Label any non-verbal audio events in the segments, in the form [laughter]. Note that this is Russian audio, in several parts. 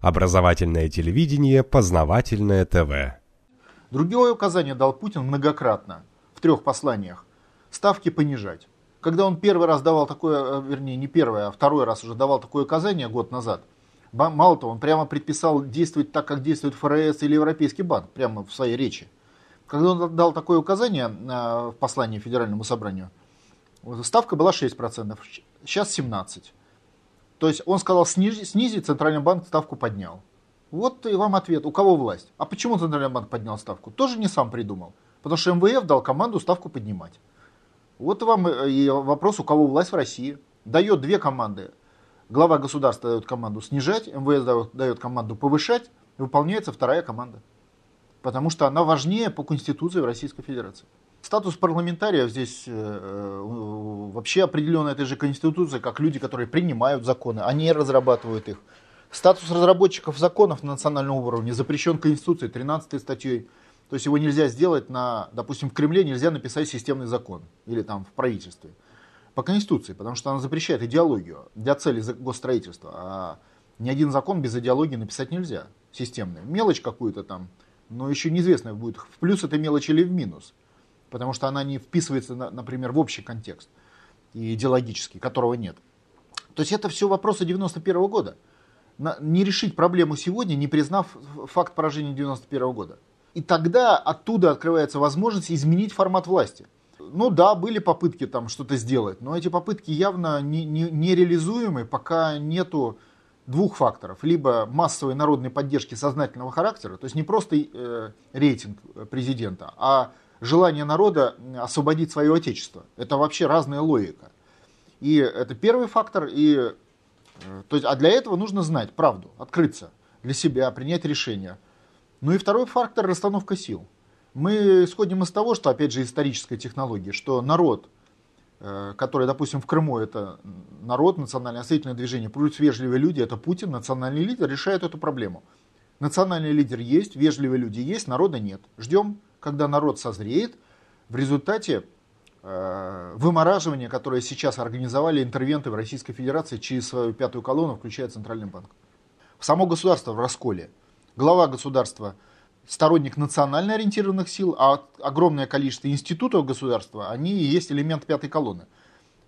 Образовательное телевидение, познавательное ТВ. Другое указание дал Путин многократно в трех посланиях. Ставки понижать. Когда он первый раз давал такое, э, вернее не первый, а второй раз уже давал такое указание год назад, мало того, он прямо предписал действовать так, как действует ФРС или Европейский банк, прямо в своей речи. Когда он дал такое указание э, в послании Федеральному собранию, ставка была 6%, сейчас 17%. То есть он сказал снизить, снизить, Центральный банк ставку поднял. Вот и вам ответ. У кого власть? А почему Центральный банк поднял ставку? Тоже не сам придумал. Потому что МВФ дал команду ставку поднимать. Вот вам и вопрос, у кого власть в России. Дает две команды. Глава государства дает команду снижать, МВС дает команду повышать, выполняется вторая команда. Потому что она важнее по Конституции в Российской Федерации. Статус парламентария здесь э, э, вообще определен этой же Конституцией, как люди, которые принимают законы, они разрабатывают их. Статус разработчиков законов на национальном уровне запрещен Конституцией 13 статьей. То есть его нельзя сделать на, допустим, в Кремле нельзя написать системный закон или там в правительстве. По Конституции, потому что она запрещает идеологию для цели госстроительства. А ни один закон без идеологии написать нельзя, системный. Мелочь какую-то там, но еще неизвестно будет в плюс этой мелочи или в минус потому что она не вписывается, например, в общий контекст и идеологический, которого нет. То есть это все вопросы 91 -го года. Не решить проблему сегодня, не признав факт поражения 91 -го года. И тогда оттуда открывается возможность изменить формат власти. Ну да, были попытки там что-то сделать, но эти попытки явно не, не, пока нету двух факторов. Либо массовой народной поддержки сознательного характера, то есть не просто э, рейтинг президента, а желание народа освободить свое отечество. Это вообще разная логика. И это первый фактор. И, э, то есть, а для этого нужно знать правду, открыться для себя, принять решение. Ну и второй фактор – расстановка сил. Мы исходим из того, что, опять же, историческая технология, что народ, э, который, допустим, в Крыму, это народ, национальное освоительное движение, плюс вежливые люди, это Путин, национальный лидер, решает эту проблему. Национальный лидер есть, вежливые люди есть, народа нет. Ждем когда народ созреет, в результате э, вымораживания, которое сейчас организовали интервенты в Российской Федерации через свою пятую колонну, включая Центральный банк. Само государство в расколе. Глава государства сторонник национально ориентированных сил, а огромное количество институтов государства, они и есть элемент пятой колонны.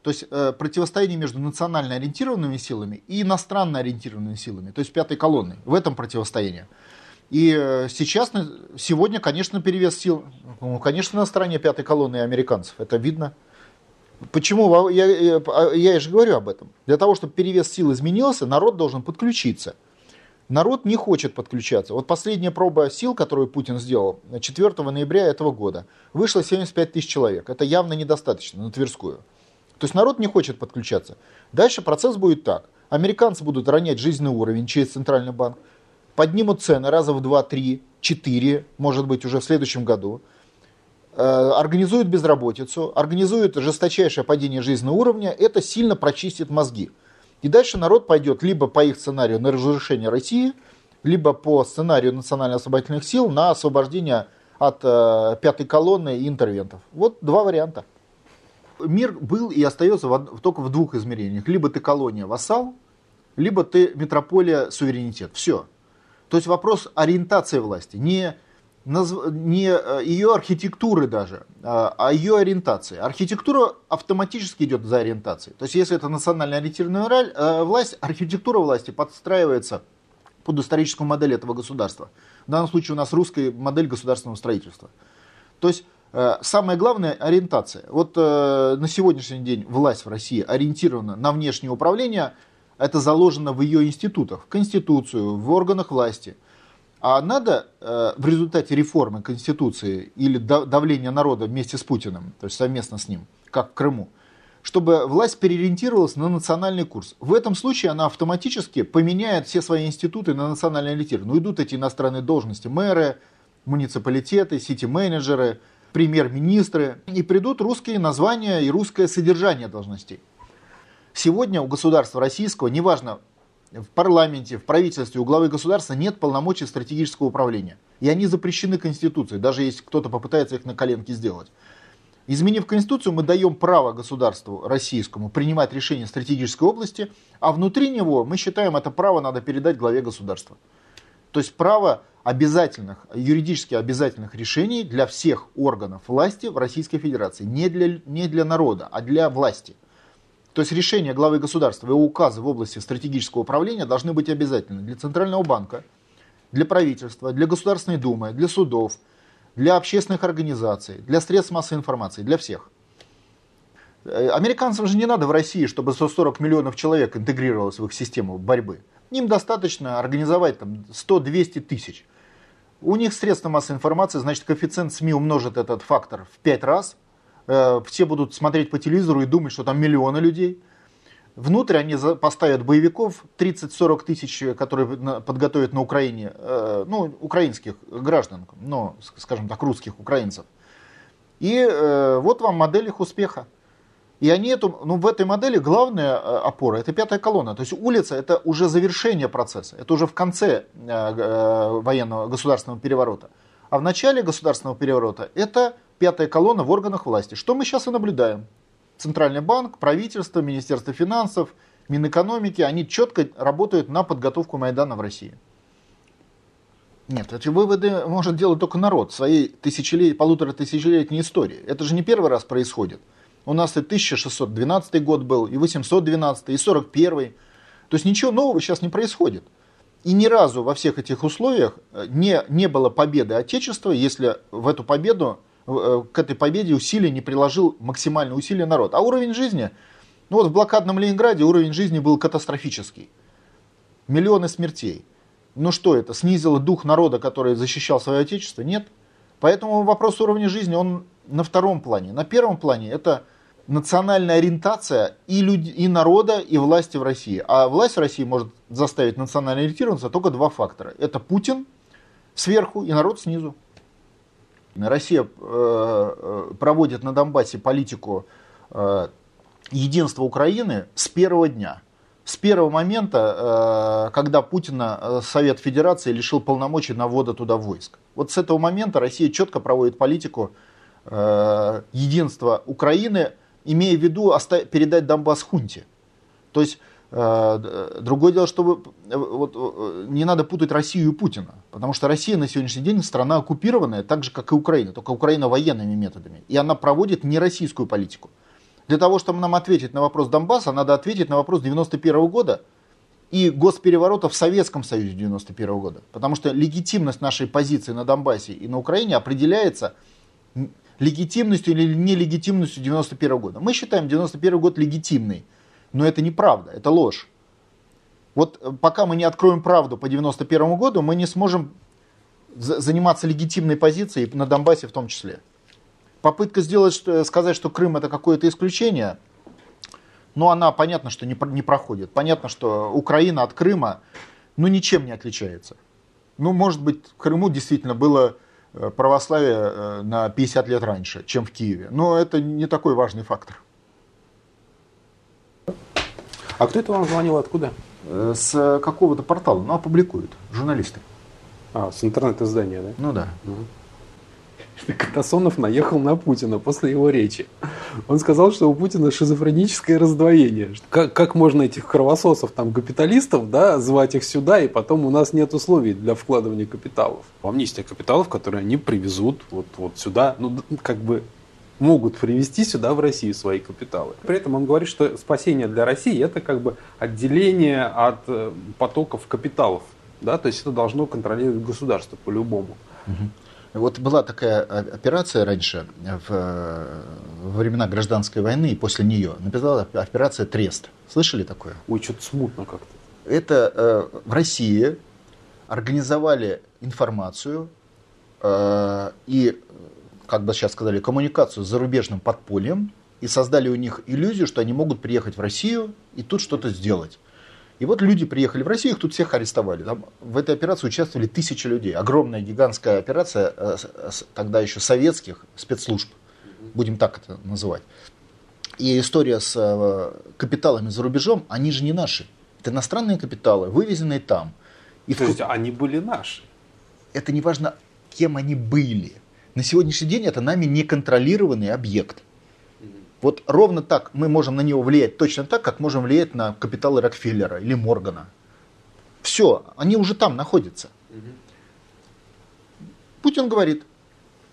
То есть э, противостояние между национально ориентированными силами и иностранно ориентированными силами, то есть пятой колонной. В этом противостояние. И э, сейчас, сегодня, конечно, перевес сил, ну, конечно, на стороне пятой колонны американцев. Это видно. Почему? Я, я, а, я же говорю об этом. Для того, чтобы перевес сил изменился, народ должен подключиться. Народ не хочет подключаться. Вот последняя проба сил, которую Путин сделал 4 ноября этого года, вышло 75 тысяч человек. Это явно недостаточно на Тверскую. То есть народ не хочет подключаться. Дальше процесс будет так. Американцы будут ронять жизненный уровень через Центральный банк поднимут цены раза в 2, 3, 4, может быть, уже в следующем году, э, организуют безработицу, организуют жесточайшее падение жизненного уровня, это сильно прочистит мозги. И дальше народ пойдет либо по их сценарию на разрушение России, либо по сценарию национально-освободительных сил на освобождение от э, пятой колонны и интервентов. Вот два варианта. Мир был и остается в, только в двух измерениях. Либо ты колония вассал, либо ты метрополия суверенитет. Все. То есть вопрос ориентации власти, не, не э, ее архитектуры даже, а, а ее ориентации. Архитектура автоматически идет за ориентацией. То есть если это национально ориентированная э, власть, архитектура власти подстраивается под историческую модель этого государства. В данном случае у нас русская модель государственного строительства. То есть э, самое главное ориентация. Вот на сегодняшний день власть в России ориентирована на внешнее управление – это заложено в ее институтах, в Конституцию, в органах власти. А надо э, в результате реформы Конституции или давления народа вместе с Путиным, то есть совместно с ним, как в Крыму, чтобы власть переориентировалась на национальный курс. В этом случае она автоматически поменяет все свои институты на национальный ориентир. Ну, идут эти иностранные должности, мэры, муниципалитеты, сити-менеджеры, премьер-министры, и придут русские названия и русское содержание должностей. Сегодня у государства российского, неважно, в парламенте, в правительстве, у главы государства нет полномочий стратегического управления. И они запрещены Конституцией, даже если кто-то попытается их на коленке сделать. Изменив Конституцию, мы даем право государству российскому принимать решения в стратегической области, а внутри него мы считаем, это право надо передать главе государства. То есть право обязательных, юридически обязательных решений для всех органов власти в Российской Федерации. Не для, не для народа, а для власти. То есть решения главы государства и указы в области стратегического управления должны быть обязательны для Центрального банка, для правительства, для Государственной Думы, для судов, для общественных организаций, для средств массовой информации, для всех. Э, американцам же не надо в России, чтобы 140 миллионов человек интегрировалось в их систему борьбы. Им достаточно организовать там 100-200 тысяч. У них средства массовой информации, значит, коэффициент СМИ умножит этот фактор в 5 раз. Э, все будут смотреть по телевизору и думать, что там миллионы людей. Внутрь они поставят боевиков, 30-40 тысяч, которые подготовят на Украине, э, ну, украинских граждан, но, скажем так, русских украинцев. И э, вот вам модель их успеха. И они эту, ну, в этой модели главная э, опора это пятая колонна. То есть улица это уже завершение процесса, это уже в конце э, э, военного государственного переворота. А в начале государственного переворота это пятая колонна в органах власти. Что мы сейчас и наблюдаем. Центральный банк, правительство, Министерство финансов, Минэкономики, они четко работают на подготовку Майдана в России. Нет, эти выводы может делать только народ своей тысячелет... полутора тысячелетней истории. Это же не первый раз происходит. У нас и 1612 год был, и 812, и 41. То есть ничего нового сейчас не происходит. И ни разу во всех этих условиях э, не, не было победы Отечества, если в эту победу, к этой победе усилия не приложил максимальные усилия народ. А уровень жизни, ну вот в блокадном Ленинграде уровень жизни был катастрофический. Миллионы смертей. Ну что это, снизило дух народа, который защищал свое Отечество? Нет. Поэтому вопрос уровня жизни, он на втором плане. На первом плане это национальная ориентация и, люди, и народа, и власти в России. А власть в России может заставить национально ориентироваться только два фактора. Это Путин сверху и народ снизу. Россия э, э, проводит на Донбассе политику э, единства Украины с первого дня. С первого момента, э, когда Путина э, Совет Федерации лишил полномочий на ввода туда войск. Вот с этого момента Россия четко проводит политику э, единства Украины, имея в виду передать Донбасс хунте. То есть Другое дело, что вот, не надо путать Россию и Путина, потому что Россия на сегодняшний день страна оккупированная, так же, как и Украина, только Украина военными методами. И она проводит не российскую политику. Для того, чтобы нам ответить на вопрос Донбасса, надо ответить на вопрос 91 года и госпереворота в Советском Союзе 91 года. Потому что легитимность нашей позиции на Донбассе и на Украине определяется легитимностью или нелегитимностью 91 года. Мы считаем 91 год легитимный. Но это неправда, это ложь. Вот э, пока мы не откроем правду по 91 году, мы не сможем заниматься легитимной позицией на Донбассе в том числе. Попытка сделать, сказать, что Крым это какое-то исключение, но она понятно, что не, не проходит. Понятно, что Украина от Крыма ну, ничем не отличается. Ну, может быть, в Крыму действительно было э, православие э, на 50 лет раньше, чем в Киеве. Но это не такой важный фактор. А кто это вам звонил откуда? Э, с какого-то портала, ну, опубликуют журналисты. А, с интернет-издания, да? Ну да. Угу. Катасонов наехал на Путина после его речи. Он сказал, что у Путина шизофреническое раздвоение. Как, как можно этих кровососов, там, капиталистов, да, звать их сюда, и потом у нас нет условий для вкладывания капиталов. Амнистия капиталов, которые они привезут вот, вот сюда, ну, как бы могут привести сюда, в Россию, свои капиталы. При этом он говорит, что спасение для России это как бы отделение от э, потоков капиталов. Да? То есть это должно контролировать государство по-любому. Вот была такая операция раньше, в, во времена гражданской войны и после нее. Написала операция Трест. Слышали такое? Ой, что-то смутно как-то. Это э, в России организовали информацию э, и как бы сейчас сказали, коммуникацию с зарубежным подпольем и создали у них иллюзию, что они могут приехать в Россию и тут что-то сделать. И вот люди приехали в Россию, их тут всех арестовали. Там в этой операции участвовали тысячи людей. Огромная гигантская операция, э, тогда еще советских спецслужб, будем так это называть. И история с э, капиталами за рубежом, они же не наши. Это иностранные капиталы, вывезенные там. И То в... есть они были наши? Это не важно, кем они были. На сегодняшний день это нами неконтролированный объект. Вот ровно так мы можем на него влиять точно так, как можем влиять на капиталы Рокфеллера или Моргана. Все, они уже там находятся. Путин говорит,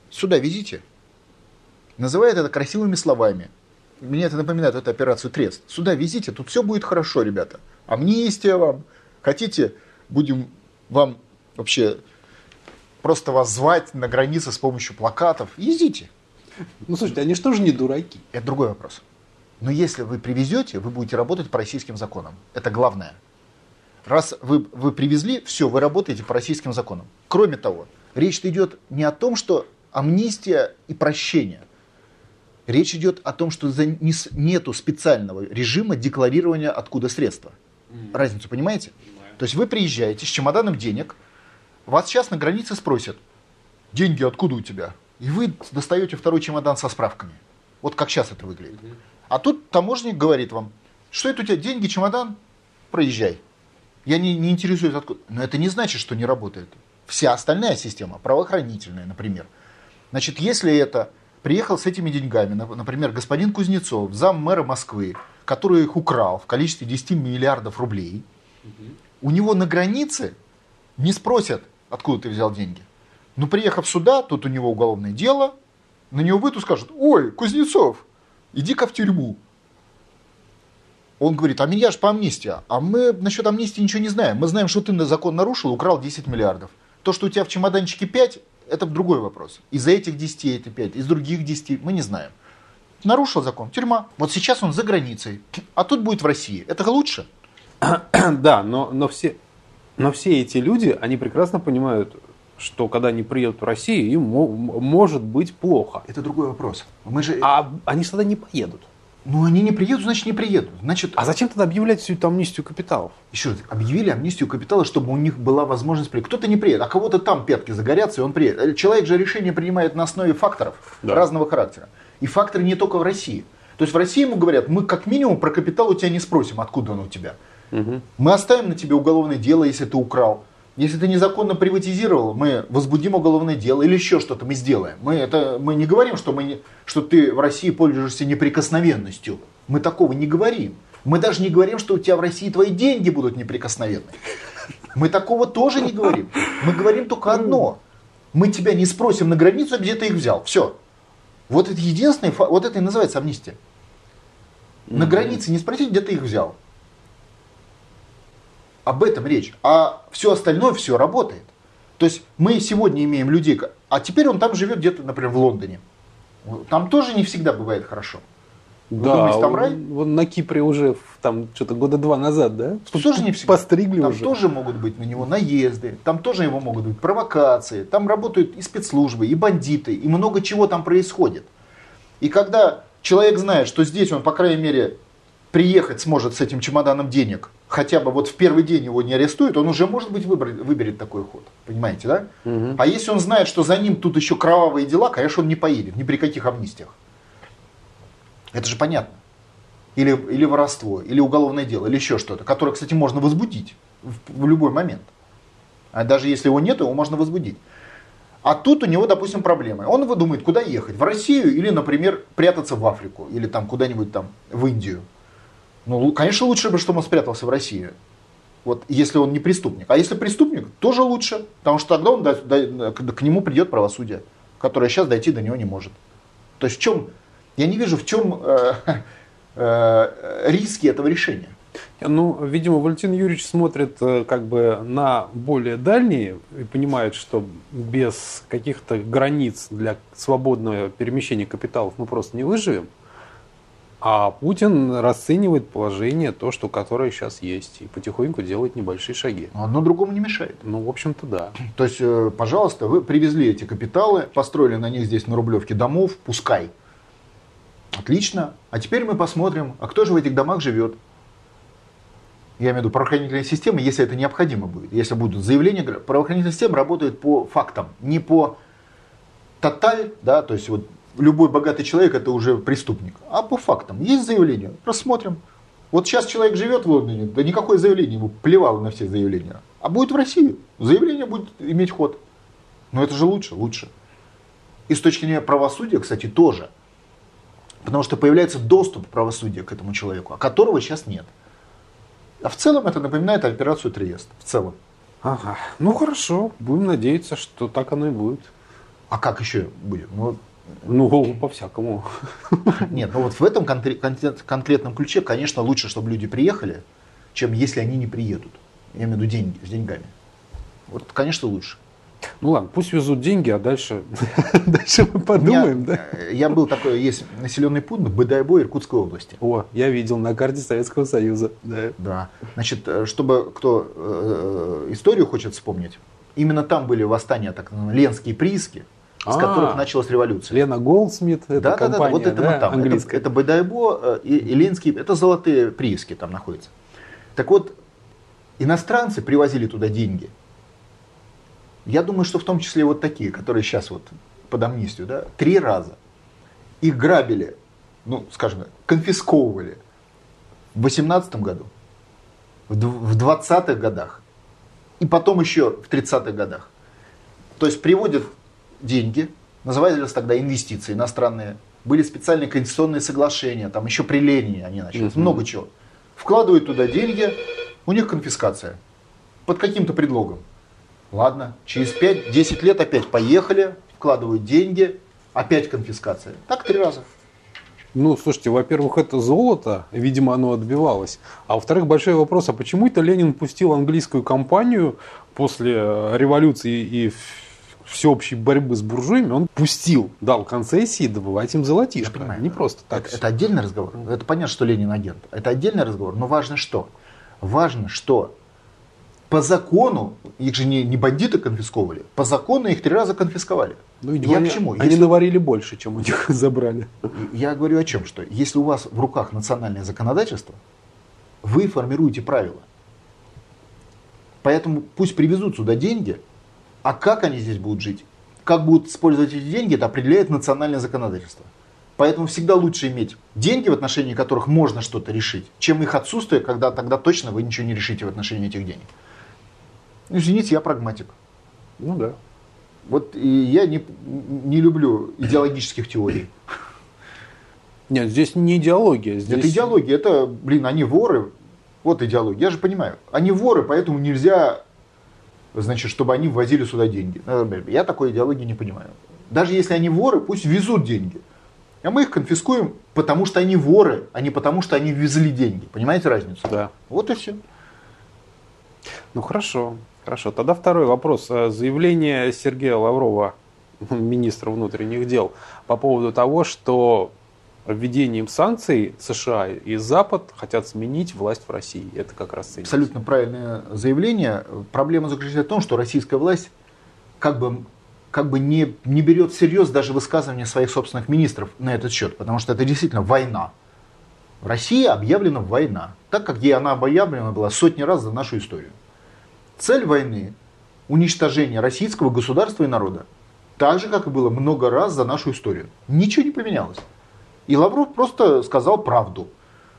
сюда везите. Называет это красивыми словами. Мне это напоминает эту операцию Трест. Сюда везите, тут все будет хорошо, ребята. Амнистия вам. Хотите, будем вам вообще просто вас звать на границе с помощью плакатов. Ездите. Ну, слушайте, они что же не дураки? Это другой вопрос. Но если вы привезете, вы будете работать по российским законам. Это главное. Раз вы, вы привезли, все, вы работаете по российским законам. Кроме того, речь идет не о том, что амнистия и прощение. Речь идет о том, что нету специального режима декларирования, откуда средства. Разницу понимаете? То есть вы приезжаете с чемоданом денег, вас сейчас на границе спросят, деньги откуда у тебя? И вы достаете второй чемодан со справками. Вот как сейчас это выглядит. А тут таможник говорит вам, что это у тебя деньги, чемодан, проезжай. Я не, не интересуюсь откуда. Но это не значит, что не работает. Вся остальная система, правоохранительная, например. Значит, если это приехал с этими деньгами, например, господин Кузнецов, зам мэра Москвы, который их украл в количестве 10 миллиардов рублей, у него на границе не спросят, откуда ты взял деньги. Но приехав сюда, тут у него уголовное дело, на него выйдут и скажут, ой, Кузнецов, иди-ка в тюрьму. Он говорит, а меня же по амнистии. А мы насчет амнистии ничего не знаем. Мы знаем, что ты на закон нарушил, украл 10 миллиардов. То, что у тебя в чемоданчике 5, это другой вопрос. Из-за этих 10 это 5, из других 10 мы не знаем. Нарушил закон, тюрьма. Вот сейчас он за границей, а тут будет в России. Это лучше? [clears throat] Да, но, но, все, но все эти люди, они прекрасно понимают, что когда они приедут в Россию, им может быть плохо. Это другой вопрос. Мы же... А они же тогда не поедут. Ну, они не приедут, значит, не приедут. Значит... А зачем тогда объявлять всю эту амнистию капиталов? Еще раз, объявили амнистию капитала, чтобы у них была возможность приехать. Кто-то не приедет, а кого-то там пятки загорятся, и он приедет. Э, человек же решение принимает на основе факторов да. разного характера. И факторы не только в России. То есть в России ему говорят, мы как минимум про капитал у тебя не спросим, откуда он у тебя. Угу. Мы оставим на тебе уголовное дело, если ты украл. Если ты незаконно приватизировал, мы возбудим уголовное дело или еще что-то мы сделаем. Мы, это, мы не говорим, что, мы не, что ты в России пользуешься неприкосновенностью. Мы такого не говорим. Мы даже не говорим, что у тебя в России твои деньги будут неприкосновенны. Мы такого тоже не говорим. Мы говорим только одно. Мы тебя не спросим на границу, где ты их взял. Все. Вот это единственное, вот это и называется амнистия. На границе не спросить, где ты их взял. Об этом речь. А все остальное все работает. То есть мы сегодня имеем людей, а теперь он там живет где-то, например, в Лондоне. Там тоже не всегда бывает хорошо. Вы да, думаете, там рай? Вон на Кипре уже там что-то года два назад, да? Тут тоже не всегда. Постригли там уже. тоже могут быть на него наезды, там тоже его могут быть провокации, там работают и спецслужбы, и бандиты, и много чего там происходит. И когда человек знает, что здесь он, по крайней мере, приехать сможет с этим чемоданом денег, хотя бы вот в первый день его не арестуют, он уже, может быть, выберет, выберет такой ход. Понимаете, да? Угу. А если он знает, что за ним тут еще кровавые дела, конечно, он не поедет ни при каких амнистиях. Это же понятно. Или, или воровство, или уголовное дело, или еще что-то, которое, кстати, можно возбудить в, в любой момент. А даже если его нет, его можно возбудить. А тут у него, допустим, проблемы. Он думает, куда ехать? В Россию или, например, прятаться в Африку или там куда-нибудь там в Индию. Ну, конечно, лучше бы, чтобы он спрятался в России. Вот, если он не преступник. А если преступник, тоже лучше, потому что тогда он до, до, к нему придет правосудие, которое сейчас дойти до него не может. То есть в чем, я не вижу, в чем э, [laughs] э, риски этого решения. Ну, видимо, Валентин Юрьевич смотрит э, как бы на более дальние и понимает, что без каких-то границ для свободного перемещения капиталов мы просто не выживем. А Путин расценивает положение, то, что которое сейчас есть, и потихоньку делает небольшие шаги. Одно другому не мешает. Ну, в общем-то, да. То есть, э, пожалуйста, вы привезли эти капиталы, построили на них здесь на Рублевке домов, пускай. Отлично. А теперь мы посмотрим, а кто же в этих домах живет. Я имею в виду правоохранительные системы, если это необходимо будет. Если будут заявления, правоохранительная система работает по фактам, не по тоталь, да, то есть вот любой богатый человек это уже преступник. А по фактам. Есть заявление, рассмотрим. Вот сейчас человек живет в Лондоне, да никакое заявление, ему плевало на все заявления. А будет в России, заявление будет иметь ход. Но это же лучше, лучше. И с точки зрения правосудия, кстати, тоже. Потому что появляется доступ правосудия к этому человеку, а которого сейчас нет. А в целом это напоминает операцию Триест. В целом. Ага. Ну хорошо, будем надеяться, что так оно и будет. А как еще будет? Ну, Ну, по-всякому. нет, ну вот в этом конкре- конкрет- конкретном ключе, конечно, лучше, чтобы люди приехали, чем если они не приедут. Я имею в виду деньги, с деньгами. Вот, конечно, лучше. Ну ладно, пусть везут деньги, а дальше, [laughs] дальше мы подумаем, я, да? э, Я был такой, есть населенный пункт Быдайбо Иркутской области. О, я видел на карте Советского Союза. Да. Да. Значит, э, чтобы кто э, историю хочет вспомнить, именно там были восстания, так называемые, ленские прииски, с А. которых началась революция. Лена Голдсмит, это да, да, да, компания, вот это да, мы там. Это, английская. это Быдайбо э, и, и Ленские, это золотые прииски там находятся. Так вот, иностранцы привозили туда деньги. Я думаю, что в том числе вот такие, которые сейчас вот под амнистию, да, три раза. Их грабили, ну, скажем, конфисковывали в 18 году, в 20-х годах и потом еще в 30-х годах. То есть приводят деньги, назывались тогда инвестиции иностранные, были специальные конституционные соглашения, там еще при Ленине они начались, Мгм. много чего. Вкладывают туда деньги, у них конфискация. Под каким-то предлогом. Ладно, через 5-10 лет опять поехали, вкладывают деньги, опять конфискация. Так три раза. Ну, слушайте, во-первых, это золото, видимо, оно отбивалось. А во-вторых, большой вопрос, а почему это Ленин пустил английскую компанию после э, революции и всеобщей борьбы с буржуями, он пустил, дал концессии добывать им золотишко. Я понимаю. Не просто так. Это, это отдельный разговор. Это понятно, что Ленин агент. Это отдельный разговор. Но важно что? Важно, что по закону, их же не, не бандиты конфисковывали, по закону их три раза конфисковали. Ну, видимо, Я они, к чему? Они Если- наварили больше, чем у них [laughs] забрали. Я говорю о чем? Что если у вас в руках национальное законодательство, вы формируете правила. Поэтому пусть привезут сюда деньги, а как они здесь будут жить, как будут использовать эти деньги, это определяет национальное законодательство. Поэтому всегда лучше иметь деньги, в отношении которых можно что-то решить, чем их отсутствие, когда тогда точно вы ничего не решите в отношении этих денег. Извините, я прагматик. Ну да. Вот и я не, не люблю идеологических теорий. Нет, здесь не идеология. Здесь... Это идеология, это, блин, они воры. Вот идеология. Я же понимаю. Они воры, поэтому нельзя, значит, чтобы они ввозили сюда деньги. Я такой идеологии не понимаю. Даже если они воры, пусть везут деньги. А мы их конфискуем, потому что они воры, а не потому что они везли деньги. Понимаете разницу? Да. Вот и все. Ну хорошо, хорошо. Тогда второй вопрос. Э, Заявление Сергея Лаврова, [laughs] министра внутренних дел, по поводу того, что введением санкций США и Запад хотят сменить власть в России. Это как раз ценится. Абсолютно правильное заявление. Проблема заключается в том, что российская власть как бы, как бы не, не берет всерьез даже высказывания своих собственных министров на этот счет, потому что это действительно война. В России объявлена война, так как ей она объявлена была сотни раз за нашу историю. Цель войны – уничтожение российского государства и народа, так же, как и было много раз за нашу историю. Ничего не поменялось. И Лавров просто сказал правду,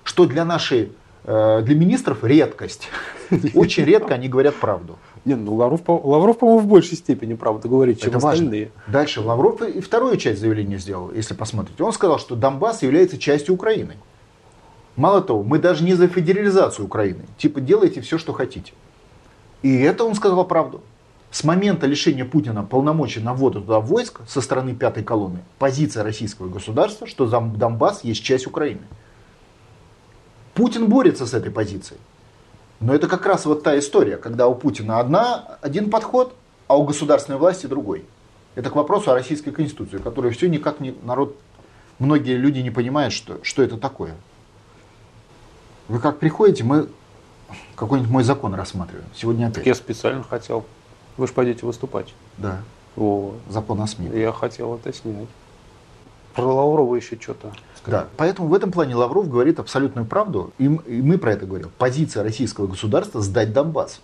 что для нашей, э, для министров редкость. [laughs] Очень редко они говорят правду. Не, ну Лавров, Лавров, по-моему, в большей степени правду говорит, чем Это важно. остальные. Дальше Лавров и вторую часть заявления сделал, если посмотрите. Он сказал, что Донбасс является частью Украины. Мало того, мы даже не за федерализацию Украины. Типа делайте все, что хотите. И это он сказал правду. С момента лишения Путина полномочий на вводу туда войск со стороны пятой колонны, позиция российского государства, что Донбасс есть часть Украины. Путин борется с этой позицией. Но это как раз вот та история, когда у Путина одна, один подход, а у государственной власти другой. Это к вопросу о российской конституции, которую все никак не народ, многие люди не понимают, что, что это такое. Вы как приходите, мы какой-нибудь мой закон рассматриваем. Сегодня опять. Так я специально хотел. Вы же пойдете выступать. Да, Вот. закон о СМИ. Я хотел это снять. Про Лаврова еще что-то. Да, поэтому в этом плане Лавров говорит абсолютную правду, и и мы про это говорим. Позиция российского государства сдать Донбасс.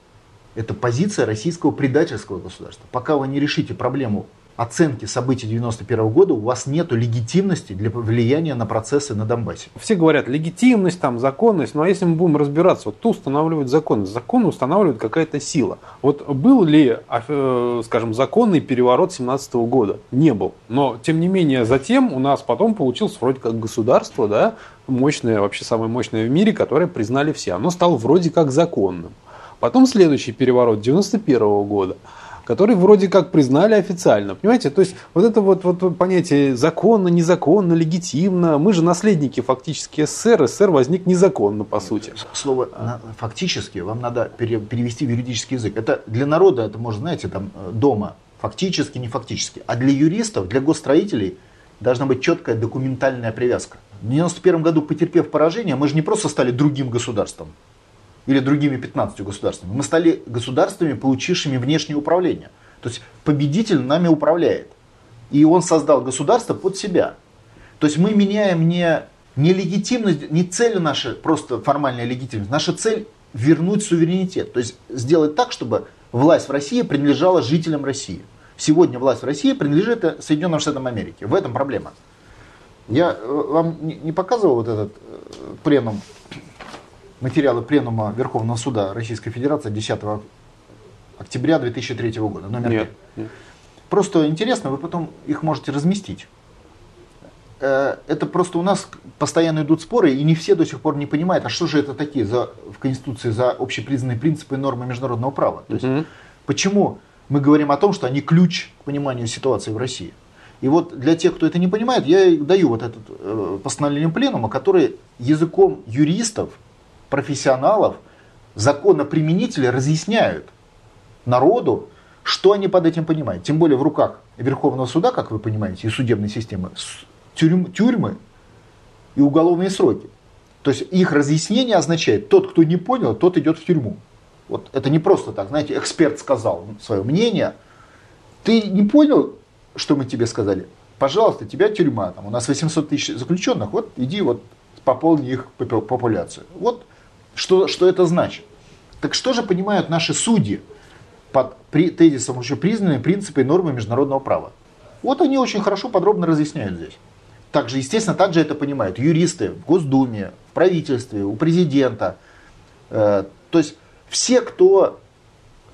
Это позиция российского предательского государства. Пока вы не решите проблему оценки событий 91 года у вас нет легитимности для влияния на процессы на Донбассе. Все говорят, легитимность, там, законность, но ну, а если мы будем разбираться, вот кто устанавливает законность? Закон устанавливает какая-то сила. Вот был ли, э, скажем, законный переворот 17 года? Не был. Но, тем не менее, затем у нас потом получилось вроде как государство, да, мощное, вообще самое мощное в мире, которое признали все. Оно стало вроде как законным. Потом следующий переворот 91 года – который вроде как признали официально. Понимаете, то есть вот это вот, вот понятие законно, незаконно, легитимно. Мы же наследники фактически СССР. СССР возник незаконно, по сути. Слово фактически вам надо перевести в юридический язык. Это для народа, это может, знаете, там э, дома фактически, не фактически. А для юристов, для госстроителей должна быть четкая документальная привязка. В 1991 году, потерпев поражение, мы же не просто стали другим государством или другими 15 государствами. Мы стали государствами, получившими внешнее управление. То есть победитель нами управляет. И он создал государство под себя. То есть мы меняем не, не легитимность, не цель наша просто формальная легитимность. Наша цель вернуть суверенитет. То есть сделать так, чтобы власть в России принадлежала жителям России. Сегодня власть в России принадлежит Соединенным Штатам Америки. В этом проблема. Я э, вам не показывал вот этот э, пленум материалы Пленума Верховного Суда Российской Федерации 10 октября 2003 года, номер нет, нет. Просто интересно, вы потом их можете разместить. Э, это просто у нас постоянно идут споры, и не все до сих пор не понимают, а что же это такие за, в Конституции за общепризнанные принципы и нормы международного права. То есть, угу. Почему мы говорим о том, что они ключ к пониманию ситуации в России. И вот для тех, кто это не понимает, я даю вот это э, постановление пленума, который языком юристов профессионалов, законоприменители разъясняют народу, что они под этим понимают. Тем более в руках Верховного суда, как вы понимаете, и судебной системы, тюрьм, тюрьмы и уголовные сроки. То есть их разъяснение означает, тот, кто не понял, тот идет в тюрьму. Вот это не просто так, знаете, эксперт сказал свое мнение, ты не понял, что мы тебе сказали, пожалуйста, тебя тюрьма, там, у нас 800 тысяч заключенных, вот иди вот пополни их популяцию. Вот что, что это значит? Так что же понимают наши судьи под при, тезисом еще признанные принципы и нормы международного права? Вот они очень хорошо подробно разъясняют здесь. Также, естественно, также это понимают юристы в Госдуме, в правительстве, у президента. Э, то есть все, кто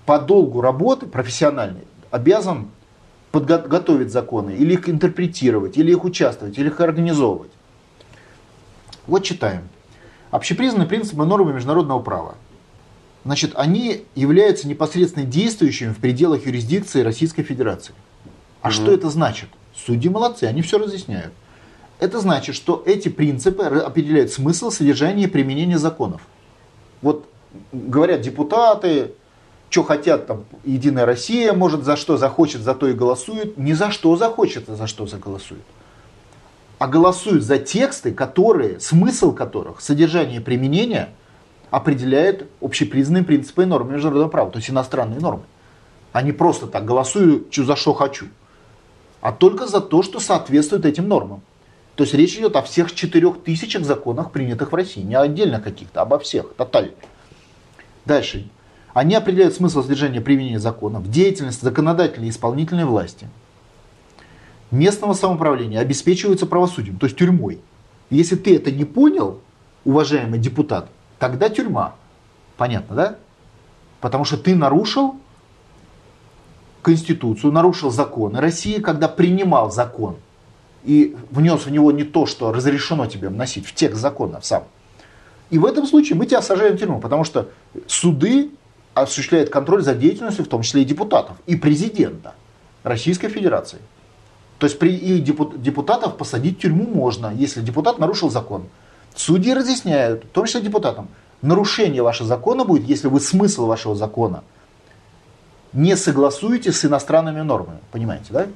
по долгу работы профессиональный, обязан подготовить законы, или их интерпретировать, или их участвовать, или их организовывать. Вот читаем. Общепризнанные принципы нормы международного права. Значит, они являются непосредственно действующими в пределах юрисдикции Российской Федерации. А угу. что это значит? Судьи молодцы, они все разъясняют. Это значит, что эти принципы определяют смысл, содержание и применение законов. Вот говорят депутаты, что хотят, там, Единая Россия, может, за что захочет, за то и голосует. Не за что захочет, а за что заголосует а голосуют за тексты, которые, смысл которых, содержание и применение определяет общепризнанные принципы и нормы международного права, то есть иностранные нормы. Они просто так голосуют, за что хочу, а только за то, что соответствует этим нормам. То есть речь идет о всех четырех тысячах законах, принятых в России, не отдельно каких-то, а обо всех, тотально. Дальше. Они определяют смысл содержания применения законов, деятельность законодательной и исполнительной власти – местного самоуправления обеспечиваются правосудием, то есть тюрьмой. Если ты это не понял, уважаемый депутат, тогда тюрьма. Понятно, да? Потому что ты нарушил Конституцию, нарушил законы России, когда принимал закон и внес в него не то, что разрешено тебе вносить в текст закона сам. И в этом случае мы тебя сажаем в тюрьму, потому что суды осуществляют контроль за деятельностью, в том числе и депутатов, и президента Российской Федерации. То есть при и депутатов посадить в тюрьму можно, если депутат нарушил закон. Судьи разъясняют, в том числе депутатам, нарушение вашего закона будет, если вы смысл вашего закона не согласуете с иностранными нормами. Понимаете, да?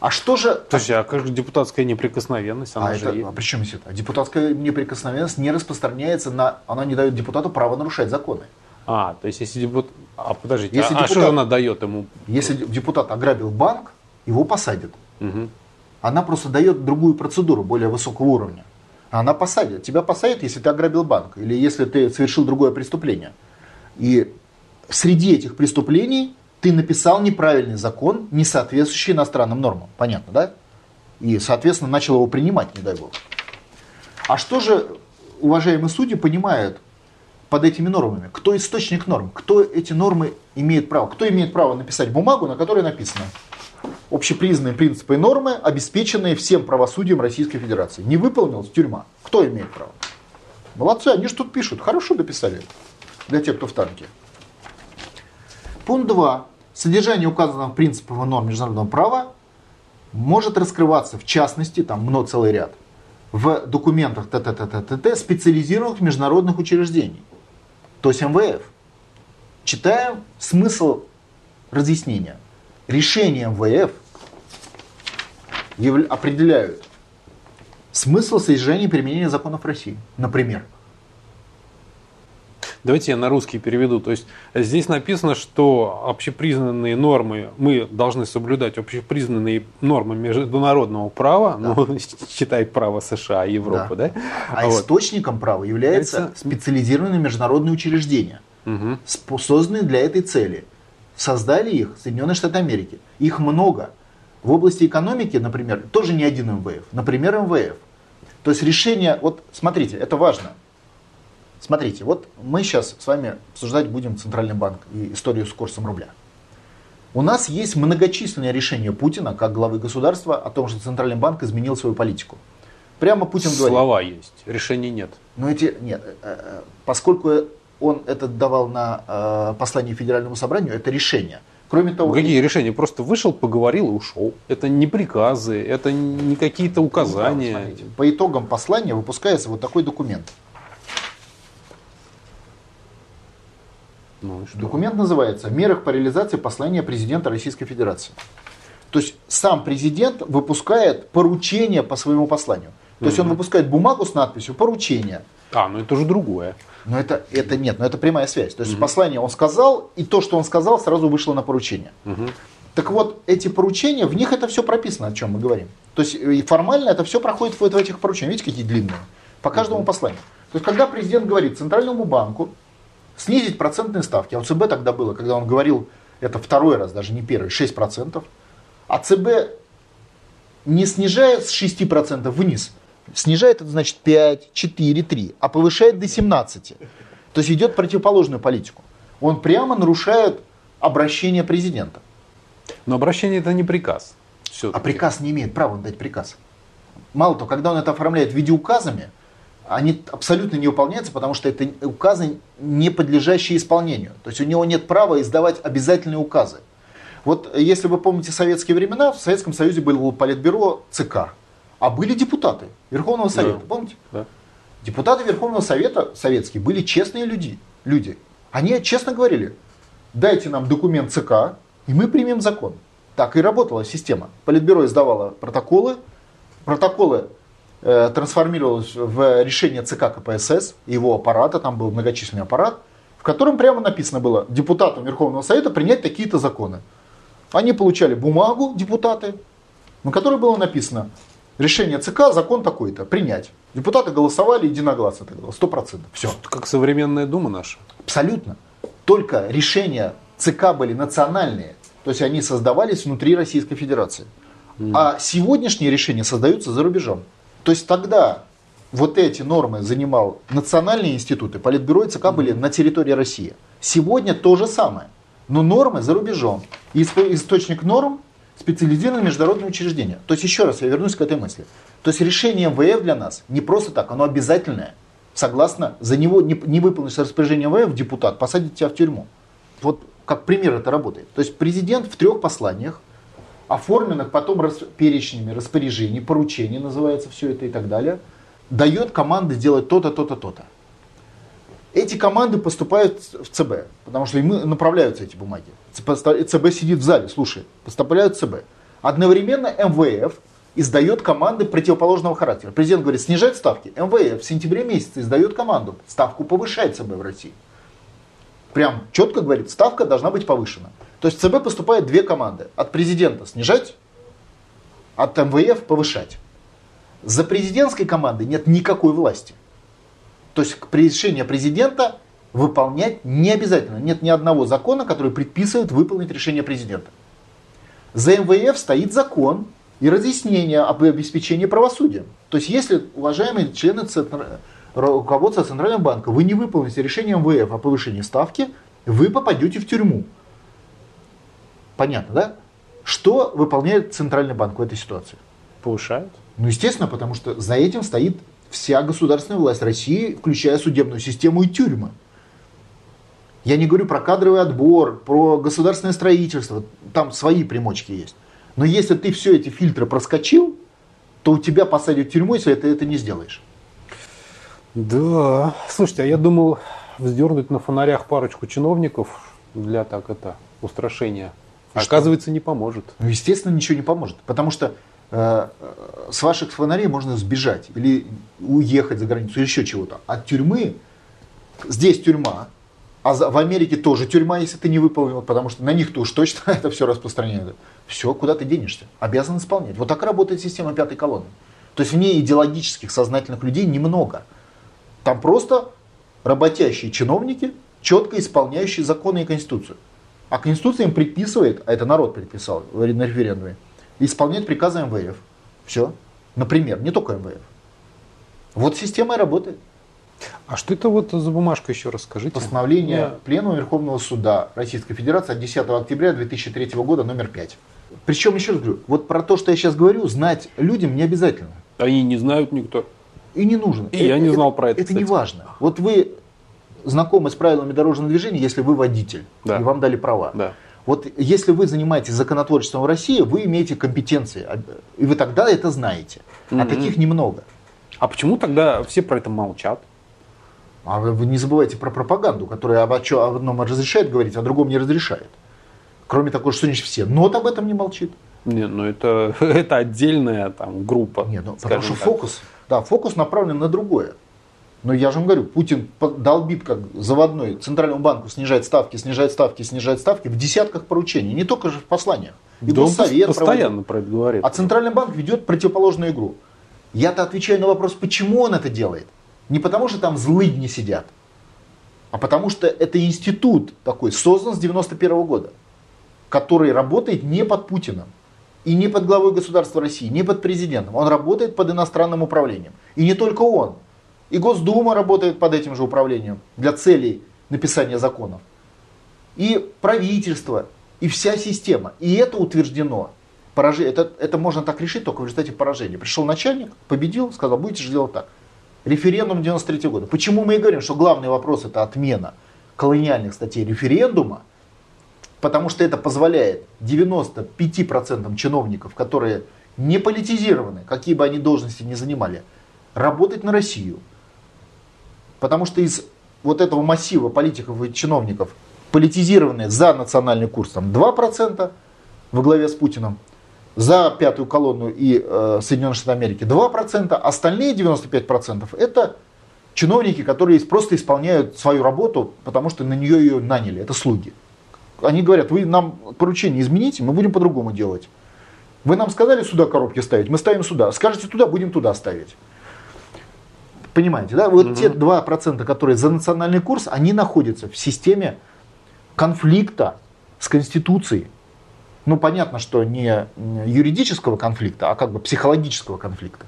А что же... Подожди, а как же депутатская неприкосновенность? Она а, же это, есть. а при чем это? Депутатская неприкосновенность не распространяется на... Она не дает депутату права нарушать законы. А, то есть если депутат... А подождите, если а, депутат... а что она дает ему? Если депутат ограбил банк, его посадят. Угу. Она просто дает другую процедуру, более высокого уровня. Она посадит. Тебя посадят, если ты ограбил банк или если ты совершил другое преступление. И среди этих преступлений ты написал неправильный закон, не соответствующий иностранным нормам. Понятно, да? И, соответственно, начал его принимать, не дай бог. А что же уважаемые судьи понимают под этими нормами? Кто источник норм? Кто эти нормы имеет право? Кто имеет право написать бумагу, на которой написано общепризнанные принципы и нормы, обеспеченные всем правосудием Российской Федерации? Не выполнил тюрьма. Кто имеет право? Молодцы, они же тут пишут. Хорошо дописали для тех, кто в танке. Пункт 2. Содержание указанного принципов и норм международного права может раскрываться, в частности, там много целый ряд, в документах ТТТТТ специализированных международных учреждений, то есть МВФ. Читаем смысл разъяснения. Решения МВФ определяют смысл содержания и применения законов России. Например, Давайте я на русский переведу. То есть здесь написано, что общепризнанные нормы, мы должны соблюдать общепризнанные нормы международного права, да. ну, [laughs] считай право США и Европы, да? да? А вот. источником права является Это... специализированные международные учреждения, угу. созданные для этой цели. Создали их Соединенные Штаты Америки. Их много. В области экономики, например, тоже не один МВФ. Например, МВФ. То есть решение, вот смотрите, это важно. Смотрите, вот мы сейчас с вами обсуждать будем Центральный банк и историю с курсом рубля. У нас есть многочисленные решения Путина, как главы государства, о том, что Центральный банк изменил свою политику. Прямо Путин говорит. Слова есть, решений нет. Но эти, нет, э, э, поскольку он это давал на э, послание Федеральному собранию, это решение. Кроме того... Какие решения? Просто вышел, поговорил и ушел. Это не приказы, это не какие-то указания. Ну, да, по итогам послания выпускается вот такой документ. Ну, Документ называется «Мерах по реализации послания президента Российской Федерации». То есть сам президент выпускает поручение по своему посланию. То есть он выпускает бумагу с надписью «Поручение». А, ну это же другое. Но это, это нет, но это прямая связь. То есть угу. послание он сказал, и то, что он сказал, сразу вышло на поручение. Угу. Так вот, эти поручения, в них это все прописано, о чем мы говорим. То есть и формально это все проходит в, в этих поручениях. Видите, какие длинные? По каждому угу. посланию. То есть, когда президент говорит Центральному банку, снизить процентные ставки. А у ЦБ тогда было, когда он говорил, это второй раз, даже не первый, 6%. А ЦБ не снижает с 6% вниз. Снижает, это значит 5, 4, 3, а повышает до 17. То есть идет противоположную политику. Он прямо нарушает обращение президента. Но обращение это не приказ. А приказ не имеет права дать приказ. Мало того, когда он это оформляет в виде указами, они абсолютно не выполняются, потому что это указы, не подлежащие исполнению. То есть у него нет права издавать обязательные указы. Вот если вы помните советские времена, в Советском Союзе было политбюро ЦК, а были депутаты Верховного Совета, да. помните? Да. Депутаты Верховного Совета советские были честные люди, люди. Они честно говорили, дайте нам документ ЦК, и мы примем закон. Так и работала система. Политбюро издавало протоколы, протоколы Э, трансформировалось в решение ЦК КПСС, его аппарата, там был многочисленный аппарат, в котором прямо написано было депутатам Верховного Совета принять такие-то законы. Они получали бумагу, депутаты, на которой было написано решение ЦК, закон такой-то, принять. Депутаты голосовали единогласно сто процентов. Все. Как современная Дума наша. Абсолютно. Только решения ЦК были национальные, то есть они создавались внутри Российской Федерации. Mm. А сегодняшние решения создаются за рубежом. То есть тогда вот эти нормы занимал национальные институты, Политбюро и ЦК были на территории России. Сегодня то же самое, но нормы за рубежом. И источник норм специализированные международные учреждения. То есть еще раз я вернусь к этой мысли. То есть решение МВФ для нас не просто так, оно обязательное. Согласно, за него не, не выполнишь распоряжение МВФ, депутат посадит тебя в тюрьму. Вот как пример это работает. То есть президент в трех посланиях оформленных потом рас, перечнями распоряжений, поручений называется все это и так далее, дает команды сделать то-то, то-то, то-то. Эти команды поступают в ЦБ, потому что ему направляются эти бумаги. ЦБ сидит в зале, слушай, поступают в ЦБ. Одновременно МВФ издает команды противоположного характера. Президент говорит, снижать ставки. МВФ в сентябре месяце издает команду, ставку повышать ЦБ в России. Прям четко говорит, ставка должна быть повышена. То есть ЦБ поступает две команды. От президента снижать, от МВФ повышать. За президентской командой нет никакой власти. То есть решение президента выполнять не обязательно. Нет ни одного закона, который предписывает выполнить решение президента. За МВФ стоит закон и разъяснение об обеспечении правосудия. То есть, если, уважаемые члены руководства Центрального банка, вы не выполните решение МВФ о повышении ставки, вы попадете в тюрьму. Понятно, да? Что выполняет Центральный банк в этой ситуации? Повышает? Ну, естественно, потому что за этим стоит вся государственная власть России, включая судебную систему и тюрьмы. Я не говорю про кадровый отбор, про государственное строительство, там свои примочки есть. Но если ты все эти фильтры проскочил, то у тебя посадят в тюрьму, если ты это не сделаешь. Да. Слушайте, а я думал вздернуть на фонарях парочку чиновников для так это устрашения. А Оказывается, не поможет. Ну, естественно, ничего не поможет. Потому что э, с ваших фонарей можно сбежать или уехать за границу, или еще чего-то. От тюрьмы, здесь тюрьма, а в Америке тоже тюрьма, если ты не выполнил, потому что на них-то уж точно [laughs] это все распространяется. Все, куда ты денешься? Обязан исполнять. Вот так работает система пятой колонны. То есть в ней идеологических, сознательных людей немного. Там просто работящие чиновники, четко исполняющие законы и конституцию. А конституция им предписывает, а это народ предписал на референдуме, исполнять приказы МВФ. Все. Например, не только МВФ. Вот система и работает. А что это вот за бумажка еще раз скажите? Постановление Я... Пленума Верховного Суда Российской Федерации от 10 октября 2003 года, номер 5. Причем, еще раз говорю, вот про то, что я сейчас говорю, знать людям не обязательно. Они не знают никто. И не нужно. И это, я не знал про это. Это не важно. Вот вы знакомы с правилами дорожного движения, если вы водитель, да. и вам дали права. Да. Вот если вы занимаетесь законотворчеством в России, вы имеете компетенции, а, и вы тогда это знаете. А таких немного. А почему тогда все про это молчат? А вы не забывайте про пропаганду, которая об одном разрешает говорить, а другом не разрешает. Кроме того, что значит все. НОТ об этом не молчит. Не, ну это, [laughs] это отдельная там группа. Нет, ну, потому что так. фокус, да, фокус направлен на другое. Но я же вам говорю, Путин долбит как заводной Центральному банку снижать ставки, снижать ставки, снижать ставки в десятках поручений, не только же в посланиях. И да Совет постоянно проводит. про это говорит. А Центральный банк ведет противоположную игру. Я-то отвечаю на вопрос, почему он это делает. Не потому, что там злыдни сидят, а потому что это институт такой, создан с 91 -го года, который работает не под Путиным и не под главой государства России, не под президентом. Он работает под иностранным управлением. И не только он. И Госдума работает под этим же управлением для целей написания законов. И правительство, и вся система. И это утверждено. Поражение, это, это можно так решить только в результате поражения. Пришел начальник, победил, сказал, будете же делать так. Референдум 93 года. Почему мы и говорим, что главный вопрос это отмена колониальных статей референдума, потому что это позволяет 95% чиновников, которые не политизированы, какие бы они должности ни занимали, работать на Россию. Потому что из вот этого массива политиков и чиновников политизированные за национальный курс там 2% во главе с Путиным, за пятую колонну и э, Соединенные Штаты Америки 2%, остальные 95% это чиновники, которые просто исполняют свою работу, потому что на нее ее наняли, это слуги. Они говорят, вы нам поручение измените, мы будем по-другому делать. Вы нам сказали сюда коробки ставить, мы ставим сюда. Скажете туда, будем туда ставить. Понимаете, да? Вот угу. те 2%, которые за национальный курс, они находятся в системе конфликта с Конституцией ну, понятно, что не юридического конфликта, а как бы психологического конфликта.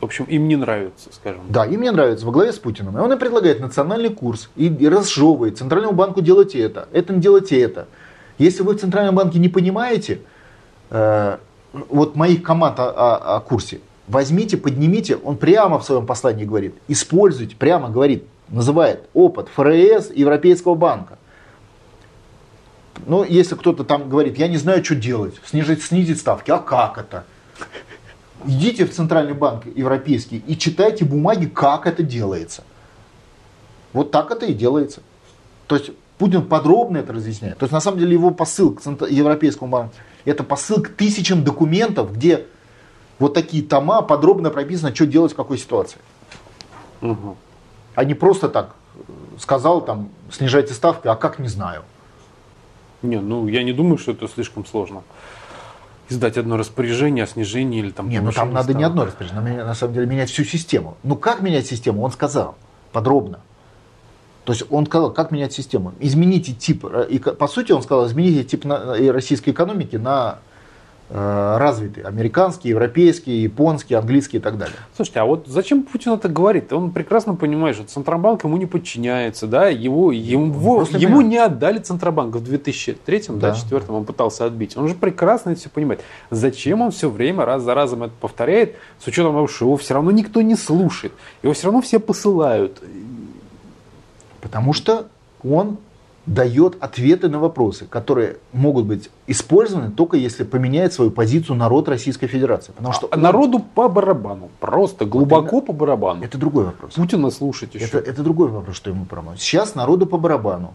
В общем, им не нравится, скажем. Да, им не нравится во главе с Путиным. И он им предлагает национальный курс и, и разжевывает. Центральному банку делайте это, это не делайте это. Если вы в Центральном банке не понимаете, э, вот моих команд о, о, о курсе, возьмите, поднимите, он прямо в своем послании говорит, используйте, прямо говорит, называет опыт ФРС Европейского банка. Ну, если кто-то там говорит, я не знаю, что делать, снизить, снизить ставки, а как это? Идите в Центральный банк европейский и читайте бумаги, как это делается. Вот так это и делается. То есть Путин подробно это разъясняет. То есть на самом деле его посыл к Европейскому банку это посыл к тысячам документов, где вот такие тома подробно прописано, что делать в какой ситуации. Угу. А не просто так сказал там снижайте ставки, а как не знаю. Не, ну я не думаю, что это слишком сложно. Издать одно распоряжение о снижении или там... Не, ну там надо не одно распоряжение, надо на самом деле менять всю систему. Ну как менять систему, он сказал подробно. То есть он сказал, как менять систему. Измените тип, э, и по сути он сказал, измените тип российской экономики на Э, развитые. Американские, европейские, японские, английские и так далее. Слушайте, а вот зачем Путин это говорит? Он прекрасно понимает, что Центробанк ему не подчиняется, да, его, ему, ему не отдали Центробанк в 2003 да. 2004 он пытался отбить. Он же прекрасно это все понимает. Зачем он все время раз за разом это повторяет, с учетом того, что его все равно никто не слушает, его все равно все посылают. Потому что он дает ответы на вопросы, которые могут быть использованы только если поменяет свою позицию народ Российской Федерации. Потому что а он... народу по барабану, просто глубоко вот это, по барабану. Это другой вопрос. Путина слушать еще. Это, это другой вопрос, что ему барабану. Сейчас народу по барабану.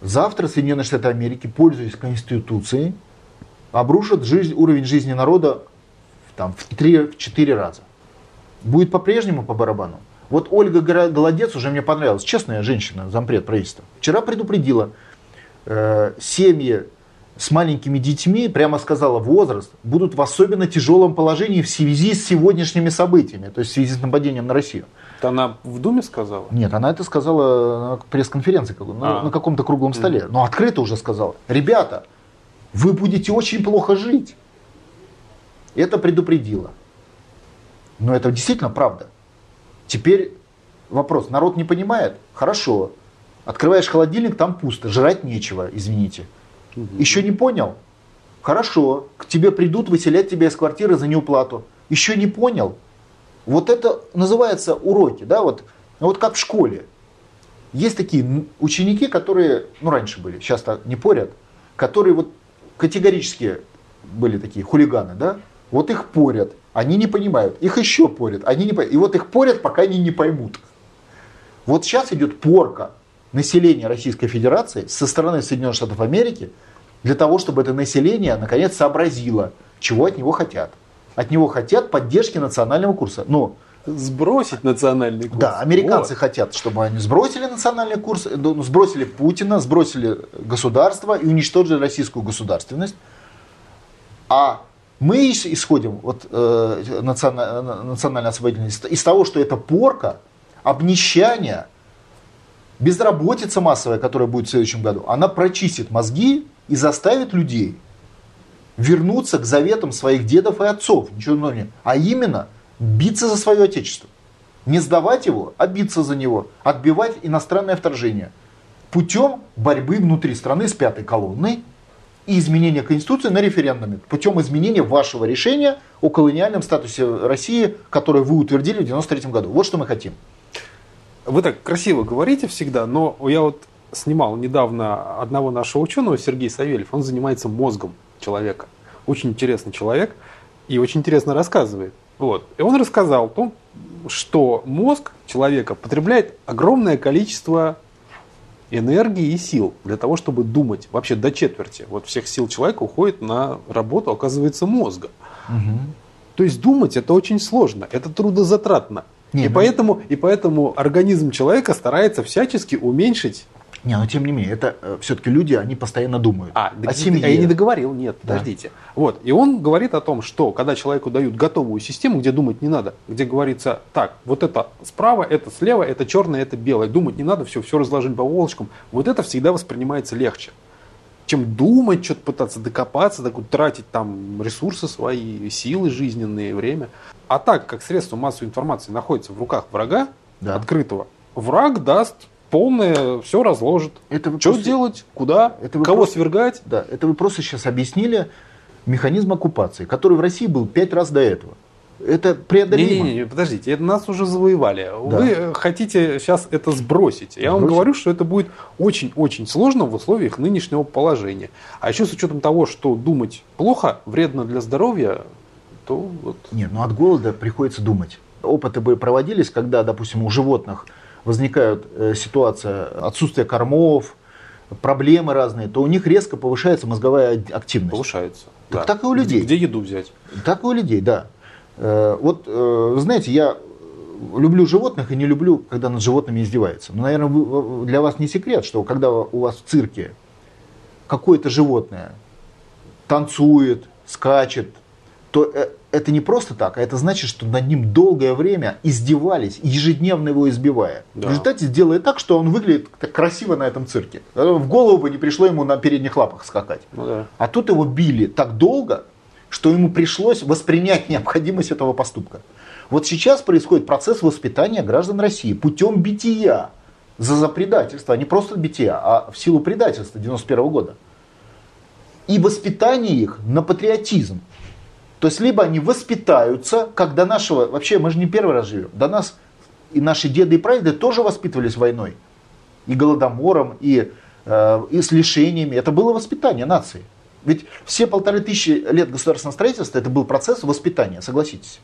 Завтра Соединенные Штаты Америки, пользуясь Конституцией, обрушат жизнь, уровень жизни народа там, в 3-4 раза. Будет по-прежнему по барабану. Вот Ольга Голодец уже мне понравилась, честная женщина, зампред правительства. Вчера предупредила, э, семьи с маленькими детьми, прямо сказала, возраст, будут в особенно тяжелом положении в связи с сегодняшними событиями, то есть в связи с нападением на Россию. Это она в Думе сказала? Нет, она это сказала на пресс-конференции, на, а. на каком-то круглом столе. Mm. Но открыто уже сказала. Ребята, вы будете очень плохо жить. Это предупредила. Но это действительно правда. Теперь вопрос, народ не понимает? Хорошо. Открываешь холодильник, там пусто, жрать нечего, извините. Угу. Еще не понял? Хорошо, к тебе придут выселять тебя из квартиры за неуплату. Еще не понял? Вот это называется уроки, да, вот, вот как в школе. Есть такие ученики, которые, ну раньше были, сейчас не порят, которые вот категорически были такие хулиганы, да, вот их порят. Они не понимают. Их еще порят. Они не И вот их порят, пока они не поймут. Вот сейчас идет порка населения Российской Федерации со стороны Соединенных Штатов Америки для того, чтобы это население наконец сообразило, чего от него хотят. От него хотят поддержки национального курса. Но сбросить национальный курс. Да, американцы вот. хотят, чтобы они сбросили национальный курс, ну, сбросили Путина, сбросили государство и уничтожили российскую государственность. А мы исходим от э, национальной освободительности из того, что это порка, обнищание, безработица массовая, которая будет в следующем году, она прочистит мозги и заставит людей вернуться к заветам своих дедов и отцов, ничего не, а именно биться за свое отечество. Не сдавать его, а биться за него, отбивать иностранное вторжение путем борьбы внутри страны с пятой колонной, и изменения Конституции на референдуме путем изменения вашего решения о колониальном статусе России, которое вы утвердили в 1993 году. Вот что мы хотим. Вы так красиво говорите всегда, но я вот снимал недавно одного нашего ученого, Сергей Савельев, он занимается мозгом человека. Очень интересный человек и очень интересно рассказывает. Вот. И он рассказал о том, что мозг человека потребляет огромное количество энергии и сил для того, чтобы думать. Вообще до четверти вот всех сил человека уходит на работу, оказывается, мозга. Угу. То есть думать это очень сложно, это трудозатратно. Не, и, ну... поэтому, и поэтому организм человека старается всячески уменьшить не, но тем не менее, это э, все-таки люди, они постоянно думают а, о семье. А я не договорил, нет, да. подождите. Вот, и он говорит о том, что когда человеку дают готовую систему, где думать не надо, где говорится, так, вот это справа, это слева, это черное, это белое, думать не надо, все, все разложить по полочкам, вот это всегда воспринимается легче чем думать, что-то пытаться докопаться, так вот, тратить там ресурсы свои, силы жизненные, время. А так как средство массовой информации находится в руках врага, да. открытого, враг даст полное все разложит. Это вы Что просто... делать, куда, это кого просто... свергать. Да, это вы просто сейчас объяснили механизм оккупации, который в России был пять раз до этого. Это преодолимо. Не, не, не, подождите, это нас уже завоевали. Да. Вы хотите сейчас это сбросить. Я Сбросить? вам говорю, что это будет очень-очень сложно в условиях нынешнего положения. А еще с учетом того, что думать плохо, вредно для здоровья, то вот... Нет, ну от голода приходится думать. Опыты бы проводились, когда, допустим, у животных возникают э, ситуация отсутствия кормов, проблемы разные, то у них резко повышается мозговая активность. Повышается. Так, да. так и у людей. Где, еду взять? Так и у людей, да. Э, вот, э, знаете, я люблю животных и не люблю, когда над животными издеваются. Но, наверное, для вас не секрет, что когда у вас в цирке какое-то животное танцует, скачет, то это не просто так, а это значит, что над ним долгое время издевались, ежедневно его избивая. Да. В результате сделали так, что он выглядит так красиво на этом цирке. В голову бы не пришло ему на передних лапах скакать. Ну да. А тут его били так долго, что ему пришлось воспринять необходимость этого поступка. Вот сейчас происходит процесс воспитания граждан России путем бития за, за предательство, а не просто бития, а в силу предательства 91 года. И воспитание их на патриотизм. То есть либо они воспитаются, как до нашего, вообще мы же не первый раз живем, до нас и наши деды и прадеды тоже воспитывались войной. И голодомором, и, э, и с лишениями. Это было воспитание нации. Ведь все полторы тысячи лет государственного строительства это был процесс воспитания, согласитесь.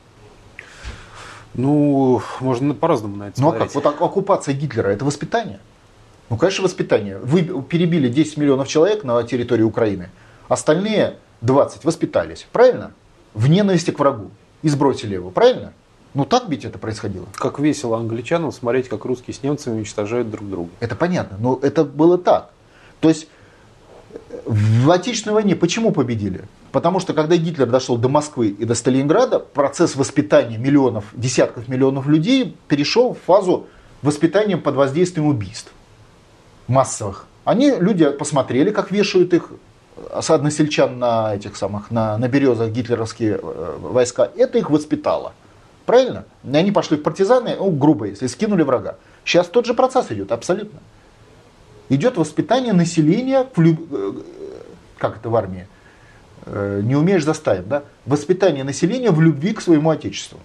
Ну, можно по-разному на это Ну а смотреть. как? Вот ок- оккупация Гитлера это воспитание. Ну, конечно, воспитание. Вы перебили 10 миллионов человек на территории Украины, остальные 20 воспитались. Правильно? В ненависти к врагу. И сбросили его. Правильно? Ну так ведь это происходило. Как весело англичанам смотреть, как русские с немцами уничтожают друг друга. Это понятно, но это было так. То есть в Отечественной войне почему победили? Потому что когда Гитлер дошел до Москвы и до Сталинграда, процесс воспитания миллионов, десятков миллионов людей перешел в фазу воспитания под воздействием убийств массовых. Они, люди посмотрели, как вешают их с односельчан на этих самых, на, на березах гитлеровские э, войска. Это их воспитало. Правильно? И они пошли в партизаны, ну, грубо, если скинули врага. Сейчас тот же процесс идет, абсолютно. Идет воспитание населения, э, как это в армии, Э, не умеешь заставить, да? Воспитание населения в любви к своему отечеству,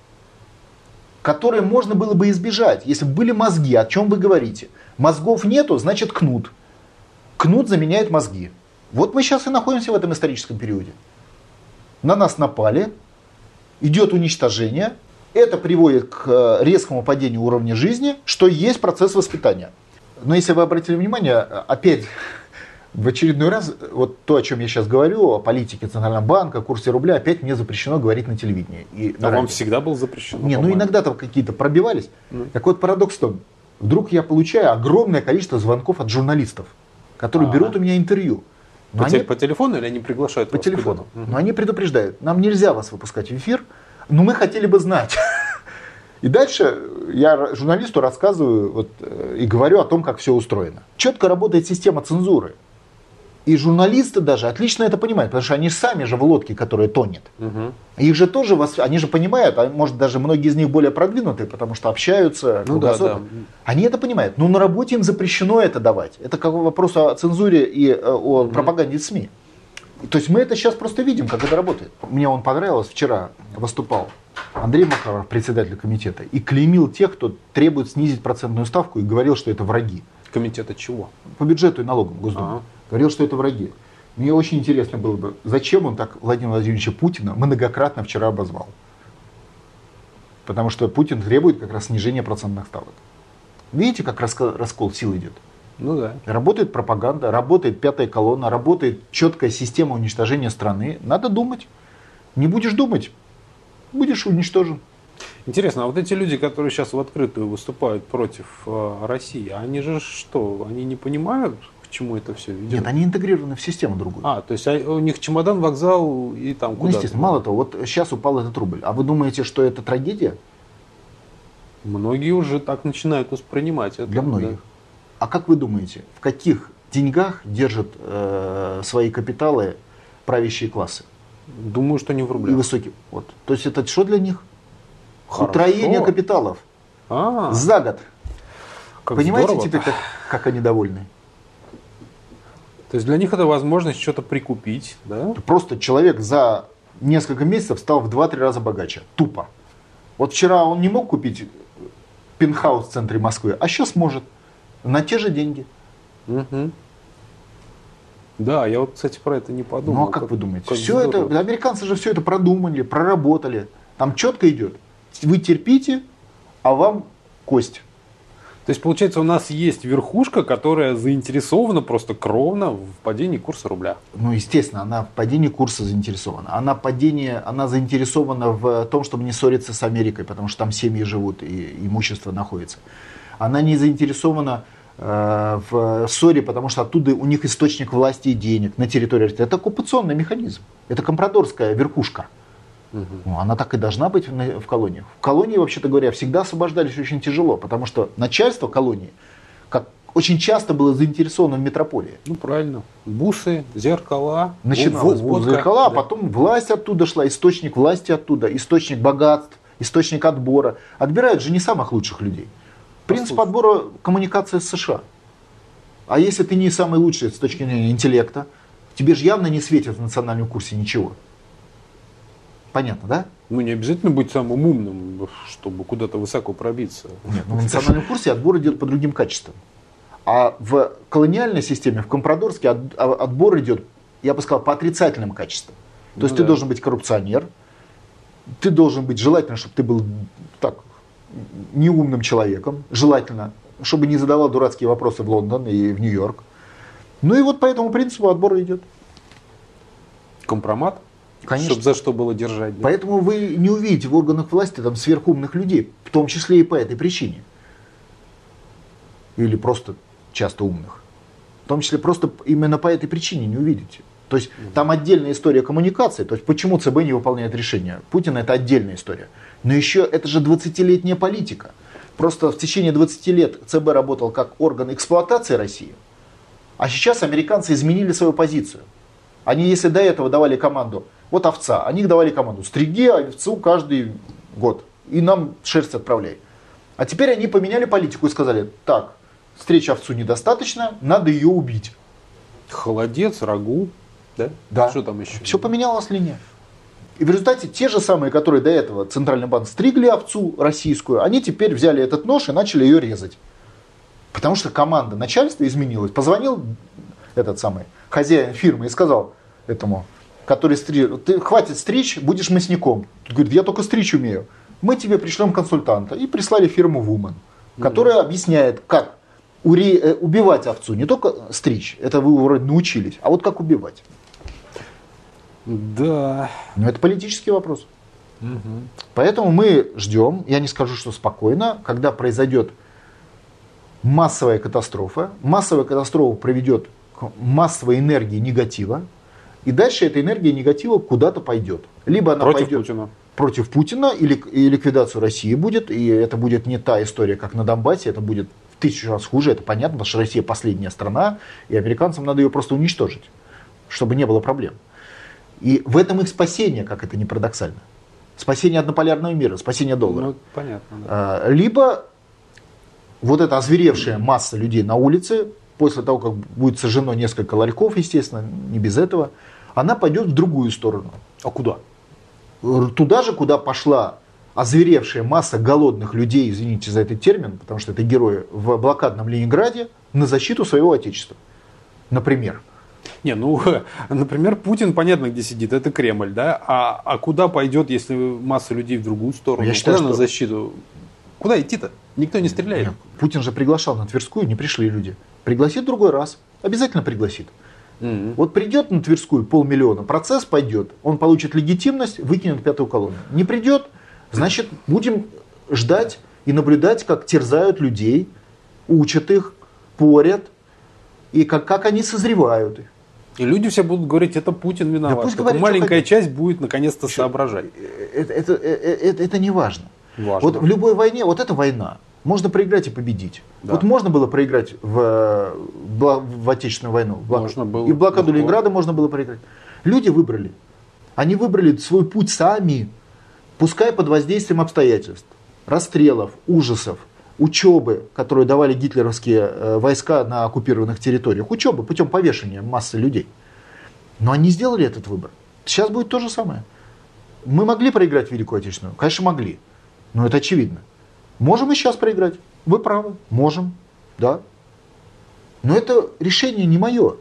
которое можно было бы избежать, если бы были мозги, о чем вы говорите. Мозгов нету, значит кнут. Кнут заменяет мозги. Вот мы сейчас и находимся в этом историческом периоде. На нас напали, идет уничтожение, это приводит к э, резкому падению уровня жизни, что есть процесс воспитания. Но если вы обратили внимание, опять [laughs] в очередной раз, вот то, о чем я сейчас говорю, о политике Центрального банка, курсе рубля, опять мне запрещено говорить на телевидении. И на А вам радио. всегда было запрещено? Не, ну иногда там какие-то пробивались. Ну. Так вот парадокс в том, вдруг я получаю огромное количество звонков от журналистов, которые А. берут у меня интервью. По, они- по телефону или они приглашают по телефону. Мгм. Но они предупреждают, нам нельзя вас выпускать в эфир, но мы хотели бы знать. И дальше я журналисту рассказываю вот, э, и говорю о том, как все устроено. Четко работает система цензуры. И журналисты даже отлично это понимают, потому что они сами же в лодке, которая тонет. Мгм. Их же тоже, они же понимают, а может даже многие из них более продвинутые, потому что общаются Ну да, да. Они это понимают. Но на работе им запрещено это давать. Это как вопрос о цензуре и э, о пропаганде СМИ. То есть мы это сейчас просто видим, как это работает. Мне он понравилось, вчера выступал Андрей Макаров, председатель комитета, и клеймил тех, кто требует снизить процентную ставку и говорил, что это враги. Комитета чего? По бюджету и налогам Госдумы. Ага. Говорил, что это враги. Мне очень интересно было бы, зачем он так Владимира Владимировича Путина многократно вчера обозвал. Потому что Путин требует как раз снижения процентных ставок. Видите, как раска- раскол сил идет? Ну да. Работает пропаганда, работает пятая колонна, работает четкая система уничтожения страны. Надо думать. Не будешь думать, будешь уничтожен. Интересно, а вот эти люди, которые сейчас в открытую выступают против э, России, они же что, они не понимают, чему это все ведет? Нет, они интегрированы в систему другую. А, то есть а, у них чемодан, вокзал и там ну, куда естественно, мало того, вот сейчас упал этот рубль. А вы думаете, что это трагедия? Многие уже так начинают воспринимать это. Для многих. А как вы думаете, в каких деньгах держат э, свои капиталы правящие классы? да. Думаю, что не в И рублях. высокие. Вот. То есть это что для них? Хорошо. Утроение капиталов А, за год. как Понимаете здорово. теперь, как, как они довольны? То есть для них это возможность что-то прикупить, да? Просто человек за несколько месяцев стал в 2-3 раза богаче. Тупо. Вот вчера он не мог купить пентхаус в центре Москвы, а сейчас может. На те же деньги. Мгм. Да, я вот, кстати, про это не подумал. ну а как, вы думаете? как все здорово. это, американцы же все это продумали, проработали. Там четко идет. Вы терпите, а вам кость. То есть, получается, у нас есть верхушка, которая заинтересована просто кровно в падении курса рубля. Ну, естественно, она в падении курса заинтересована. Она, падение, она заинтересована в том, чтобы не ссориться с Америкой, потому что там семьи живут и имущество находится. Она не заинтересована э, в ссоре, потому что оттуда у них источник власти и денег на территории. Это оккупационный механизм. Это компрадорская верхушка. Ну, она так и должна быть в, в колониях. В колонии, вообще-то говоря, всегда освобождались очень тяжело, потому что начальство колонии как очень часто было заинтересовано в метрополии. Ну, правильно. Бусы, зеркала. Начиналось водка, зеркала, а да. потом власть оттуда шла, источник власти оттуда, источник богатств, источник отбора. Отбирают же не самых лучших людей. Принцип Послушай. отбора коммуникация с США. А если ты не самый лучший с точки зрения интеллекта, тебе же явно не светит в национальном курсе ничего. Понятно, да? Ну, не обязательно быть самым умным, чтобы куда-то высоко пробиться. Нет, ну, в национальном курсе отбор идет по другим качествам. А в колониальной системе, в компрадорске а- отбор идет, я бы сказал, по отрицательным качествам. То есть Ну ты да. должен быть коррупционер, ты должен быть желательно, чтобы ты был так неумным человеком, желательно, чтобы не задавал дурацкие вопросы в Лондон и в Нью-Йорк. Ну и вот по этому принципу отбор идет. Компромат? Конечно. Чтобы за что было держать. да? Поэтому вы не увидите в органах власти там сверхумных людей, в том числе и по этой причине. Или просто часто умных. В том числе просто именно по этой причине не увидите. То есть там отдельная история коммуникации, то есть почему ЦБ не выполняет решения. Путина это отдельная история. Но еще это же 20-летняя политика. Просто в течение 20 лет ЦБ работал как орган эксплуатации России, а сейчас американцы изменили свою позицию. Они, если до этого давали команду, вот овца, они давали команду, стриги овцу каждый год, и нам шерсть отправляй. А теперь они поменяли политику и сказали, так, стричь овцу недостаточно, надо ее убить. Холодец, рагу. Да? Да. Что там еще? Все поменялась линия. И в результате те же самые, которые до этого Центральный банк стригли овцу российскую, они теперь взяли этот нож и начали ее резать. Потому что команда начальства изменилась. Позвонил этот самый хозяин фирмы и сказал этому, который стриг, ты хватит стричь, будешь мясником. Говорит, я только стричь умею. Мы тебе пришлем консультанта. И прислали фирму Woman, которая объясняет, как уре- э, убивать овцу. Не только стричь, это вы вроде научились, а вот как убивать. Да. Но это политический вопрос. Поэтому мы ждем, я не скажу, что спокойно, когда произойдет массовая катастрофа. Массовая катастрофа приведет к массовой энергии негатива. И дальше эта энергия негатива куда-то пойдет. Либо она Против пойдет Путина. против Путина, или и ликвидацию России будет. И это будет не та история, как на Донбассе. Это будет в тысячу раз хуже. Это понятно, потому что Россия последняя страна. И американцам надо ее просто уничтожить, чтобы не было проблем. И в этом их спасение, как это не парадоксально. Спасение однополярного мира, спасение доллара. Ну, понятно. да. А, Либо вот эта озверевшая масса людей на улице, после того, как будет сожжено несколько ларьков, естественно, не без этого, она пойдет в другую сторону. А куда? Туда же, куда пошла озверевшая масса голодных людей, извините за этот термин, потому что это герои, в блокадном Ленинграде на защиту своего отечества. Например. Не, ну, [laughs] например, Путин, понятно, где сидит, это Кремль, да? А, а куда пойдет, если масса людей в другую сторону? Я считаю, куда на что- защиту? Куда идти-то? Никто не стреляет. Нет, Путин же приглашал на Тверскую, не пришли люди. Пригласит в другой раз. Обязательно пригласит. Мгм. Вот придет на Тверскую полмиллиона, процесс пойдет, он получит легитимность, выкинет пятую колонну. Не придет, значит, будем ждать и наблюдать, как терзают людей, учат их, порят, и как, как они созревают. И люди все будут говорить, это Путин виноват. пусть Только говорит, что маленькая хотят. часть будет наконец-то соображать. Это, это, э, это, это не важно. Важно. Вот в любой войне, вот это война. Можно проиграть и победить. Да. Вот можно было проиграть в, в Отечественную войну. в Можно было. И в блокаду Легко. Ленинграда можно было проиграть. Люди выбрали. Они выбрали свой путь сами. Пускай под воздействием обстоятельств, расстрелов, ужасов, учебы, которые давали гитлеровские э, войска на оккупированных территориях. Учебы путем повешения массы людей. Но они сделали этот выбор. Сейчас будет то же самое. Мы могли проиграть Великую Отечественную? Конечно, могли. Но это очевидно. Можем и сейчас проиграть. Вы правы. Можем. Да. Но это решение не мое.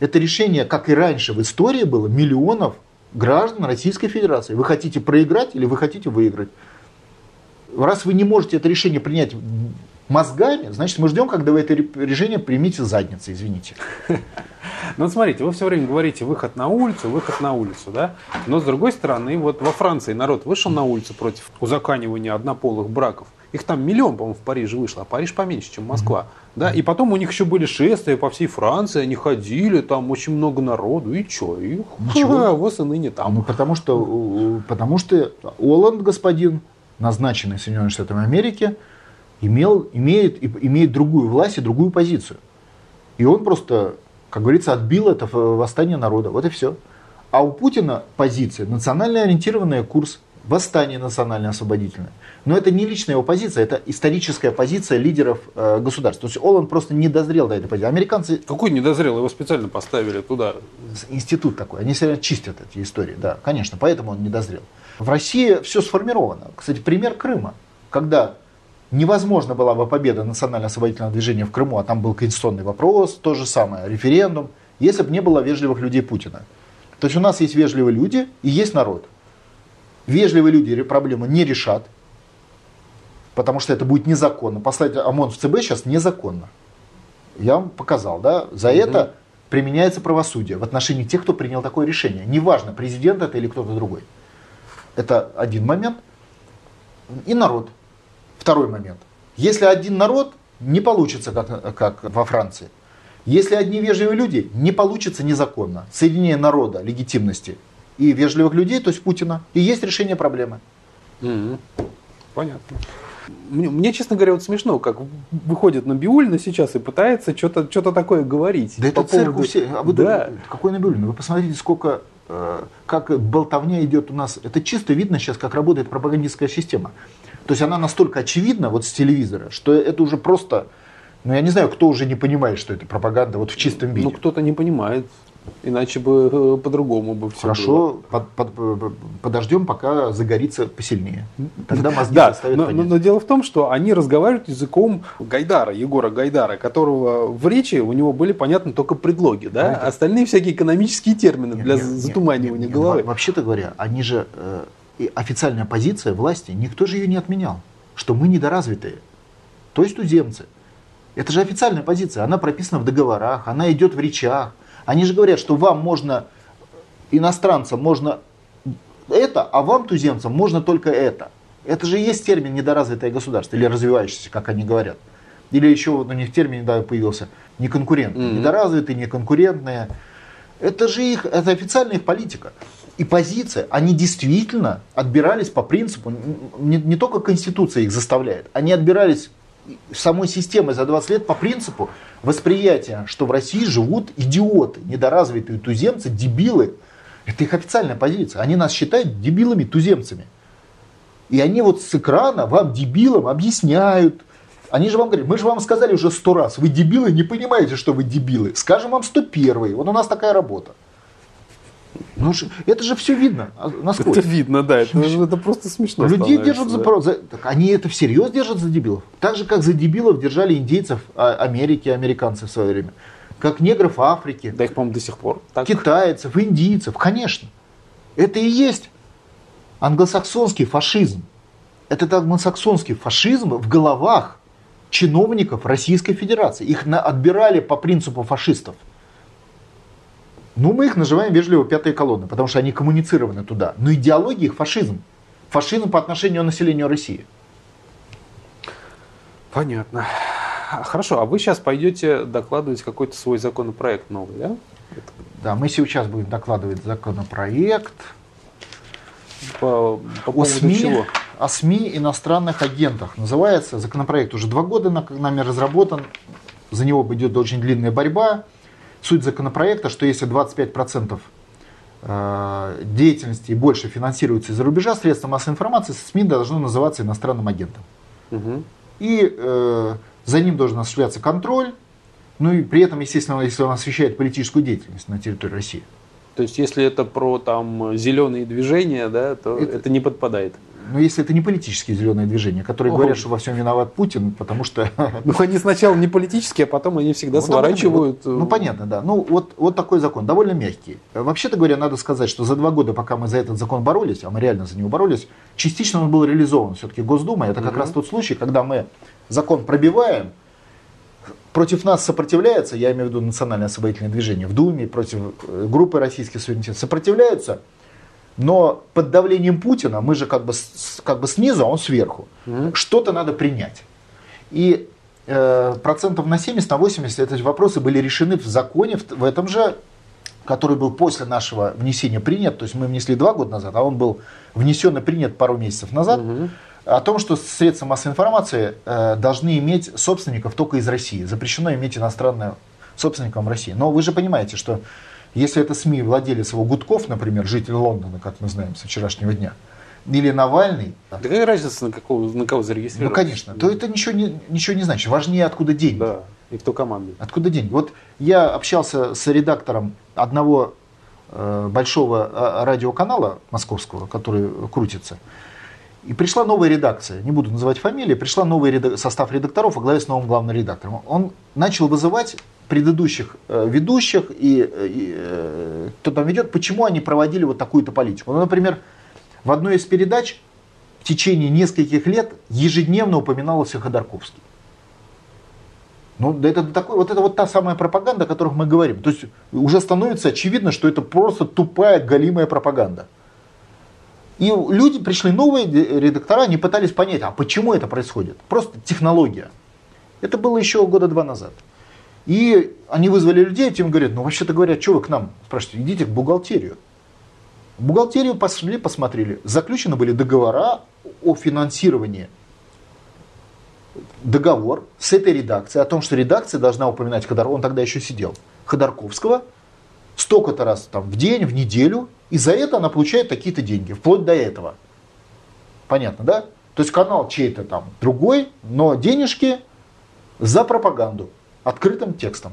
Это решение, как и раньше в истории было, миллионов граждан Российской Федерации. Вы хотите проиграть или вы хотите выиграть? Раз вы не можете это решение принять мозгами, значит мы ждем, когда вы это ре- решение примите задницей, извините. [laughs] Ну, смотрите, вы все время говорите выход на улицу, выход на улицу, да? Но с другой стороны, вот во Франции народ вышел на улицу против узаканивания однополых браков. Их там миллион, по-моему, в Париже вышло, а Париж поменьше, чем Москва. Да, и потом у них еще были шествия по всей Франции, они ходили, там очень много народу, и что? И Ничего. вот и ныне там. Ну, потому что, потому что Оланд, господин, назначенный Соединенными Штатами Америки, имел, имеет, имеет другую власть и другую позицию. И он просто, как говорится, отбил это восстание народа. Вот и все. А у Путина позиция национально ориентированная курс, восстание национально-освободительное. Но это не личная его позиция, это историческая позиция лидеров э, государств. То есть Оланд просто не дозрел до этой позиции. Американцы Какой недозрел, его специально поставили туда. институт такой. Они все чистят эти истории, да, конечно, поэтому он не дозрел. В России все сформировано. Кстати, пример Крыма, когда невозможно была бы победа национально-освободительного движения в Крыму, а там был конституционный вопрос, то же самое, референдум, если бы не было вежливых людей Путина. То есть у нас есть вежливые люди и есть народ. Вежливые люди проблему не решат, потому что это будет незаконно. Послать ОМОН в ЦБ сейчас незаконно. Я вам показал, да? За это применяется правосудие в отношении тех, кто принял такое решение. Неважно, президент это или кто-то другой. Это один момент. И народ. Второй момент. Если один народ, не получится, как, как во Франции. Если одни вежливые люди, не получится незаконно. Соединение народа, легитимности и вежливых людей, то есть Путина, и есть решение проблемы. Мгм. Понятно. Мне, мне, честно говоря, вот смешно, как выходит Набиулина сейчас и пытается что-то что такое говорить. Да по это цирк у поводу- всех. А вы Да. думаете, какой Набиулин? Вы посмотрите, сколько, э, как болтовня идет у нас. Это чисто видно сейчас, как работает пропагандистская система. То есть она настолько очевидна вот с телевизора, что это уже просто, ну я не знаю, кто уже не понимает, что это пропаганда вот в чистом виде. Ну, кто-то не понимает. Иначе бы э, по-другому бы все Хорошо, под- под- подождем, пока загорится посильнее. Тогда мозги Да, но, но- но дело в том, что они разговаривают языком Гайдара, Егора Гайдара, которого в речи у него были понятны только предлоги, да? Гайдар. Остальные всякие экономические термины Нет, для нет, затуманивания нет, нет. головы. Во- Вообще-то говоря, они же э, официальная позиция власти, никто же ее не отменял, что мы недоразвитые, то есть туземцы. Это же официальная позиция, она прописана в договорах, она идет в речах. Они же говорят, что вам можно, иностранцам можно это, а вам, туземцам, можно только это. Это же и есть термин недоразвитое государство или развивающееся, как они говорят. Или еще вот у них термин недавно появился, неконкурентные. Мгм. Недоразвитые, неконкурентные. Это же их, это официальная их политика. И позиция, они действительно отбирались по принципу, не, не только Конституция их заставляет, они отбирались самой системой за 20 лет по принципу восприятия, что в России живут идиоты, недоразвитые туземцы, дебилы. Это их официальная позиция. Они нас считают дебилами, туземцами. И они вот с экрана вам, дебилам, объясняют. Они же вам говорят, мы же вам сказали уже сто раз, вы дебилы, не понимаете, что вы дебилы. Скажем вам 101 Вот у нас такая работа. Ну, это же все видно. а, Насколько? Это видно, да, это, это просто смешно Людей держат за, да. за- так они это всерьез держат за дебилов. Так же, как за дебилов держали индейцев а, Америки, американцы в свое время. Как негров Африки, Да их, по-моему, до сих пор так. китайцев, индийцев, конечно. Это и есть англосаксонский фашизм. Это англосаксонский фашизм в головах чиновников Российской Федерации. Их отбирали по принципу фашистов. Ну, мы их называем вежливо пятые колонны, потому что они коммуницированы туда. Но идеология их фашизм. Фашизм по отношению к населению России. Понятно. Хорошо, а вы сейчас пойдете докладывать какой-то свой законопроект новый, да? Да, мы сейчас будем докладывать законопроект По, по о СМИ, чего? о СМИ иностранных агентах. Называется законопроект уже два года на- нами разработан. За него идет очень длинная борьба. Суть законопроекта, что если 25% э, деятельности и больше финансируется из-за рубежа, средства массовой информации, СМИ должно называться иностранным агентом. Мгм. И э, за ним должен осуществляться контроль. Ну и при этом, естественно, если он освещает политическую деятельность на территории России. То есть, если это про там зеленые движения, да, то Это- это, не подпадает. Но если это не политические зеленые движения, которые Ого. говорят, что во всем виноват Путин, потому что Ну, они сначала не политические, а потом они всегда Вот сворачивают. вот, ну, понятно, да. Ну, вот, вот такой закон, довольно мягкий. Э, Вообще-то говоря, надо сказать, что за два года, пока мы за этот закон боролись, а мы реально за него боролись, частично он был реализован все-таки Госдумой. Это как Мгм. раз тот случай, когда мы закон пробиваем, против нас сопротивляется, я имею в виду национальное освободительное движение в Думе, против э, группы российских суверенитетов, сопротивляются, Но под давлением Путина, мы же как бы, как бы снизу, а он сверху, mm что-то надо принять. И э, процентов на 70, на 80 эти вопросы были решены в законе, в, в этом же, который был после нашего внесения принят, то есть мы внесли два года назад, а он был внесен и принят пару месяцев назад, mm о том, что средства массовой информации э, должны иметь собственников только из России. Запрещено иметь иностранных собственником в России. Но вы же понимаете, что если это СМИ владелец его Гудков, например, житель Лондона, как мы знаем со вчерашнего дня, или Навальный. Да какая разница, на, какого, на кого зарегистрировать? Ну, конечно. То это ничего не, ничего не значит. Важнее, откуда деньги. Да, и кто командует. Откуда деньги. Вот я общался с редактором одного э, большого э, радиоканала московского, который крутится. И пришла новая редакция, не буду называть фамилии, пришла новый редак... состав редакторов во главе с новым главным редактором. Он начал вызывать предыдущих э, ведущих и, э, и э, кто там ведет, почему они проводили вот такую-то политику. Ну, например, в одной из передач в течение нескольких лет ежедневно упоминалось Ходорковский. Ну, это, такой, вот это вот та самая пропаганда, о которой мы говорим. То есть уже становится очевидно, что это просто тупая, галимая пропаганда. И люди пришли новые редактора, они пытались понять, а почему это происходит. Просто технология. Это было еще года два назад. И они вызвали людей, тем говорят, ну вообще-то говорят, что вы к нам спрашиваете, идите к бухгалтерию. В бухгалтерию пошли, посмотрели. Заключены были договора о финансировании. Договор с этой редакцией о том, что редакция должна упоминать Ходор, он тогда еще сидел, Ходорковского, столько-то раз там, в день, в неделю, и за это она получает какие-то деньги, вплоть до этого. Понятно, да? То есть канал чей-то там другой, но денежки за пропаганду открытым текстом.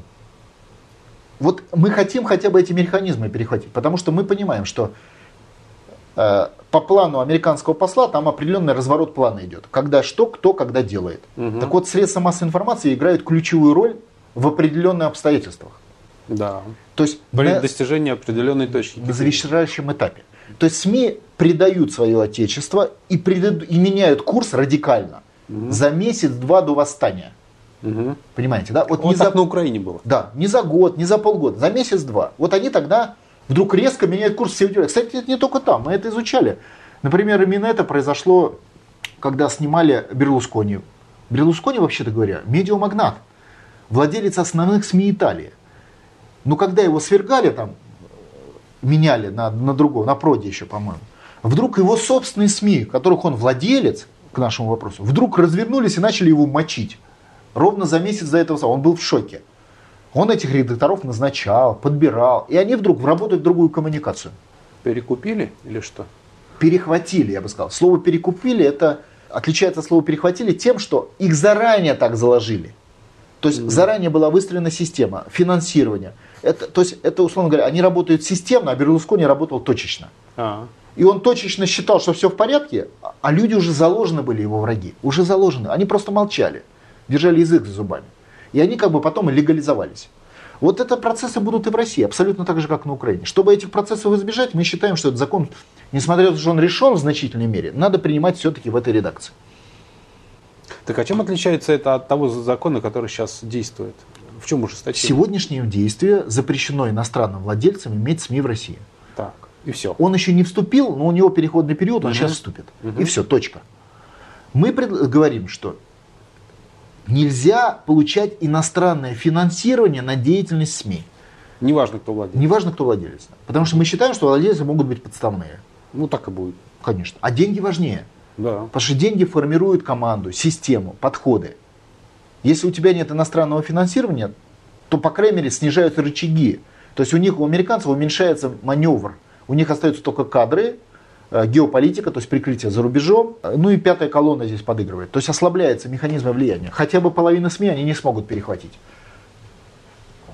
Вот мы хотим хотя бы эти механизмы перехватить, потому что мы понимаем, что э, по плану американского посла там определенный разворот плана идет. Когда что, кто, когда делает. Угу. Так вот, средства массовой информации играют ключевую роль в определенных обстоятельствах. Да. То есть при на, достижении определенной точки. На завершающем этапе. То есть СМИ предают свое отечество и, предают, и меняют курс радикально. Угу. За месяц-два до восстания. Угу. Понимаете, да? Вот, вот не так за... на Украине было. Да, не за год, не за полгода, за месяц-два. Вот они тогда вдруг резко меняют курс всего Кстати, это не только там, мы это изучали. Например, именно это произошло, когда снимали Берлускони. Берлускони, вообще-то говоря, медиамагнат, владелец основных СМИ Италии. Но когда его свергали, там, меняли на, на другого, на проде еще, по-моему, вдруг его собственные СМИ, которых он владелец, к нашему вопросу, вдруг развернулись и начали его мочить. Ровно за месяц до этого он был в шоке. Он этих редакторов назначал, подбирал, и они вдруг работают в другую коммуникацию. Перекупили или что? Перехватили, я бы сказал. Слово перекупили это отличается от слова перехватили тем, что их заранее так заложили. То есть mm-hmm. заранее была выстроена система финансирования. Это, то есть это, условно говоря, они работают системно, а Берлускони работал точечно. А-а. И он точечно считал, что все в порядке, а люди уже заложены были, его враги. Уже заложены. Они просто молчали держали язык за зубами. И они как бы потом легализовались. Вот это процессы будут и в России, абсолютно так же, как на Украине. Чтобы этих процессов избежать, мы считаем, что этот закон, несмотря на то, что он решен в значительной мере, надо принимать все-таки в этой редакции. Так а чем отличается это от того закона, который сейчас действует? В чем ужесточение? В сегодняшнем действии запрещено иностранным владельцам иметь СМИ в России. Так, и все. Он еще не вступил, но у него переходный период, он угу. сейчас вступит. Угу. И все, точка. Мы пред... говорим, что Нельзя получать иностранное финансирование на деятельность СМИ. Неважно, кто владелец. Неважно, кто владелец. Потому что мы считаем, что владельцы могут быть подставные. Ну, так и будет. Конечно. А деньги важнее. Да. Потому что деньги формируют команду, систему, подходы. Если у тебя нет иностранного финансирования, то, по крайней мере, снижаются рычаги. То есть у них, у американцев уменьшается маневр. У них остаются только кадры, Э, геополитика, то есть прикрытие за рубежом. Ну и пятая колонна здесь подыгрывает. То есть ослабляется механизм влияния. Хотя бы половина СМИ они не смогут перехватить.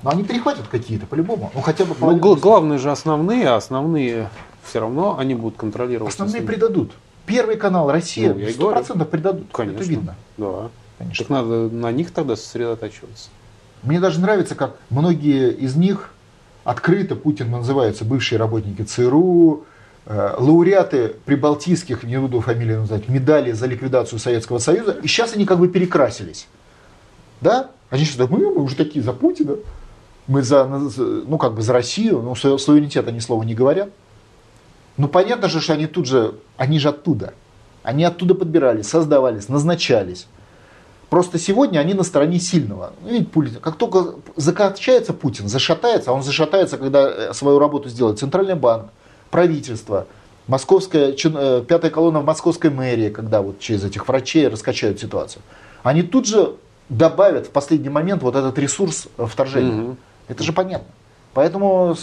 Но они перехватят какие-то по-любому. Ну хотя бы Ну, главные же основные, а основные все равно они будут контролировать. Основные предадут. Первый канал Россия ну, 100% предадут. Конечно. Это видно. Да. Конечно. Так надо на них тогда сосредотачиваться. Мне даже нравится, как многие из них открыто Путин называются бывшие работники ЦРУ, Э, лауреаты прибалтийских, не буду фамилию назвать, медалей за ликвидацию Советского Союза, и сейчас они как бы перекрасились. Да? Они что, мы, мы уже такие за Путина, мы за, ну как бы за Россию, но суверенитет они слова не говорят. Ну, понятно же, что они тут же, они же оттуда. Они оттуда подбирались, создавались, назначались. Просто сегодня они на стороне сильного. Ну, видите, Путин, как только закачается Путин, зашатается, а он зашатается, когда э, свою работу сделает Центральный банк, правительство, московская, э, пятая колонна в московской мэрии, когда вот через этих врачей раскачают ситуацию. Они тут же добавят в последний момент вот этот ресурс вторжения. Угу. Это же понятно. Поэтому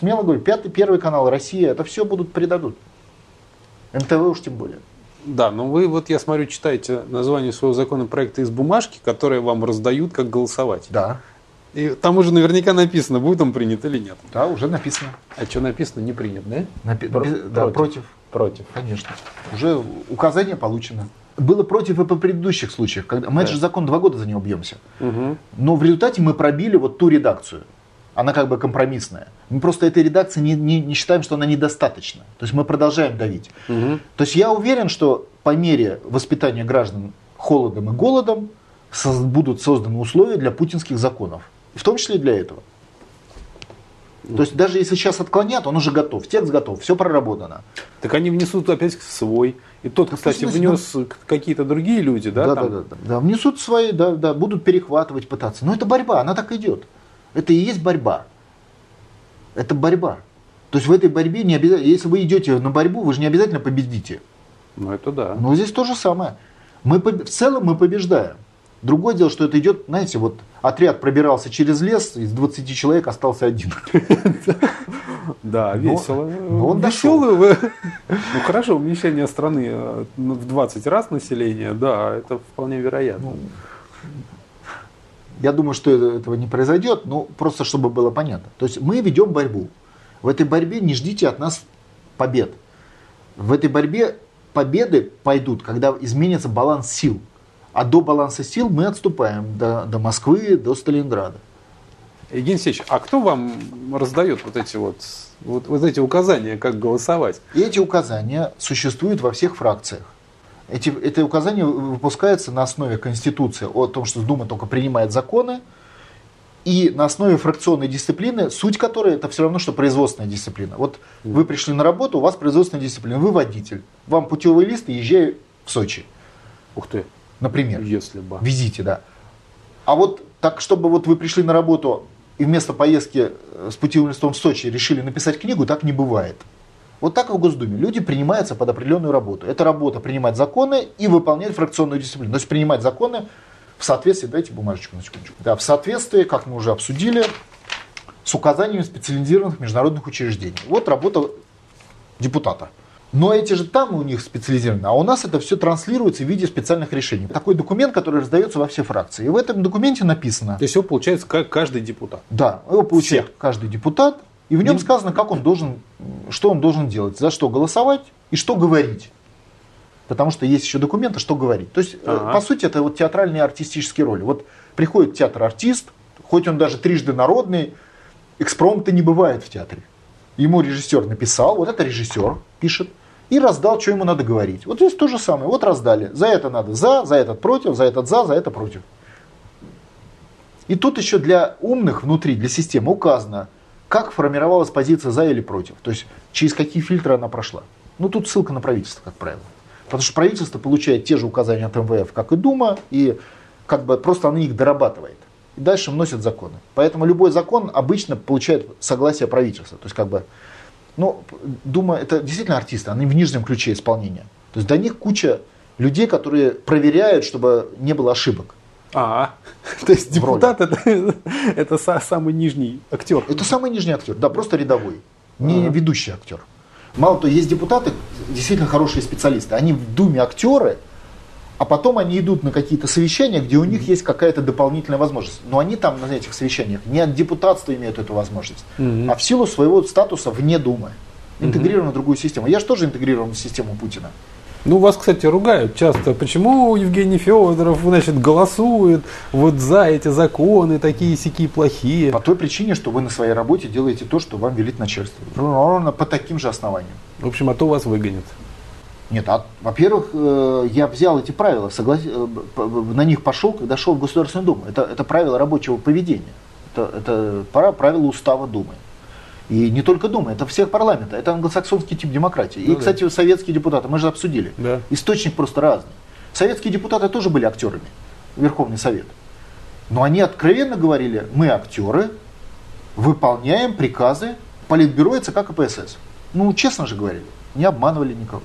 смело говорю, пятый, первый канал, Россия, это все будут предадут. НТВ уж тем более. Да, но вы вот, я смотрю, читаете название своего законопроекта из бумажки, которые вам раздают, как голосовать. Да. И там уже наверняка написано, будет он принят или нет. Да, уже написано. А что написано, не принят, да? Напи- Про- да, против. против. Против. Конечно. Уже указание получено. Было против и по предыдущих случаях. Когда... Мы да. этот же закон два года за него бьемся. Угу. Но в результате мы пробили вот ту редакцию она как бы компромиссная. Мы просто этой редакции не, не, не считаем, что она недостаточна. То есть мы продолжаем давить. Угу. То есть я уверен, что по мере воспитания граждан холодом и голодом будут созданы условия для путинских законов. В том числе и для этого. То есть даже если сейчас отклонят, он уже готов, текст готов, все проработано. Так они внесут опять свой. И тот, кстати, внес ну, какие-то другие люди, да? Да, там? да, да, да. Внесут свои, да, да, будут перехватывать, пытаться. Но это борьба, она так идет. Это и есть борьба. Это борьба. То есть в этой борьбе не обязательно, если вы идете на борьбу, вы же не обязательно победите. Ну это да. Но здесь то же самое. Мы, в целом мы побеждаем. Другое дело, что это идет, знаете, вот отряд пробирался через лес, из 20 человек остался один. [laughs] Да, весело. Он Веселый. [laughs] Ну хорошо, уменьшение страны э, в 20 раз населения, да, это вполне вероятно. Я думаю, что этого не произойдет, но просто чтобы было понятно. То есть мы ведем борьбу. В этой борьбе не ждите от нас побед. В этой борьбе победы пойдут, когда изменится баланс сил. А до баланса сил мы отступаем до, до Москвы, до Сталинграда. Евгений Алексеевич, а кто вам раздает вот эти вот, вот, вот эти указания, как голосовать? Эти указания существуют во всех фракциях. Эти, это указание выпускается на основе Конституции о том, что Дума только принимает законы, и на основе фракционной дисциплины, суть которой это все равно, что производственная дисциплина. Вот вы пришли на работу, у вас производственная дисциплина, вы водитель, вам путевой лист и езжай в Сочи. Ух ты. Например. Если бы. Везите, да. А вот так, чтобы вот вы пришли на работу и вместо поездки с путевым листом в Сочи решили написать книгу, так не бывает. Вот так и в Госдуме. Люди принимаются под определенную работу. Это работа принимать законы и выполнять фракционную дисциплину. То есть принимать законы в соответствии, дайте бумажечку на секундочку. Да, в соответствии, как мы уже обсудили, с указаниями специализированных международных учреждений. Вот работа депутата. Но эти же там у них специализированы, а у нас это все транслируется в виде специальных решений. Такой документ, который раздается во все фракции. И в этом документе написано... То есть его получается каждый депутат? Да, его получает все. каждый депутат. И в нем сказано, как он должен, что он должен делать, за что голосовать и что говорить. Потому что есть еще документы, что говорить. То есть, э, ага. по сути, это вот театральные артистические роли. Вот приходит театр-артист, хоть он даже трижды народный, экспромта не бывает в театре. Ему режиссер написал, вот это режиссер пишет, и раздал, что ему надо говорить. Вот здесь то же самое, вот раздали. За это надо за, за этот против, за этот за, за это против. И тут еще для умных внутри, для системы указано, как формировалась позиция за или против. То есть через какие фильтры она прошла. Ну тут ссылка на правительство, как правило. Потому что правительство получает те же указания от МВФ, как и Дума, и как бы просто она их дорабатывает. И дальше вносят законы. Поэтому любой закон обычно получает согласие правительства. То есть как бы, ну, Дума это действительно артисты, они в нижнем ключе исполнения. То есть до них куча людей, которые проверяют, чтобы не было ошибок. А, [laughs] то есть депутат это, [laughs] это самый нижний актер. Это самый нижний актер, да, просто рядовой, не а. ведущий актер. Мало того, есть депутаты, действительно хорошие специалисты, они в Думе актеры, а потом они идут на какие-то совещания, где у них есть какая-то дополнительная возможность. Но они там на этих совещаниях не от депутатства имеют эту возможность, а в силу своего статуса вне Думы. Интегрированы в другую систему. Я же тоже интегрирован в систему Путина. Ну, вас, кстати, ругают часто. Почему Евгений Федоров, значит, голосует вот за эти законы, такие сики плохие? По той причине, что вы на своей работе делаете то, что вам велит начальство. Ровно по таким же основаниям. В общем, а то вас выгонят. Нет, а, во-первых, э, я взял эти правила, соглас... Э, на них пошел, когда шел в Государственную Думу. Это, это правила рабочего поведения. Это, это правила устава Думы. И не только Дума, это всех парламента, это англосаксонский тип демократии. Ну и, да. кстати, советские депутаты, мы же обсудили. Да. Источник просто разный. Советские депутаты тоже были актерами, Верховный Совет. Но они откровенно говорили, мы актеры, выполняем приказы Политбюро и ЦК КПСС. Ну, честно же говорили, не обманывали никого.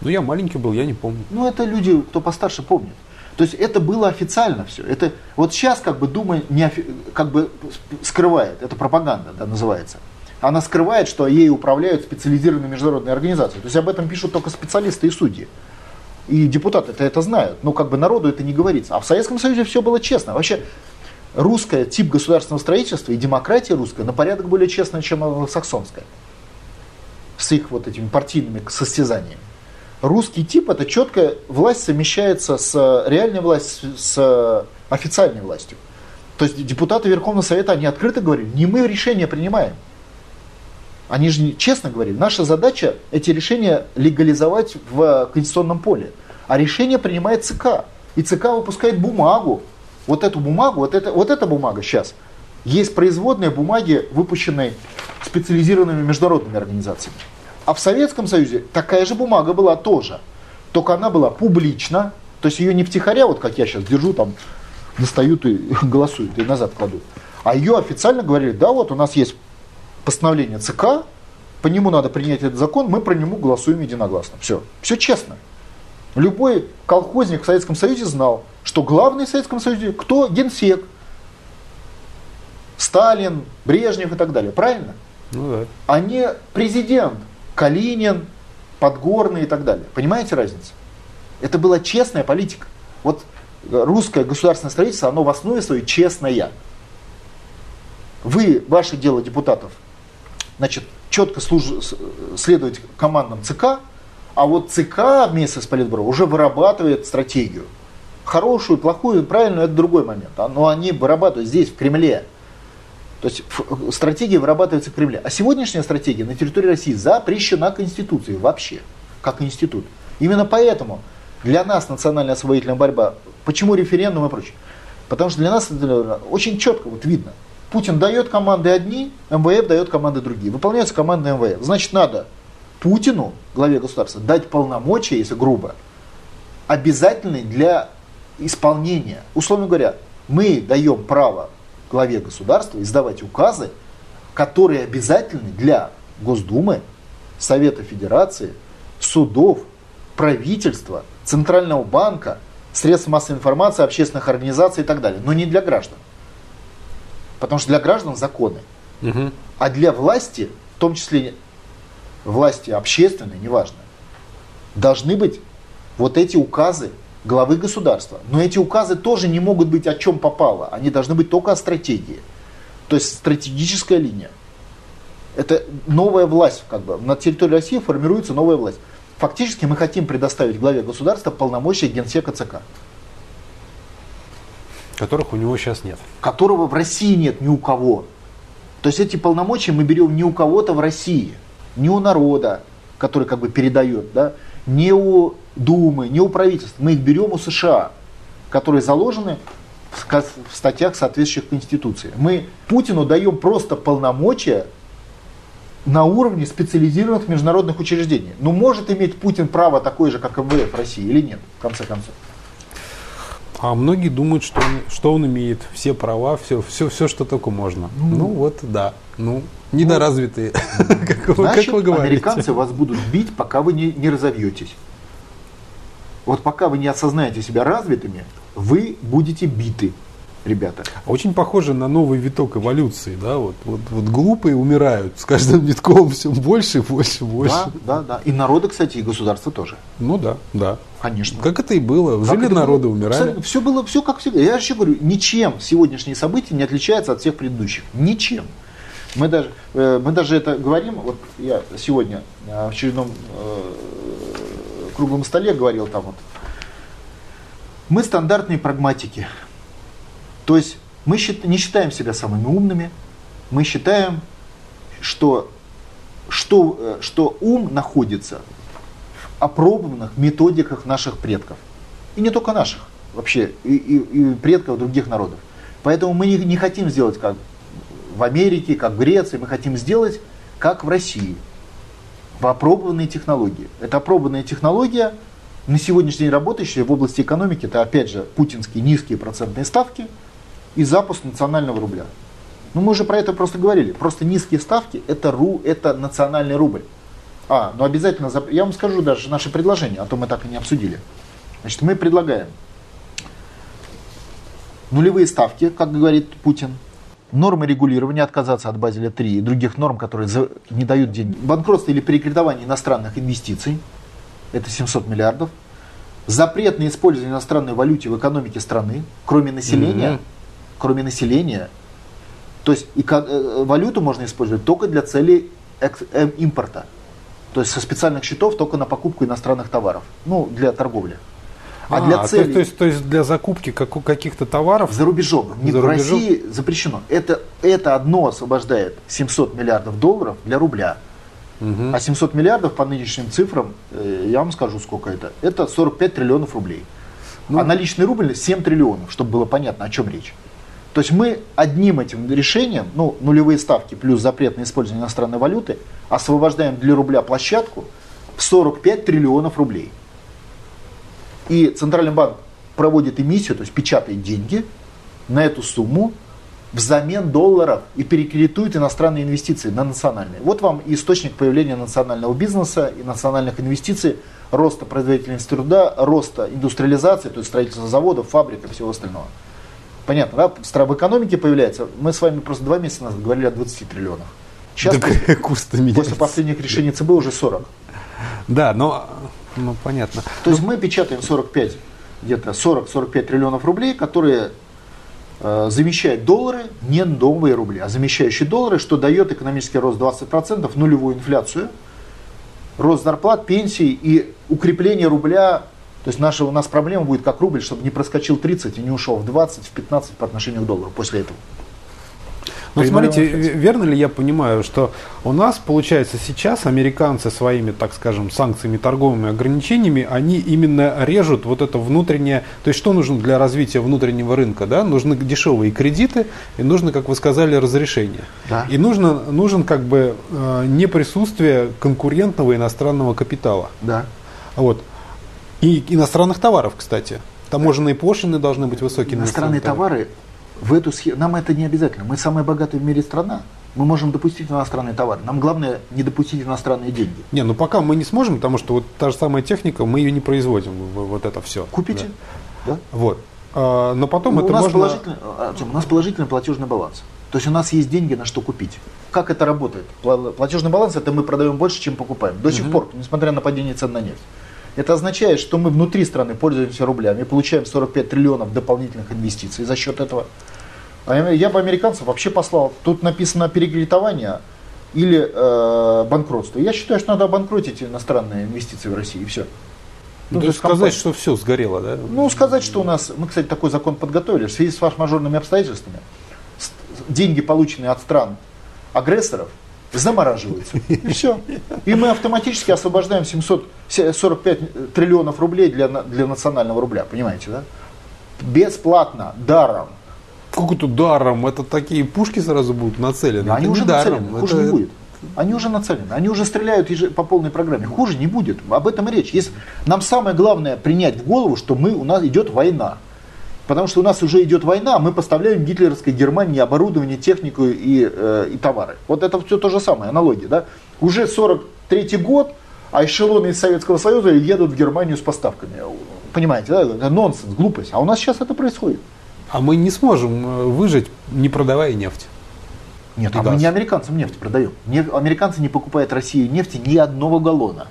Ну, я маленький был, я не помню. Ну, это люди, кто постарше, помнят. То есть это было официально все. Это вот сейчас как бы Дума не офи- как бы скрывает, это пропаганда да, называется. Она скрывает, что ей управляют специализированные международные организации. То есть об этом пишут только специалисты и судьи. И депутаты это, это знают, но как бы народу это не говорится. А в Советском Союзе все было честно. Вообще русская тип государственного строительства и демократия русская на порядок более честная, чем англосаксонская. С их вот этими партийными состязаниями. Русский тип это четко власть совмещается с реальной властью, с официальной властью. То есть депутаты Верховного Совета, они открыто говорили, не мы решения принимаем. Они же честно говорили, наша задача эти решения легализовать в конституционном поле. А решение принимает ЦК. И ЦК выпускает бумагу. Вот эту бумагу, вот, это, вот эта бумага сейчас, есть производные бумаги, выпущенные специализированными международными организациями. А в Советском Союзе такая же бумага была тоже. Только она была публична, то есть ее не втихаря, вот как я сейчас держу, там достают и [laughs] голосуют, и назад кладут. А ее официально говорили, да, вот у нас есть постановление ЦК, по нему надо принять этот закон, мы про него голосуем единогласно. Все. Все честно. Любой колхозник в Советском Союзе знал, что главный в Советском Союзе кто? Генсек. Сталин, Брежнев и так далее. Правильно? Ну да. а не президент Калинин, Подгорный и так далее. Понимаете разницу? Это была честная политика. Вот русское государственное строительство, оно в основе своей честное. Вы, ваше дело депутатов, значит, четко служ- следовать командам ЦК, а вот ЦК вместе с Политбюро уже вырабатывает стратегию. Хорошую, плохую, правильную, это другой момент. А, Но они вырабатывают здесь, в Кремле. То есть ф- стратегия вырабатывается в Кремле. А сегодняшняя стратегия на территории России запрещена Конституцией вообще, как институт. Именно поэтому для нас национальная освободительная борьба, почему референдум и прочее? Потому что для нас это очень четко вот видно. Путин дает команды одни, МВФ дает команды другие. Выполняются команды МВФ. Значит, надо Путину, главе государства, дать полномочия, если грубо, обязательные для исполнения. Условно говоря, мы даем право главе государства издавать указы, которые обязательны для Госдумы, Совета Федерации, судов, правительства, Центрального банка, средств массовой информации, общественных организаций и так далее. Но не для граждан. Потому что для граждан законы. Мгм. А для власти, в том числе власти общественной, неважно, должны быть вот эти указы главы государства. Но эти указы тоже не могут быть о чем попало. Они должны быть только о стратегии. То есть стратегическая линия. Это новая власть, как бы. На территории России формируется новая власть. Фактически мы хотим предоставить главе государства полномочия генсека ЦК, Которых у него сейчас нет. которого в России нет ни у кого. То есть эти полномочия мы берем не у кого-то в России, не у народа, который как бы передает, да, не у Думы, не у правительства. Мы их берем у США, которые заложены в статьях, соответствующих Конституции. Мы Путину даем просто полномочия на уровне специализированных международных учреждений. Ну, может иметь Путин право такое же, как МВФ России или нет, в конце концов? А многие думают, что он, что он имеет все права, все, все, все, что только можно. Ну, вот, да. Ну, недоразвитые, [laughs] как, вы- Значит, как вы говорите. американцы вас будут бить, пока вы не, не разовьетесь. Вот пока вы не осознаете себя развитыми, вы будете биты, ребята. Очень похоже на новый виток эволюции, да, вот, вот, вот глупые умирают с каждым витком все больше, больше, больше. Да, да, да. И народы, кстати, и государства тоже. Ну да, да. Конечно. Как это и было. Как Жили народы, было? умирали. Все было все как всегда. Я еще говорю, ничем сегодняшние события не отличаются от всех предыдущих. Ничем. Мы даже, э, мы даже это говорим, вот я сегодня э, в очередном э, круглом столе говорил там вот, мы стандартные прагматики. То есть мы не считаем себя самыми умными, мы считаем, что, что, что ум находится опробованных методиках наших предков. И не только наших, вообще, и, и- и предков других народов. Поэтому мы не, не хотим сделать как в Америке, как в Греции. Мы хотим сделать, как в России. В опробованные технологии. Это опробованная технология, на сегодняшний день работающая в области экономики. Это, опять же, путинские низкие процентные ставки и запуск национального рубля. Ну, мы уже про это просто говорили. Просто низкие ставки – это, ру, это национальный рубль. А, ну обязательно, я вам скажу даже наше предложение, а то мы так и не обсудили. Значит, мы предлагаем нулевые ставки, как говорит Путин, нормы регулирования, отказаться от Базеля 3 и других норм, которые не дают деньги, банкротство или перекредование иностранных инвестиций, это 700 миллиардов, запрет на использование иностранной валюты в экономике страны, кроме населения, mm-hmm. кроме населения, то есть и, э, валюту можно использовать только для целей э, импорта, то есть со специальных счетов только на покупку иностранных товаров, ну для торговли. А, а для целей... То есть, то есть для закупки как, каких-то товаров? За рубежом. Не за в рубежом? России запрещено. Это, это одно освобождает 700 миллиардов долларов для рубля. Угу. А 700 миллиардов по нынешним цифрам, э, я вам скажу, сколько это. Это 45 триллионов рублей. Ну, а наличный рубль 7 триллионов, чтобы было понятно, о чем речь. То есть мы одним этим решением, ну, нулевые ставки плюс запрет на использование иностранной валюты, освобождаем для рубля площадку в 45 триллионов рублей. И Центральный банк проводит эмиссию, то есть печатает деньги на эту сумму взамен долларов и перекредитует иностранные инвестиции на национальные. Вот вам источник появления национального бизнеса и национальных инвестиций, роста производительности труда, роста индустриализации, то есть строительства заводов, фабрик и всего остального. Понятно, да? В экономике появляется. Мы с вами просто два месяца назад говорили о 20 триллионах. Сейчас так, после, [laughs] после последних решений ЦБ уже 40. Да, но ну, понятно. То есть мы печатаем 45, где-то 40-45 триллионов рублей, которые э, замещают доллары, не новые рубли, а замещающие доллары, что дает экономический рост 20%, нулевую инфляцию, рост зарплат, пенсий и укрепление рубля. То есть наша, у нас проблема будет как рубль, чтобы не проскочил 30 и не ушел в 20, в 15 по отношению к доллару после этого. Ну, смотрите, верно ли я понимаю, что у нас, получается, сейчас американцы своими, так скажем, санкциями, торговыми ограничениями, они именно режут вот это внутреннее, то есть что нужно для развития внутреннего рынка, да? Нужны дешевые кредиты и нужно, как вы сказали, разрешение. Да. И нужно, нужен как бы э, не присутствие конкурентного иностранного капитала. Да. Вот. И иностранных товаров, кстати. Таможенные пошлины должны быть высокими. Иностранные товары в эту схему, нам это не обязательно. Мы самая богатая в мире страна. Мы можем допустить иностранные товары. Нам главное не допустить иностранные деньги. Не, ну пока мы не сможем, потому что вот та же самая техника, мы ее не производим, вот это все. Купите. Да. да? Вот. А, но потом у это нас можно... Положительный, Артем, у нас положительный платежный баланс. То есть у нас есть деньги на что купить. Как это работает? Платежный баланс это мы продаем больше, чем покупаем. До сих пор, несмотря на падение цен на нефть. Это означает, что мы внутри страны пользуемся рублями, получаем 45 триллионов дополнительных инвестиций за счет этого. А я бы американцев вообще послал. Тут написано перекредитование или э, банкротство. Я считаю, что надо обанкротить иностранные инвестиции в России, и все. Ну, ну, то есть сказать, что все сгорело, да? Ну, сказать, что у нас, мы, кстати, такой закон подготовили, в связи с форс-мажорными обстоятельствами, деньги, полученные от стран агрессоров, замораживаются. И все. И мы автоматически освобождаем 745 триллионов рублей для, для национального рубля, понимаете, да? Бесплатно, даром. Как это даром? Это такие пушки сразу будут нацелены. Они это уже даром. нацелены, хуже это... не будет. Они уже нацелены, они уже стреляют по полной программе. Хуже не будет. Об этом и речь. Есть, нам самое главное принять в голову, что мы, у нас идет война. Потому что у нас уже идет война, мы поставляем гитлеровской Германии оборудование, технику и, э, и товары. Вот это все то же самое, аналогия. Да? Уже 43 год, а эшелоны из Советского Союза едут в Германию с поставками. Понимаете, да? это нонсенс, глупость. А у нас сейчас это происходит. А мы не сможем э, выжить, не продавая нефть. Нет, а газ. мы не американцам нефть продаем. Не, американцы не покупают России нефти ни одного галлона.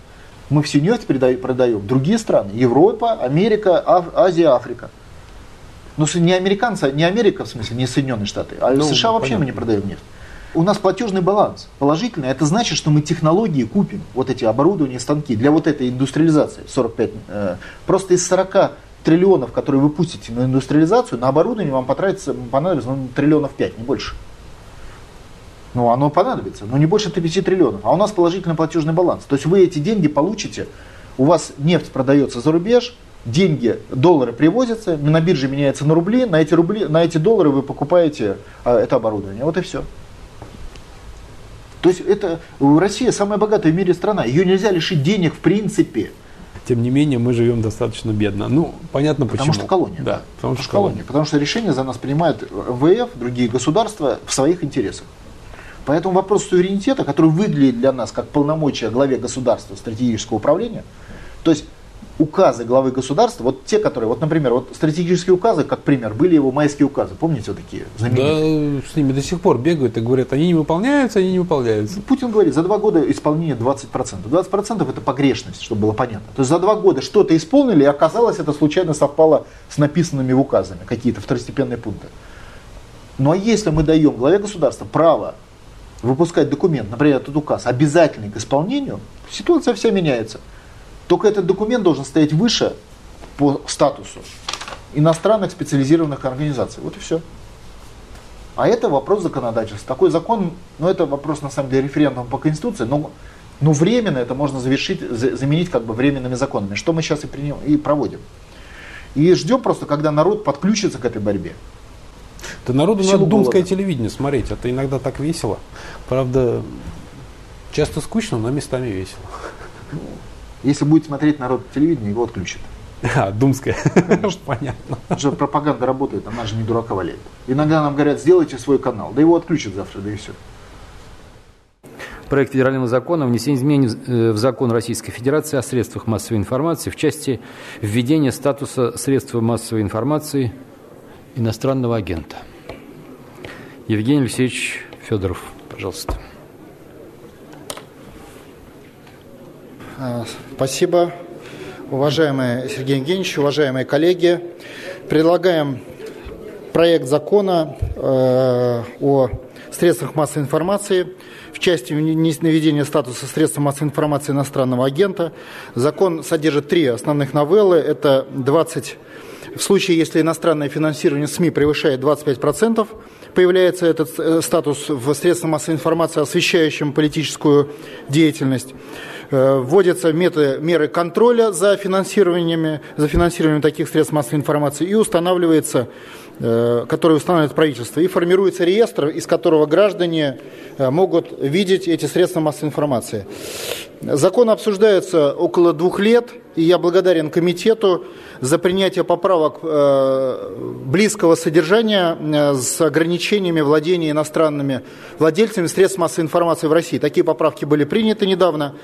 Мы всю нефть продаем другие страны. Европа, Америка, Аф, Азия, Африка. Ну, не американцы, не Америка, в смысле, не Соединенные Штаты, а ну, США вообще понятно. мы не продаем нефть. У нас платежный баланс положительный. Это значит, что мы технологии купим, вот эти оборудования, станки для вот этой индустриализации 45. Э, просто из 40 триллионов, которые вы пустите на индустриализацию, на оборудование вам потратится, понадобится ну, триллионов 5, не больше. Ну, оно понадобится, но не больше 5 триллионов. А у нас положительный платежный баланс. То есть вы эти деньги получите, у вас нефть продается за рубеж, деньги, доллары привозятся, на бирже меняется на рубли, на эти, рубли, на эти доллары вы покупаете а, это оборудование. Вот и все. То есть это Россия самая богатая в мире страна. Ее нельзя лишить денег в принципе. Тем не менее, мы живем достаточно бедно. Ну, понятно потому почему. Что колония. Да, потому, что колония. Потому что решения за нас принимают ВФ, другие государства в своих интересах. Поэтому вопрос суверенитета, который выглядит для нас как полномочия главе государства стратегического управления, то есть указы главы государства, вот те, которые, вот, например, вот стратегические указы, как пример, были его майские указы, помните вот такие знаменитые? Да, с ними до сих пор бегают и говорят, они не выполняются, они не выполняются. Путин говорит, за два года исполнение 20%. 20% это погрешность, чтобы было понятно. То есть за два года что-то исполнили, и оказалось, это случайно совпало с написанными в указами, какие-то второстепенные пункты. Ну а если мы даем главе государства право выпускать документ, например, этот указ, обязательный к исполнению, ситуация вся меняется. Только этот документ должен стоять выше по статусу иностранных специализированных организаций. Вот и все. А это вопрос законодательства. Такой закон, ну это вопрос на самом деле референдума по Конституции, но, но временно это можно завершить, заменить как бы временными законами, что мы сейчас и, приним, и проводим. И ждем просто, когда народ подключится к этой борьбе. Да народу надо думское телевидение смотреть, это иногда так весело. Правда, часто скучно, но местами весело. Если будет смотреть народ телевидение, его отключат. А, думская. [laughs] Понятно. Уже пропаганда работает, она же не дурака валяет. Иногда нам говорят, сделайте свой канал. Да его отключат завтра, да и все. Проект федерального закона о внесении изменений э, в закон Российской Федерации о средствах массовой информации в части введения статуса средства массовой информации иностранного агента. Евгений Алексеевич Федоров, пожалуйста. Спасибо, уважаемый Сергей Евгеньевич, уважаемые коллеги. Предлагаем проект закона э, о средствах массовой информации в части наведения статуса средства массовой информации иностранного агента. Закон содержит три основных новеллы. Это 20 в случае, если иностранное финансирование СМИ превышает 25%, появляется этот э, статус в средствах массовой информации, освещающем политическую деятельность. Э, вводятся методы, меры контроля за финансированиями, за финансированием таких средств массовой информации и устанавливается э, который устанавливает правительство, и формируется реестр, из которого граждане э, могут видеть эти средства массовой информации. Закон обсуждается около двух лет, и я благодарен комитету за принятие поправок близкого содержания с ограничениями владения иностранными владельцами средств массовой информации в России. Такие поправки были приняты недавно.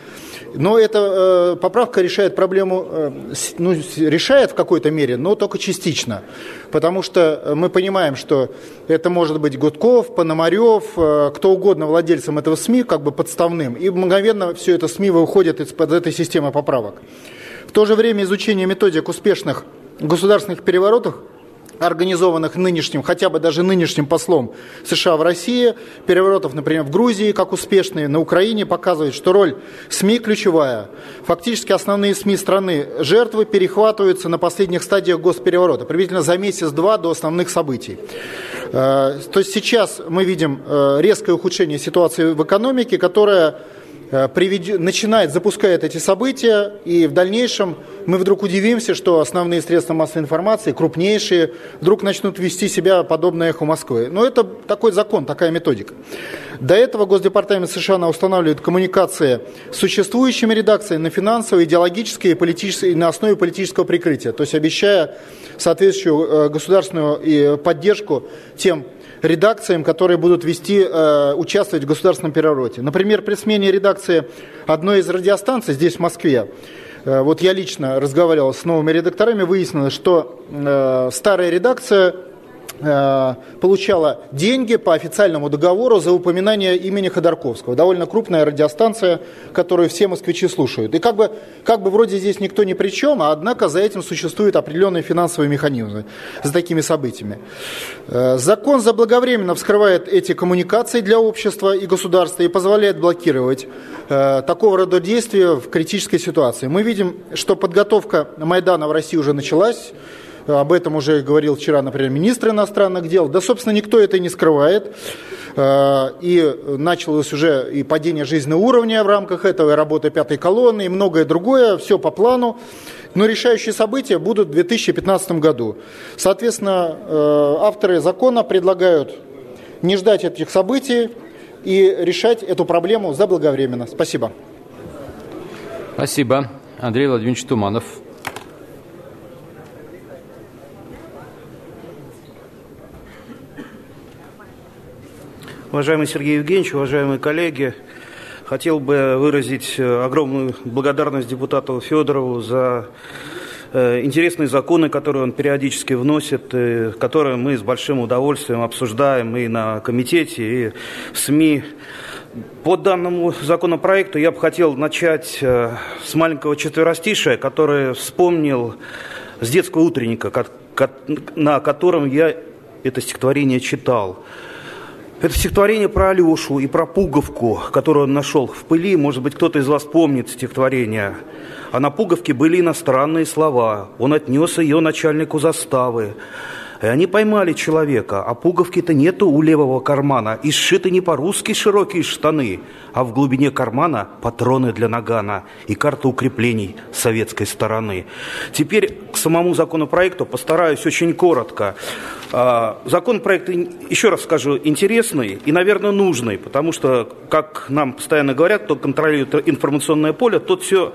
Но эта э, поправка решает проблему, э, ну, решает в какой-то мере, но только частично. Потому что мы понимаем, что это может быть Гудков, Пономарев, э, кто угодно владельцем этого СМИ, как бы подставным. И мгновенно все это СМИ выходит из-под этой системы поправок. В то же время изучение методик успешных государственных переворотов организованных нынешним, хотя бы даже нынешним послом США в России, переворотов, например, в Грузии, как успешные, на Украине, показывает, что роль СМИ ключевая. Фактически основные СМИ страны жертвы перехватываются на последних стадиях госпереворота, приблизительно за месяц-два до основных событий. Э, то есть сейчас мы видим э, резкое ухудшение ситуации в экономике, которая привед... начинает, запускает эти события, и в дальнейшем мы вдруг удивимся, что основные средства массовой информации, крупнейшие, вдруг начнут вести себя подобно эху Москвы. Но это такой закон, такая методика. До этого Госдепартамент США устанавливает коммуникации с существующими редакциями на финансовые, идеологические и, политические, на основе политического прикрытия, то есть обещая соответствующую э, государственную поддержку тем редакциям, которые будут вести, э, участвовать в государственном перевороте. Например, при смене редакции одной из радиостанций здесь, в Москве, э, вот я лично разговаривал с новыми редакторами, выяснилось, что э, старая редакция получала деньги по официальному договору за упоминание имени Ходорковского. Довольно крупная радиостанция, которую все москвичи слушают. И как бы, как бы вроде здесь никто ни при чем, а однако за этим существуют определенные финансовые механизмы за такими событиями. Э, закон заблаговременно вскрывает эти коммуникации для общества и государства и позволяет блокировать э, такого рода действия в критической ситуации. Мы видим, что подготовка Майдана в России уже началась. Об этом уже говорил вчера, например, министр иностранных дел. Да, собственно, никто это не скрывает. Э, и началось уже и падение жизненного уровня в рамках этого, и работа пятой колонны, и многое другое, все по плану. Но решающие события будут в 2015 году. Соответственно, э, авторы закона предлагают не ждать этих событий, и решать эту проблему заблаговременно. Спасибо. Спасибо. Андрей Владимирович Туманов. Уважаемый Сергей Евгеньевич, уважаемые коллеги, хотел бы выразить э, огромную благодарность депутату Федорову за э, интересные законы, которые он периодически вносит, которые мы с большим удовольствием обсуждаем и на комитете, и в СМИ. По данному законопроекту я бы хотел начать э, с маленького четверостишия, который вспомнил с детского утренника, на котором я это стихотворение читал. Это стихотворение про Алешу и про пуговку, которую он нашел в пыли. Может быть, кто-то из вас помнит стихотворение. А на пуговке были иностранные слова. Он отнес ее начальнику заставы. И они поймали человека, а пуговки-то нету у левого кармана. И сшиты не по-русски широкие штаны, а в глубине кармана патроны для нагана и карта укреплений советской стороны. Теперь к самому законопроекту постараюсь очень коротко. А, законопроект, еще раз скажу, интересный и, наверное, нужный, потому что, как нам постоянно говорят, кто контролирует информационное поле, тот все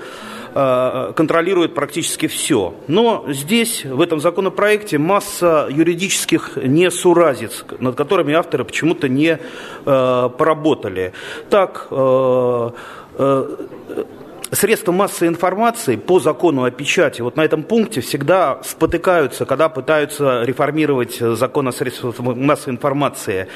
контролирует практически все. Но здесь, в этом законопроекте, масса юридических несуразиц, над которыми авторы почему-то не а, поработали. Так, средства массовой информации по закону о печати вот на этом пункте всегда спотыкаются, когда пытаются реформировать закон о средствах массовой информации.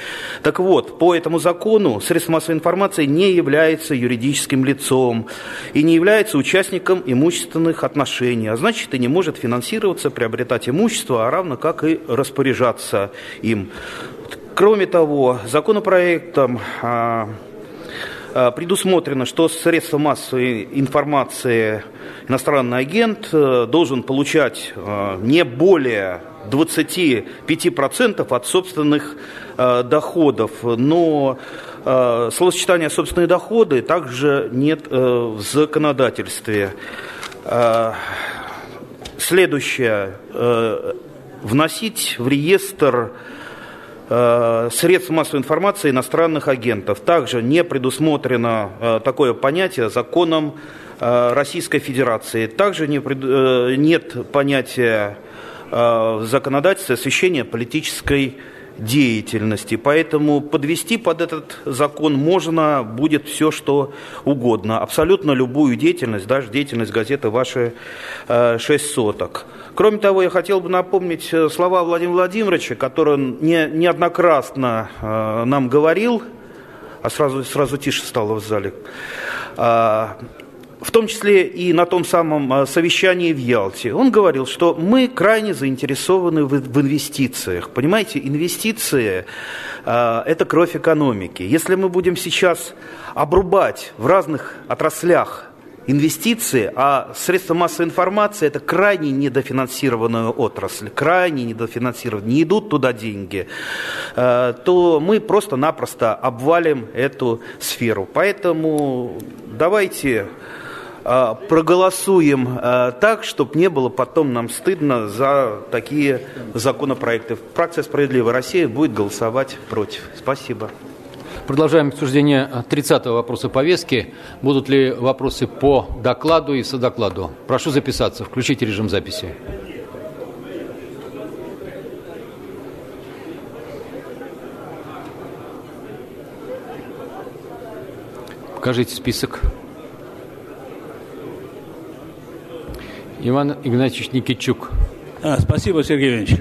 Так вот, по этому закону средства массовой информации не является юридическим лицом и не является участником имущественных отношений, а значит и не может финансироваться, приобретать имущество, а равно как и распоряжаться им. Кроме того, законопроектом а, Э, предусмотрено, что средства массовой информации иностранный агент э, должен получать э, не более 25% от собственных доходов, но словосочетание «собственные доходы» также нет в законодательстве. Следующее. Вносить в реестр Э, средств массовой информации иностранных агентов. Также не предусмотрено э, такое понятие законом э, Российской Федерации. Также не, нет понятия в законодательстве освещения политической деятельности. Поэтому подвести под этот закон можно будет все, что угодно. Абсолютно любую деятельность, даже деятельность газеты «Ваши шесть соток». Кроме того, я хотел бы напомнить э, слова Владимира Владимировича, который он не, неоднократно э, нам говорил, а сразу, сразу тише стало в зале, э, в том числе и на том самом э, совещании в Ялте. Он говорил, что мы крайне заинтересованы в, в инвестициях. Понимаете, инвестиции э, – это кровь экономики. Если мы будем сейчас обрубать в разных отраслях инвестиции, а средства массовой информации – это крайне недофинансированная отрасль, крайне недофинансированная, не идут туда деньги, э, то мы просто-напросто обвалим эту сферу. Поэтому давайте э, проголосуем э, так, чтобы не было потом нам стыдно за такие законопроекты. Фракция «Справедливая Россия» будет голосовать против. Спасибо. Продолжаем обсуждение 30-го вопроса повестки. Будут ли вопросы по докладу и содокладу? Прошу записаться. Включите режим записи. Покажите список. Иван Игнатьевич Никитчук. А, спасибо, Сергей Иванович.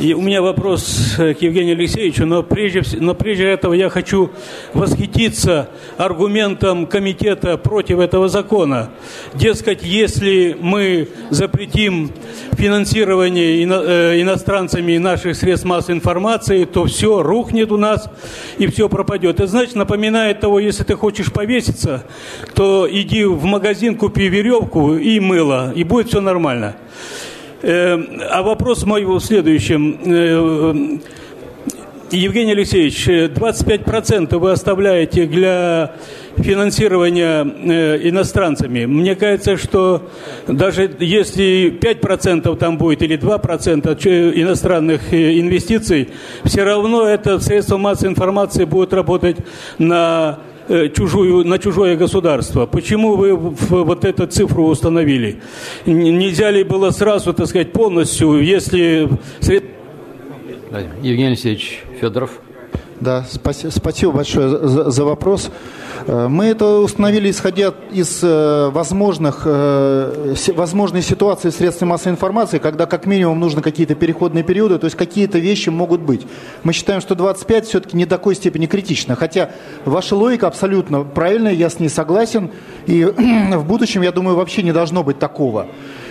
И у меня вопрос к Евгению Алексеевичу, но прежде, но прежде этого я хочу восхититься аргументом комитета против этого закона. Дескать, если мы запретим финансирование ино, э, иностранцами наших средств массовой информации, то все рухнет у нас и все пропадет. Это значит, напоминает того, если ты хочешь повеситься, то иди в магазин, купи веревку и мыло, и будет все нормально. Э, а вопрос мой в следующем. Э, Евгений Алексеевич, 25% вы оставляете для финансирования э, иностранцами. Мне кажется, что даже если 5% там будет или 2% иностранных э, инвестиций, все равно это средство массовой информации будет работать на э, чужую, на чужое государство. Почему вы вот эту цифру установили? Нельзя ли было сразу, так сказать, полностью, если... Евгений Алексеевич Федоров. Да, спасибо, спасибо большое за, за вопрос. Э, мы это установили, исходя из э, возможных, э, возможной ситуации в средствах массовой информации, когда как минимум нужны какие-то переходные периоды, то есть какие-то вещи могут быть. Мы считаем, что 25 все-таки не такой степени критично, хотя ваша логика абсолютно правильная, я с ней согласен, и [clears throat] в будущем, я думаю, вообще не должно быть такого.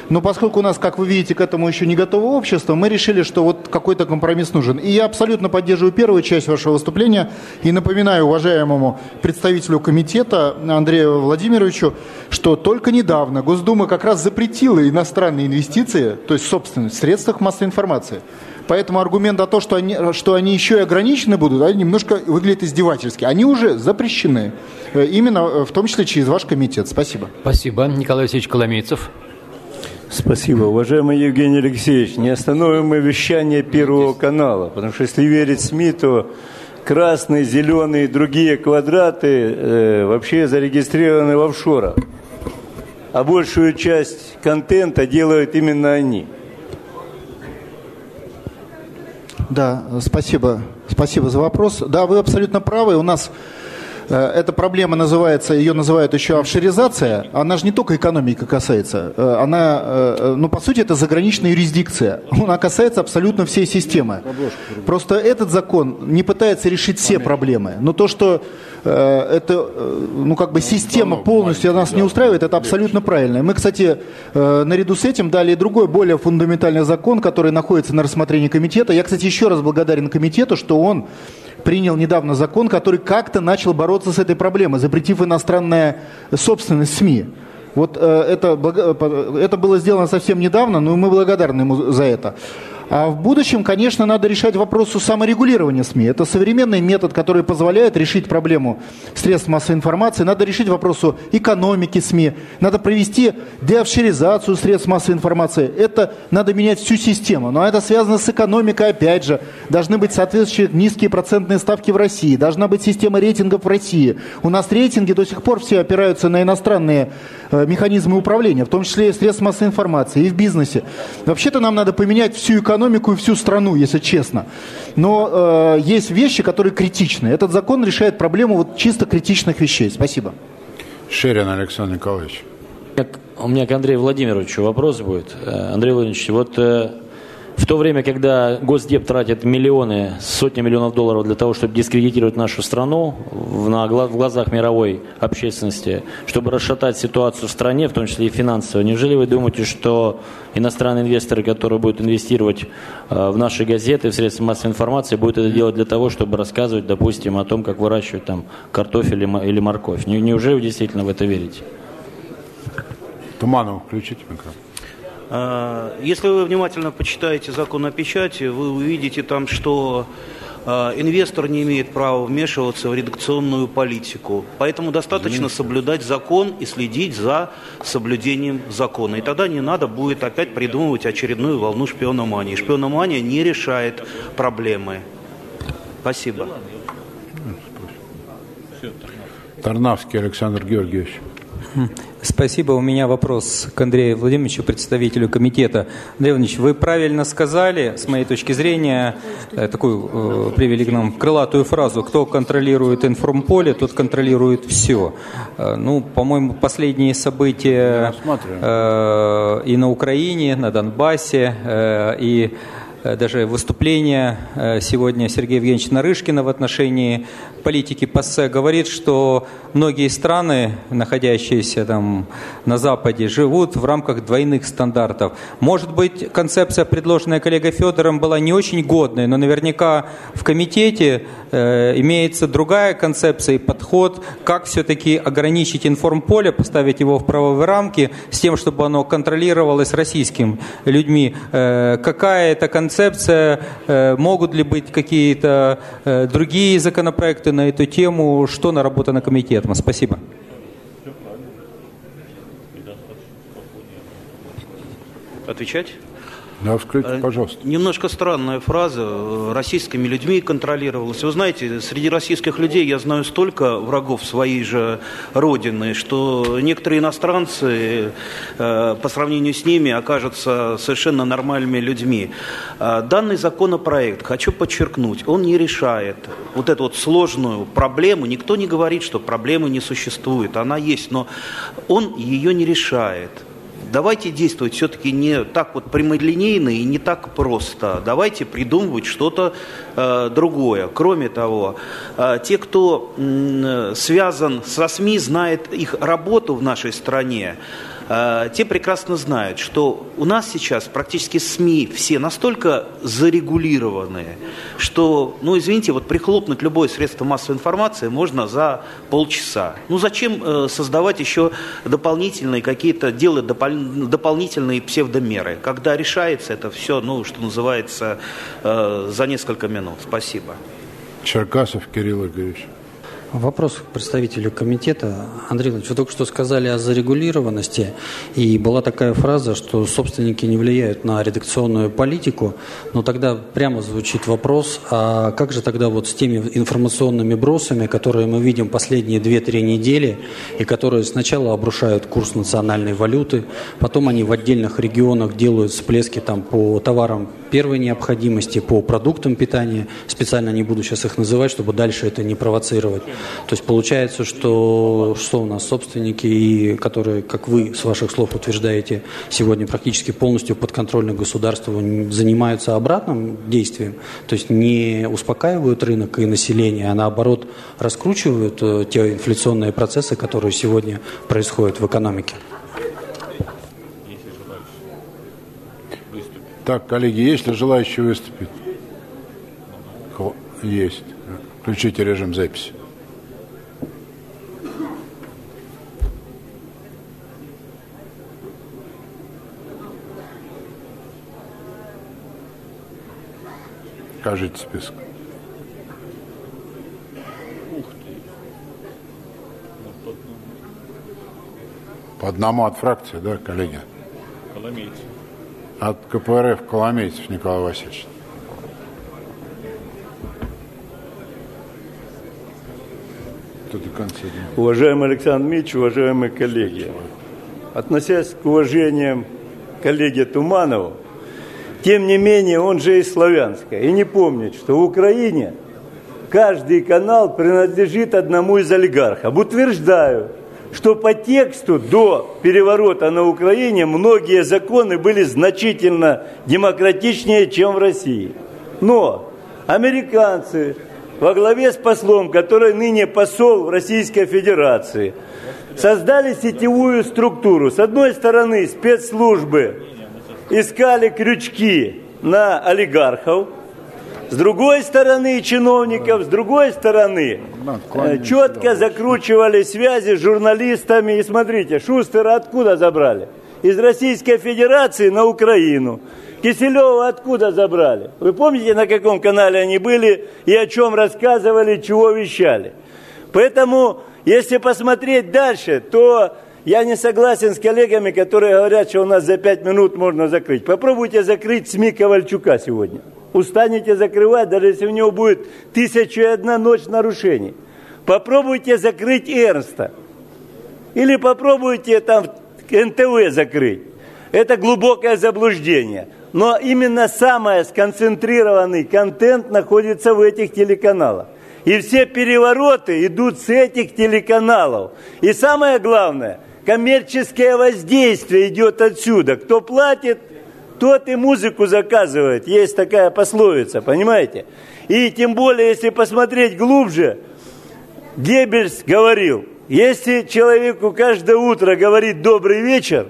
Но поскольку у нас, как вы видите, к этому еще не готово общество, мы решили, что вот какой-то компромисс нужен. И я абсолютно поддерживаю первую часть вашего выступления и напоминаю уважаемому представителю комитета Андрею Владимировичу, что только недавно Госдума как раз запретила иностранные инвестиции, то есть собственность в средствах массовой информации. Поэтому аргумент о том, что они, что они еще и ограничены будут, да, немножко выглядит издевательски. Они уже запрещены. Э, именно э, в том числе через ваш комитет. Спасибо. Спасибо. Николай Васильевич Коломейцев. Спасибо. Уважаемый Евгений Алексеевич, не остановим мы вещание Первого канала, потому что если верить СМИ, то красные, зеленые и другие квадраты э, вообще зарегистрированы в офшорах. А большую часть контента делают именно они. Да, спасибо. Спасибо за вопрос. Да, вы абсолютно правы. У нас эта проблема называется, ее называют еще офшоризация. Она же не только экономика касается. Э, она, э, ну, по сути, это заграничная юрисдикция. [laughs] Она касается абсолютно всей системы. Просто этот закон не пытается решить все проблемы. Но то, что это, ну, как бы система полностью нас не устраивает, это абсолютно правильно. Мы, кстати, наряду с этим дали другой, более фундаментальный закон, который находится на рассмотрении комитета. Я, кстати, еще раз благодарен комитету, что он принял недавно закон, который как-то начал бороться с этой проблемой, запретив иностранная собственность СМИ. Вот э, это, э, это было сделано совсем недавно, но мы благодарны ему за это. А в будущем, конечно, надо решать вопрос саморегулирования СМИ. Это современный метод, который позволяет решить проблему средств массовой информации. Надо решить вопрос экономики СМИ. Надо провести деофшеризацию средств массовой информации. Это надо менять всю систему. Но это связано с экономикой, опять же. Должны быть соответствующие низкие процентные ставки в России. Должна быть система рейтингов в России. У нас рейтинги до сих пор все опираются на иностранные э, механизмы управления, в том числе и средств массовой информации, и в бизнесе. Вообще-то нам надо поменять всю экономику экономику и всю страну, если честно. Но э, есть вещи, которые критичны. Этот закон решает проблему вот чисто критичных вещей. Спасибо. Шерин Александр Николаевич. У меня к Андрею Владимировичу вопрос будет. Э, Андрей Владимирович, вот э, в то время, когда Госдеп тратит миллионы, сотни миллионов долларов для того, чтобы дискредитировать нашу страну в, на, в глазах мировой общественности, чтобы расшатать ситуацию в стране, в том числе и финансово, неужели вы думаете, что иностранные инвесторы, которые будут инвестировать э, в наши газеты, в средства массовой информации, будут это делать для того, чтобы рассказывать, допустим, о том, как выращивать там картофель или морковь? Неужели вы действительно в это верите? Туманов, включите микрофон. А, если вы внимательно почитаете закон о печати, вы увидите там, что а, инвестор не имеет права вмешиваться в редакционную политику. Поэтому достаточно соблюдать закон и следить за соблюдением закона. И тогда не надо будет опять придумывать очередную волну шпиономании. Шпиономания не решает проблемы. Спасибо. Тарнавский Александр Георгиевич. Спасибо. У меня вопрос к Андрею Владимировичу, представителю комитета. Андрей Владимирович, вы правильно сказали, с моей точки зрения, э, такую э, привели к нам крылатую фразу «Кто контролирует информполе, тот контролирует все». Э, ну, по-моему, последние события э, и на Украине, на Донбассе, э, и даже выступление сегодня Сергея Евгеньевича Нарышкина в отношении политики ПАСЕ говорит, что многие страны, находящиеся там на Западе, живут в рамках двойных стандартов. Может быть, концепция, предложенная коллегой Федором, была не очень годной, но наверняка в комитете э, имеется другая концепция и подход, как все-таки ограничить информполе, поставить его в правовые рамки с тем, чтобы оно контролировалось российскими людьми. Э, какая это концепция? Концепция, э, могут ли быть какие-то э, другие законопроекты на эту тему, что наработано комитетом? Спасибо. Отвечать? Да, вскройте, Э, пожалуйста. Немножко странная фраза. Российскими людьми контролировалась. Вы знаете, среди российских людей я знаю столько врагов своей же родины, что некоторые иностранцы э, по сравнению с ними окажутся совершенно нормальными людьми. Э, Данный законопроект, хочу подчеркнуть, он не решает вот эту вот сложную проблему. Никто не говорит, что проблемы не существует. Она есть, но он ее не решает. Давайте действовать все-таки не так вот прямолинейно и не так просто. Давайте придумывать что-то э, другое. Кроме того, э, те, кто м, связан со СМИ, знает их работу в нашей стране, э, те прекрасно знают, что у нас сейчас практически СМИ все настолько зарегулированные, что, ну извините, вот прихлопнуть любое средство массовой информации можно за полчаса. Ну зачем э, создавать еще дополнительные какие-то, допол- дополнительные псевдомеры, когда решается это все, ну что называется, э, за несколько минут. Спасибо. Черкасов Кирилл Игоревич. Вопрос к представителю комитета. Андрей Иванович, вы только что сказали о зарегулированности, и была такая фраза, что собственники не влияют на редакционную политику, но тогда прямо звучит вопрос, а как же тогда вот с теми информационными бросами, которые мы видим последние 2-3 недели, и которые сначала обрушают курс национальной валюты, потом они в отдельных регионах делают всплески там по товарам первой необходимости, по продуктам питания, специально не буду сейчас их называть, чтобы дальше это не провоцировать. То есть получается, что, что у нас собственники, которые, как вы с ваших слов утверждаете, сегодня практически полностью подконтрольны государству, занимаются обратным действием, то есть не успокаивают рынок и население, а наоборот раскручивают э, те инфляционные процессы, которые сегодня происходят в экономике. Так, коллеги, есть ли желающие выступить? Есть. Включите режим записи. Покажите список. По одному от фракции, да, коллеги? От КПРФ Коломейцев Николай Васильевич. Уважаемый Александр Мич, уважаемые коллеги, относясь к уважениям коллеге Туманову, тем не менее он же из Славянска и не помнит, что в Украине каждый канал принадлежит одному из олигархов. Утверждаю, что по тексту до переворота на Украине многие законы были значительно демократичнее, чем в России. Но американцы во главе с послом, который ныне посол Российской Федерации, создали сетевую структуру. С одной стороны, спецслужбы искали крючки на олигархов, с другой стороны чиновников, с другой стороны э, четко закручивали связи с журналистами. И смотрите, Шустера откуда забрали? Из Российской Федерации на Украину. Киселева откуда забрали? Вы помните, на каком канале они были и о чем рассказывали, чего вещали? Поэтому, если посмотреть дальше, то я не согласен с коллегами, которые говорят, что у нас за пять минут можно закрыть. Попробуйте закрыть СМИ Ковальчука сегодня. Устанете закрывать, даже если у него будет тысяча и одна ночь нарушений. Попробуйте закрыть Эрнста. Или попробуйте там НТВ закрыть. Это глубокое заблуждение. Но именно самый сконцентрированный контент находится в этих телеканалах. И все перевороты идут с этих телеканалов. И самое главное, коммерческое воздействие идет отсюда. Кто платит, тот и музыку заказывает. Есть такая пословица, понимаете? И тем более, если посмотреть глубже, Геббельс говорил, если человеку каждое утро говорит «добрый вечер»,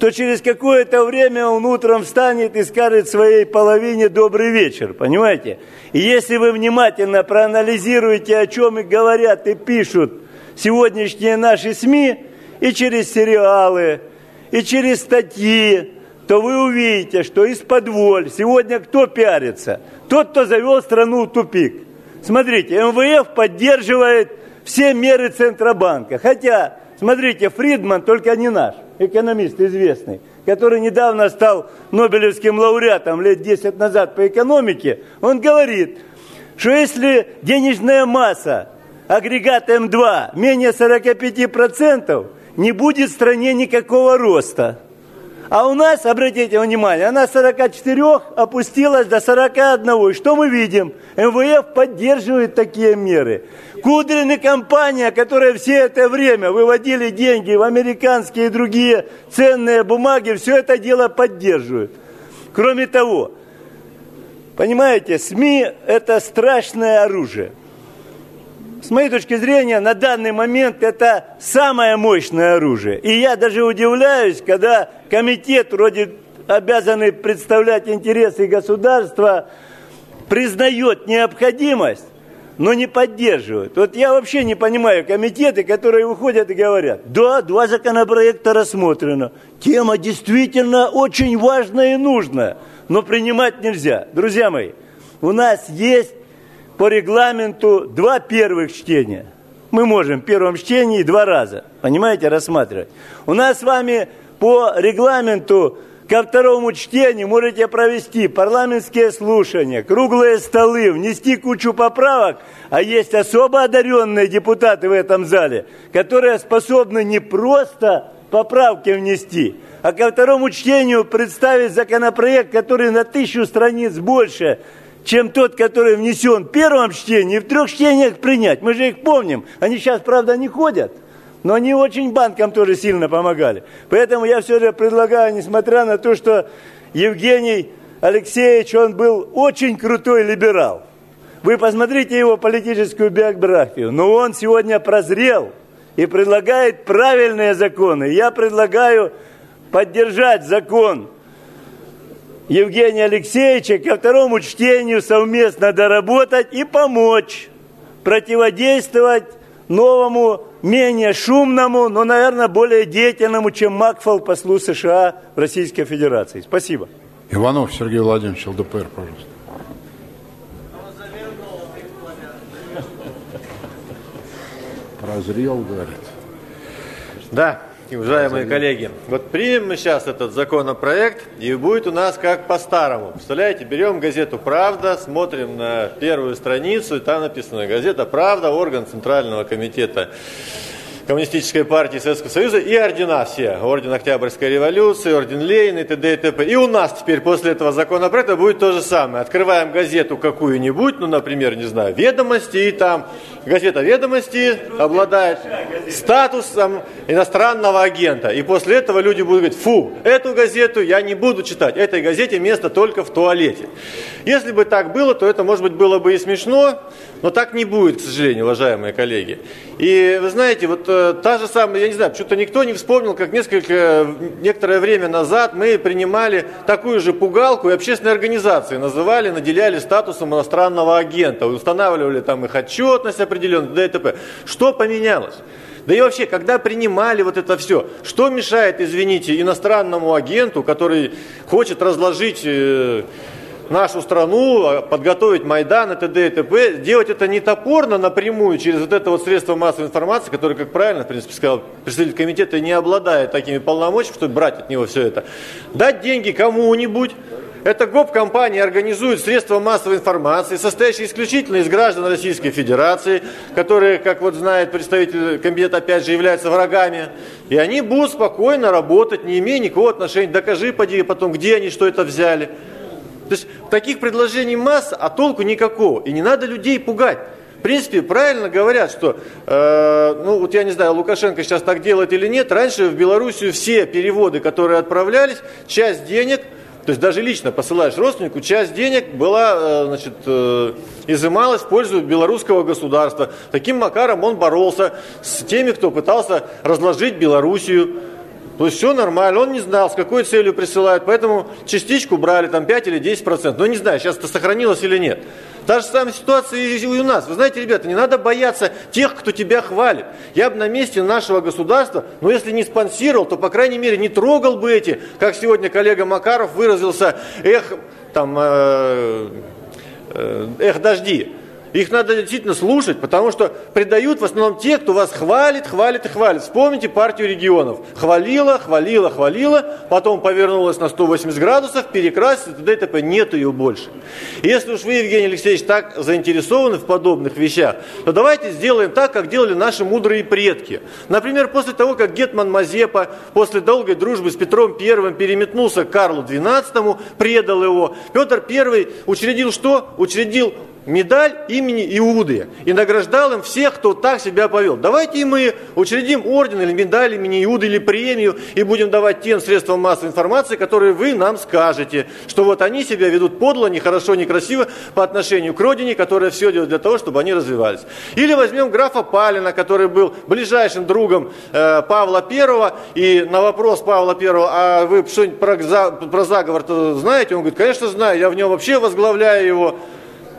то через какое-то время он утром встанет и скажет своей половине «добрый вечер», понимаете? И если вы внимательно проанализируете, о чем и говорят, и пишут сегодняшние наши СМИ, и через сериалы, и через статьи, то вы увидите, что из-под воль сегодня кто пиарится? Тот, кто завел страну в тупик. Смотрите, МВФ поддерживает все меры Центробанка. Хотя, смотрите, Фридман, только не наш, экономист известный, который недавно стал Нобелевским лауреатом лет 10 назад по экономике, он говорит, что если денежная масса агрегат М2 менее 45%, не будет в стране никакого роста. А у нас, обратите внимание, она с 44 опустилась до 41. И что мы видим? МВФ поддерживает такие меры. Кудрин и компания, которая все это время выводили деньги в американские и другие ценные бумаги, все это дело поддерживают. Кроме того, понимаете, СМИ – это страшное оружие. С моей точки зрения, на данный момент это самое мощное оружие. И я даже удивляюсь, когда комитет, вроде обязанный представлять интересы государства, признает необходимость, но не поддерживает. Вот я вообще не понимаю комитеты, которые выходят и говорят, да, два законопроекта рассмотрено, тема действительно очень важная и нужная, но принимать нельзя. Друзья мои, у нас есть по регламенту два первых чтения. Мы можем в первом чтении два раза, понимаете, рассматривать. У нас с вами по регламенту ко второму чтению можете провести парламентские слушания, круглые столы, внести кучу поправок, а есть особо одаренные депутаты в этом зале, которые способны не просто поправки внести, а ко второму чтению представить законопроект, который на тысячу страниц больше, чем тот, который внесен в первом чтении, в трех чтениях принять. Мы же их помним. Они сейчас, правда, не ходят, но они очень банкам тоже сильно помогали. Поэтому я все же предлагаю, несмотря на то, что Евгений Алексеевич, он был очень крутой либерал. Вы посмотрите его политическую биографию. Но он сегодня прозрел и предлагает правильные законы. Я предлагаю поддержать закон Евгения Алексеевича ко второму чтению совместно доработать и помочь противодействовать новому, менее шумному, но, наверное, более деятельному, чем Макфол послу США в Российской Федерации. Спасибо. Иванов Сергей Владимирович, ЛДПР, пожалуйста. Прозрел, говорит. Да, Уважаемые коллеги, вот примем мы сейчас этот законопроект, и будет у нас как по-старому. Представляете, берем газету «Правда», смотрим на первую страницу, и там написано «Газета «Правда», орган Центрального комитета Коммунистической партии Советского Союза и ордена все. Орден Октябрьской революции, орден Ленина и т.д. и т.п. И у нас теперь после этого законопроекта будет то же самое. Открываем газету какую-нибудь, ну, например, не знаю, «Ведомости», и там газета «Ведомости» обладает статусом иностранного агента. И после этого люди будут говорить, фу, эту газету я не буду читать, этой газете место только в туалете. Если бы так было, то это, может быть, было бы и смешно, но так не будет, к сожалению, уважаемые коллеги. И вы знаете, вот э, та же самая, я не знаю, что-то никто не вспомнил, как несколько, некоторое время назад мы принимали такую же пугалку и общественные организации называли, наделяли статусом иностранного агента, устанавливали там их отчетность определенную, ДТП. Что поменялось? Да и вообще, когда принимали вот это все, что мешает, извините, иностранному агенту, который хочет разложить э, нашу страну, а, подготовить Майдан и т.д. и т.п., делать это не топорно напрямую через вот это вот средство массовой информации, которое, как правильно, в принципе, сказал представитель комитета, не обладает такими полномочиями, чтобы брать от него все это. Дать деньги кому-нибудь, эта ГОП-компания организует средства массовой информации, состоящие исключительно из граждан Российской Федерации, которые, как вот знает представитель комитета, опять же, являются врагами. И они будут спокойно работать, не имея никакого отношения. Докажи, поди, потом, где они, что это взяли. То есть таких предложений масса, а толку никакого. И не надо людей пугать. В принципе, правильно говорят, что, э, ну вот я не знаю, Лукашенко сейчас так делает или нет, раньше в Белоруссию все переводы, которые отправлялись, часть денег, то есть даже лично посылаешь родственнику, часть денег была, э, значит, э, изымалась в пользу белорусского государства. Таким макаром он боролся с теми, кто пытался разложить Белоруссию. То есть все нормально, он не знал, с какой целью присылают, поэтому частичку брали там 5 или 10%. Но не знаю, сейчас это сохранилось или нет. Та же самая ситуация и у нас. Вы знаете, ребята, не надо бояться тех, кто тебя хвалит. Я бы на месте нашего государства, ну если не спонсировал, то, по крайней мере, не трогал бы эти, как сегодня коллега Макаров выразился, эх, там, э, э, эх, дожди. Их надо действительно слушать, потому что предают в основном те, кто вас хвалит, хвалит и хвалит. Вспомните партию регионов. Хвалила, хвалила, хвалила, потом повернулась на 180 градусов, перекрасила, т.д. и т.п. Нет ее больше. Если уж вы, Евгений Алексеевич, так заинтересованы в подобных вещах, то давайте сделаем так, как делали наши мудрые предки. Например, после того, как Гетман Мазепа после долгой дружбы с Петром I переметнулся к Карлу XII, предал его, Петр I учредил что? Учредил медаль имени Иуды и награждал им всех, кто так себя повел. Давайте и мы учредим орден или медаль имени Иуды или премию и будем давать тем средствам массовой информации, которые вы нам скажете, что вот они себя ведут подло, нехорошо, некрасиво по отношению к родине, которая все делает для того, чтобы они развивались. Или возьмем графа Палина, который был ближайшим другом э, Павла I, и на вопрос Павла I, а вы что-нибудь про, про заговор знаете? Он говорит, конечно знаю, я в нем вообще возглавляю его.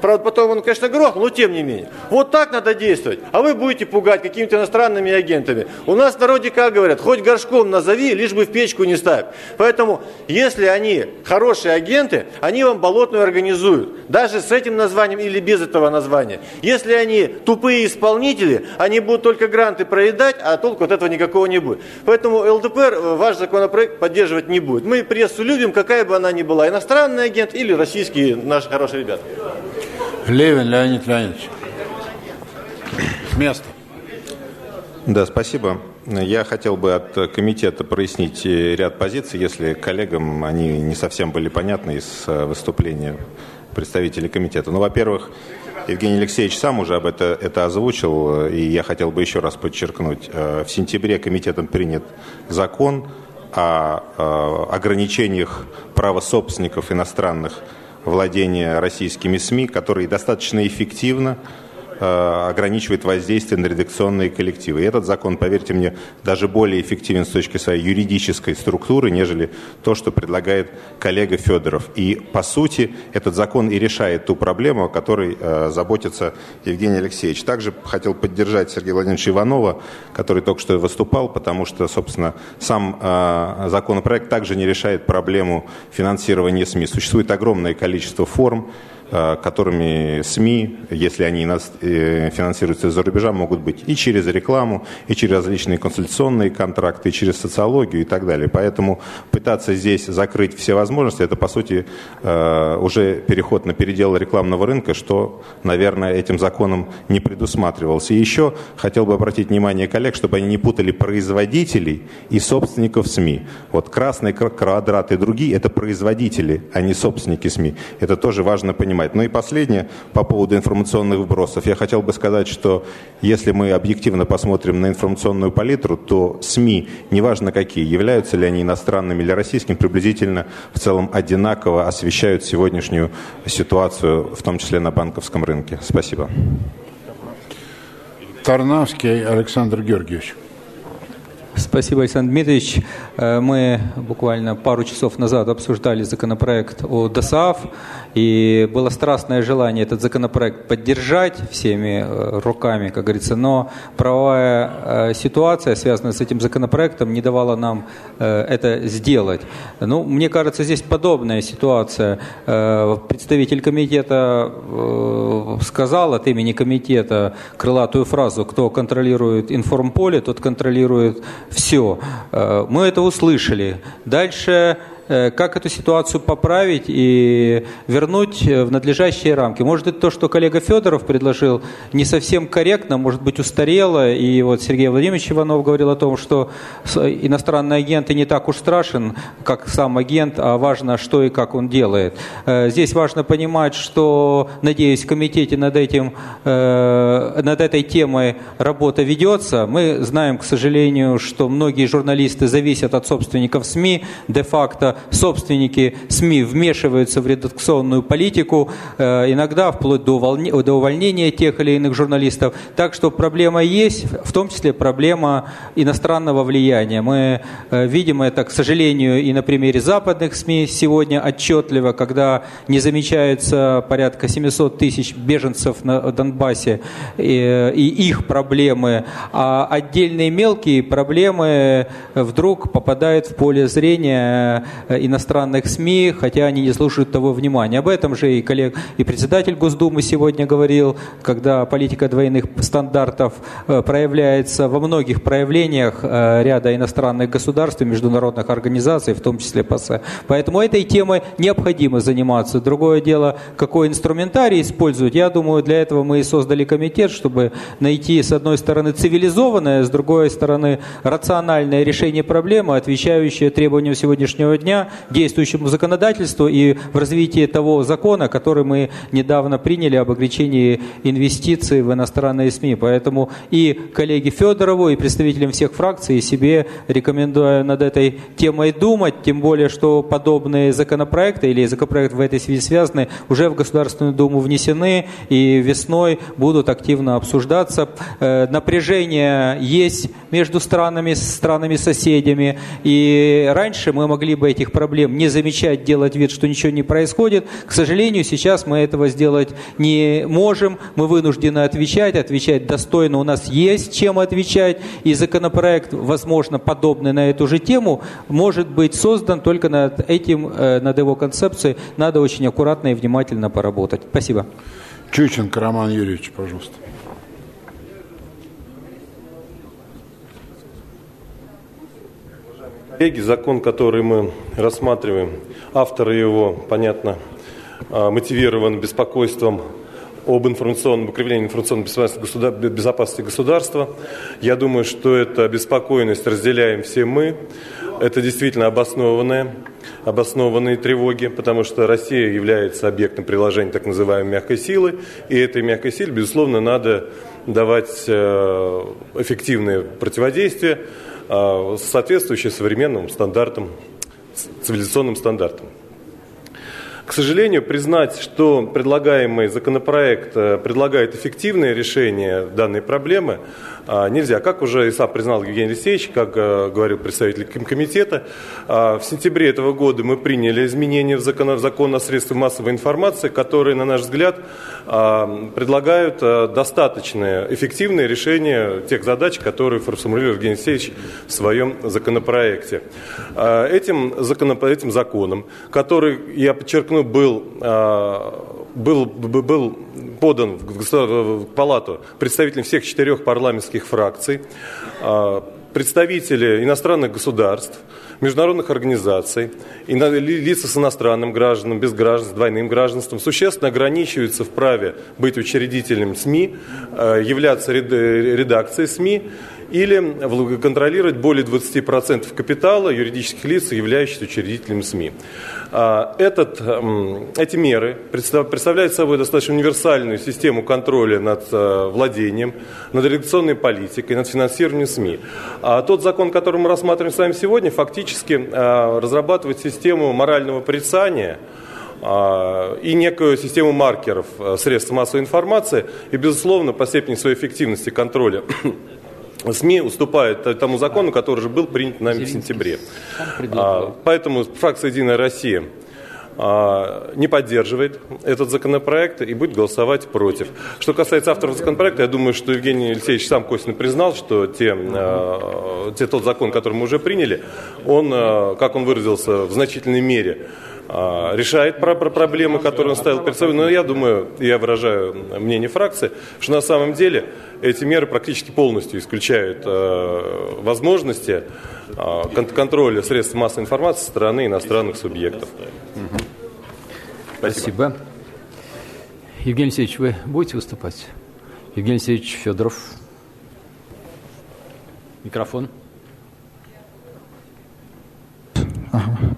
Правда, потом он, конечно, грохнул, но тем не менее. Вот так надо действовать. А вы будете пугать какими-то иностранными агентами. У нас в народе как говорят, хоть горшком назови, лишь бы в печку не ставь. Поэтому, если они хорошие агенты, они вам болотную организуют. Даже с этим названием или без этого названия. Если они тупые исполнители, они будут только гранты проедать, а толку от этого никакого не будет. Поэтому ЛДПР э, ваш законопроект поддерживать не будет. Мы прессу любим, какая бы она ни была, иностранный агент или российские наши хорошие ребята. Левин Леонид Леонидович. С места. Да, спасибо. Я хотел бы от комитета прояснить ряд позиций, если коллегам они не совсем были понятны из э, выступления представителей комитета. Ну, во-первых, Евгений Алексеевич сам уже об это, это озвучил, и я хотел бы еще раз подчеркнуть. Э, в сентябре комитетом принят закон о э, ограничениях права собственников иностранных владения российскими СМИ, которые достаточно эффективно ограничивает воздействие на редакционные коллективы. И этот закон, поверьте мне, даже более эффективен с точки своей юридической структуры, нежели то, что предлагает коллега Федоров. И, по сути, этот закон и решает ту проблему, о которой э, заботится Евгений Алексеевич. Также хотел поддержать Сергея Владимировича Иванова, который только что выступал, потому что, собственно, сам э, законопроект также не решает проблему финансирования СМИ. Существует огромное количество форм, Э, которыми СМИ, если они э, финансируются из-за рубежа, могут быть и через рекламу, и через различные консультационные контракты, и через социологию и так далее. Поэтому пытаться здесь закрыть все возможности, это, по сути, э, уже переход на передел рекламного рынка, что, наверное, этим законом не предусматривалось. И еще хотел бы обратить внимание коллег, чтобы они не путали производителей и собственников СМИ. Вот красный квадрат и другие – это производители, а не собственники СМИ. Это тоже важно понимать понимать. Ну и последнее, по поводу информационных вбросов. Я хотел бы сказать, что если мы объективно посмотрим на информационную палитру, то СМИ, неважно какие, являются ли они иностранными или российскими, приблизительно в целом одинаково освещают сегодняшнюю ситуацию, в том числе на банковском рынке. Спасибо. Тарнавский Александр Георгиевич. Спасибо, Александр Дмитриевич. Э, мы буквально пару часов назад обсуждали законопроект о ДОСААФ, и было страстное желание этот законопроект поддержать всеми э, руками, как говорится, но правовая э, ситуация, связанная с этим законопроектом, не давала нам это сделать. Ну, мне кажется, здесь подобная ситуация. Представитель комитета сказал от имени комитета крылатую фразу «Кто контролирует информполе, тот контролирует все. Э, мы это услышали. Дальше Э, как эту ситуацию поправить и вернуть э, в надлежащие рамки. Может, это то, что коллега Федоров предложил, не совсем корректно, может быть, устарело. И вот Сергей Владимирович Иванов говорил о том, что иностранный агент и не так уж страшен, как сам агент, а важно, что и как он делает. Э, здесь важно понимать, что, надеюсь, в комитете над, этим, над этой темой работа ведется. Мы знаем, к сожалению, что многие журналисты зависят от собственников СМИ, де-факто собственники СМИ вмешиваются в редакционную политику, э, иногда вплоть до, увольнения, до увольнения тех или иных журналистов. Так что проблема есть, в том числе проблема иностранного влияния. Мы э, видим это, к сожалению, и на примере западных СМИ сегодня отчетливо, когда не замечается порядка 700 тысяч беженцев на Донбассе и, и их проблемы, а отдельные мелкие проблемы вдруг попадают в поле зрения иностранных СМИ, хотя они не слушают того внимания. Об этом же и, коллег, и председатель Госдумы сегодня говорил, когда политика двойных стандартов э, проявляется во многих проявлениях э, ряда иностранных государств и международных организаций, в том числе ПАСЕ. Поэтому этой темой необходимо заниматься. Другое дело, какой инструментарий использовать. Я думаю, для этого мы и создали комитет, чтобы найти, с одной стороны, цивилизованное, с другой стороны, рациональное решение проблемы, отвечающее требованиям сегодняшнего дня, действующему законодательству и в развитии того закона, который мы недавно приняли об ограничении инвестиций в иностранные СМИ. Поэтому и коллеге Федорову, и представителям всех фракций, и себе рекомендую над этой темой думать, тем более, что подобные законопроекты или законопроекты в этой связи связаны, уже в Государственную Думу внесены и весной будут активно обсуждаться. Э, напряжение есть между странами, странами-соседями, и раньше мы могли бы этих проблем не замечать, делать вид, что ничего не происходит. К сожалению, сейчас мы этого сделать не можем, мы вынуждены отвечать, отвечать достойно, у нас есть чем отвечать, и законопроект, возможно, подобный на эту же тему, может быть создан только над этим, э, над его концепцией. Надо очень аккуратно и внимательно поработать. Спасибо. Чученко Роман Юрьевич, пожалуйста. Коллеги, закон, который мы рассматриваем, авторы его, понятно, а, мотивирован беспокойством об информационном укреплении информационной безопасности государства. Я думаю, что эта беспокойность разделяем все мы. Это действительно обоснованная, обоснованные тревоги, потому что Россия является объектом приложения так называемой мягкой силы, и этой мягкой силе, безусловно, надо давать э, эффективное противодействие, э, соответствующее современным стандартам, цивилизационным стандартам. К сожалению, признать, что предлагаемый законопроект э, предлагает эффективное решение данной проблемы, а, нельзя. Как уже и сам признал Евгений Алексеевич, как э, говорил представитель комитета, а, в сентябре этого года мы приняли изменения в закон, в закон о средствах массовой информации, которые, на наш взгляд, а, предлагают э, достаточное эффективное решение тех задач, которые формулировал Евгений Алексеевич в своем законопроекте. Этим, закон, этим законом, который, я подчеркну, был, был, был подан в Палату представителям всех четырех парламентских фракций, а, представители иностранных государств, международных организаций, и лица с иностранным гражданам, без граждан, с двойным гражданством существенно ограничиваются в праве быть учредителем СМИ, а, являться редакцией СМИ, или контролировать более 20% капитала юридических лиц, являющихся учредителями СМИ. А, этот, эти меры представляют собой достаточно универсальную систему контроля над э, владением, над редакционной политикой, над финансированием СМИ. А тот закон, который мы рассматриваем с вами сегодня, фактически э, разрабатывает систему морального порицания, а, и некую систему маркеров э, средств массовой информации и, безусловно, по степени своей эффективности контроля СМИ уступает тому закону, который же был принят нами в сентябре. А, поэтому фракция «Единая Россия» а, не поддерживает этот законопроект и будет голосовать против. Что касается авторов законопроекта, я думаю, что Евгений Алексеевич сам косвенно признал, что те, а, те, тот закон, который мы уже приняли, он, как он выразился, в значительной мере решает про, про проблемы, которые он ставил перед собой. Но я думаю, я выражаю мнение фракции, что на самом деле эти меры практически полностью исключают э, возможности э, контроля средств массовой информации со стороны иностранных субъектов. Спасибо. Спасибо. Евгений Алексеевич, вы будете выступать? Евгений Алексеевич Федоров. Микрофон.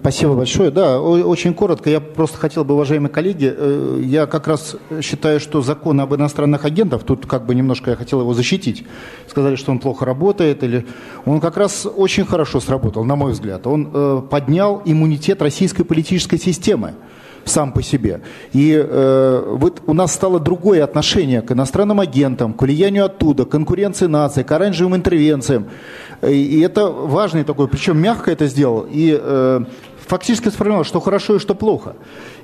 Спасибо большое. Да, очень коротко. Я просто хотел бы, уважаемые коллеги, э, я как раз считаю, что закон об иностранных агентах, тут как бы немножко я хотел его защитить. Сказали, что он плохо работает, или он как раз очень хорошо сработал, на мой взгляд. Он э, поднял иммунитет российской политической системы сам по себе. И э, вот у нас стало другое отношение к иностранным агентам, к влиянию оттуда, к конкуренции нации, к оранжевым интервенциям. И это важный такой, причем мягко это сделал. И э, фактически сформировал, что хорошо и что плохо.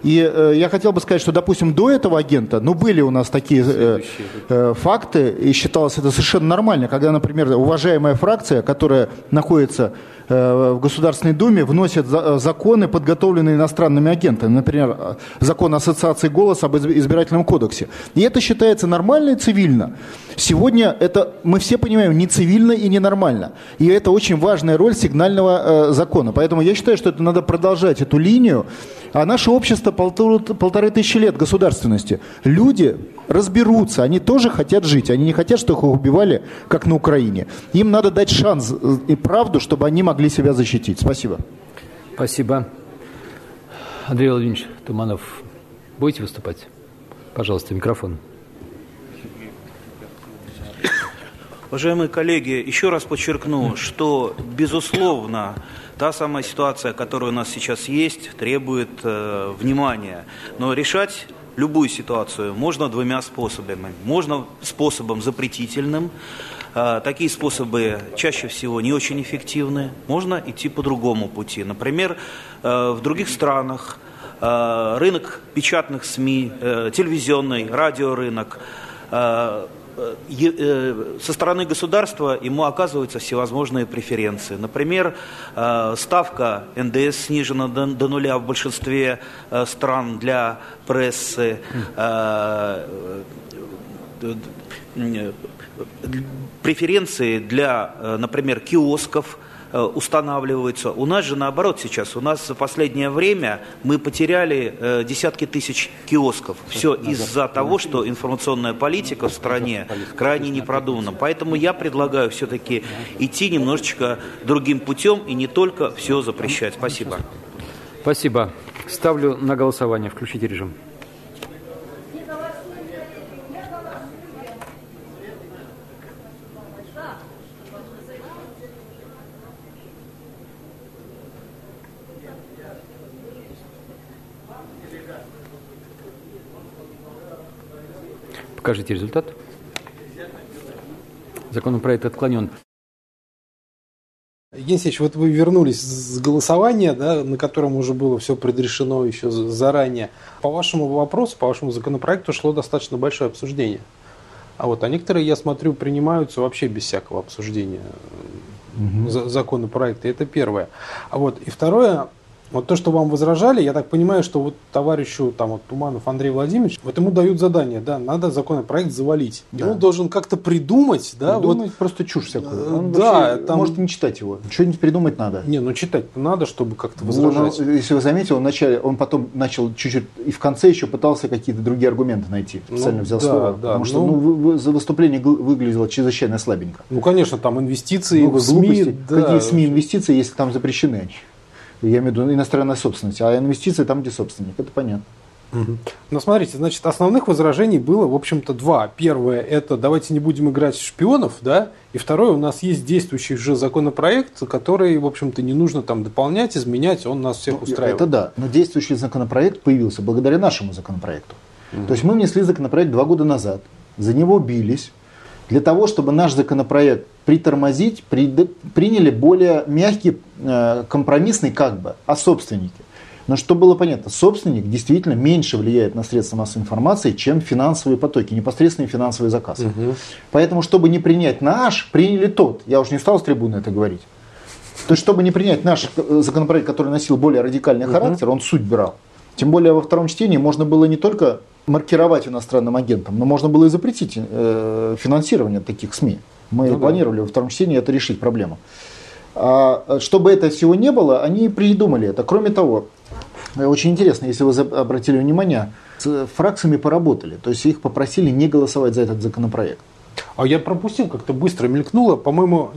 И э, я хотел бы сказать, что, допустим, до этого агента, ну, были у нас такие э, э, факты, и считалось это совершенно нормально, когда, например, уважаемая фракция, которая находится Э, в Государственной Думе вносят э, законы, подготовленные иностранными агентами. Например, э, закон Ассоциации «Голос» об избирательном кодексе. И это считается нормально и цивильно. Сегодня это, мы все понимаем, не цивильно и не нормально. И это очень важная роль сигнального закона. Поэтому я считаю, что это надо продолжать эту линию. А наше общество полторы, полторы тысячи лет государственности. Люди разберутся, они тоже хотят жить. Они не хотят, чтобы их убивали, как на Украине. Им надо дать шанс и правду, чтобы они могли себя защитить. Спасибо. Спасибо. Андрей Владимирович Туманов, будете выступать? Пожалуйста, микрофон. Уважаемые коллеги, еще раз подчеркну, что, безусловно, Та самая ситуация, которая у нас сейчас есть, требует э, внимания. Но решать любую ситуацию можно двумя способами. Можно способом запретительным. Э, такие способы чаще всего не очень эффективны. Можно идти по другому пути. Например, э, в других странах э, рынок печатных СМИ, телевизионный, радиорынок со стороны государства ему оказываются всевозможные преференции. Например, э, ставка НДС снижена до нуля в большинстве стран для прессы преференции для, например, киосков Э, устанавливаются. У нас же наоборот сейчас, у нас за последнее время мы потеряли э, десятки тысяч киосков. Все из-за того, что информационная политика в стране крайне не продумана. Поэтому я предлагаю все-таки идти немножечко другим путем и не только все запрещать. Спасибо. Спасибо. Ставлю на голосование. Включите режим. Покажите результат. Законопроект отклонен. Евгений вот вы вернулись с голосования, да, на котором уже было все предрешено еще заранее. По вашему вопросу, по вашему законопроекту шло достаточно большое обсуждение. А вот, а некоторые, я смотрю, принимаются вообще без всякого обсуждения угу. законопроекта. Это первое. А вот, и второе, вот то, что вам возражали, я так понимаю, что вот товарищу там вот Туманов Андрей Владимирович, вот ему дают задание, да, надо законопроект завалить. Да. И он должен как-то придумать, да, придумать вот просто чушь всякую. Он да, там... может не читать его. Что-нибудь придумать надо. Не, ну читать надо, чтобы как-то возражать. Ну, если вы заметили, он вначале, он потом начал чуть-чуть и в конце еще пытался какие-то другие аргументы найти. Специально ну, взял да, слово. Да, потому что ну, ну, за выступление выглядело чрезвычайно слабенько. Ну, конечно, там инвестиции, ну, СМИ. Да. Какие СМИ инвестиции, если там запрещены они? Я имею в виду иностранная собственность, а инвестиции там, где собственник. Это понятно. Угу. Ну, смотрите, значит, основных возражений было, в общем-то, два. Первое – это давайте не будем играть в шпионов, да, и второе, у нас есть действующий уже законопроект, который, в общем-то, не нужно там дополнять, изменять, он нас всех ну, устраивает. Это да, но действующий законопроект появился благодаря нашему законопроекту. Угу. То есть мы внесли законопроект два года назад, за него бились, для того, чтобы наш законопроект притормозить, при, приняли более мягкий, э, компромиссный как бы, о собственнике. Но что было понятно, собственник действительно меньше влияет на средства массовой информации, чем финансовые потоки, непосредственные финансовые заказы. Угу. Поэтому, чтобы не принять наш, приняли тот. Я уже не стал с трибуны это говорить. То есть, чтобы не принять наш э, законопроект, который носил более радикальный угу. характер, он суть брал. Тем более во втором чтении можно было не только маркировать иностранным агентам, но можно было и запретить э, финансирование таких СМИ. Мы ну, планировали да. во втором чтении это решить проблему. А, чтобы этого всего не было, они придумали это. Кроме того, очень интересно, если вы обратили внимание, с фракциями поработали. То есть их попросили не голосовать за этот законопроект. А я пропустил, как-то быстро мелькнуло. По-моему,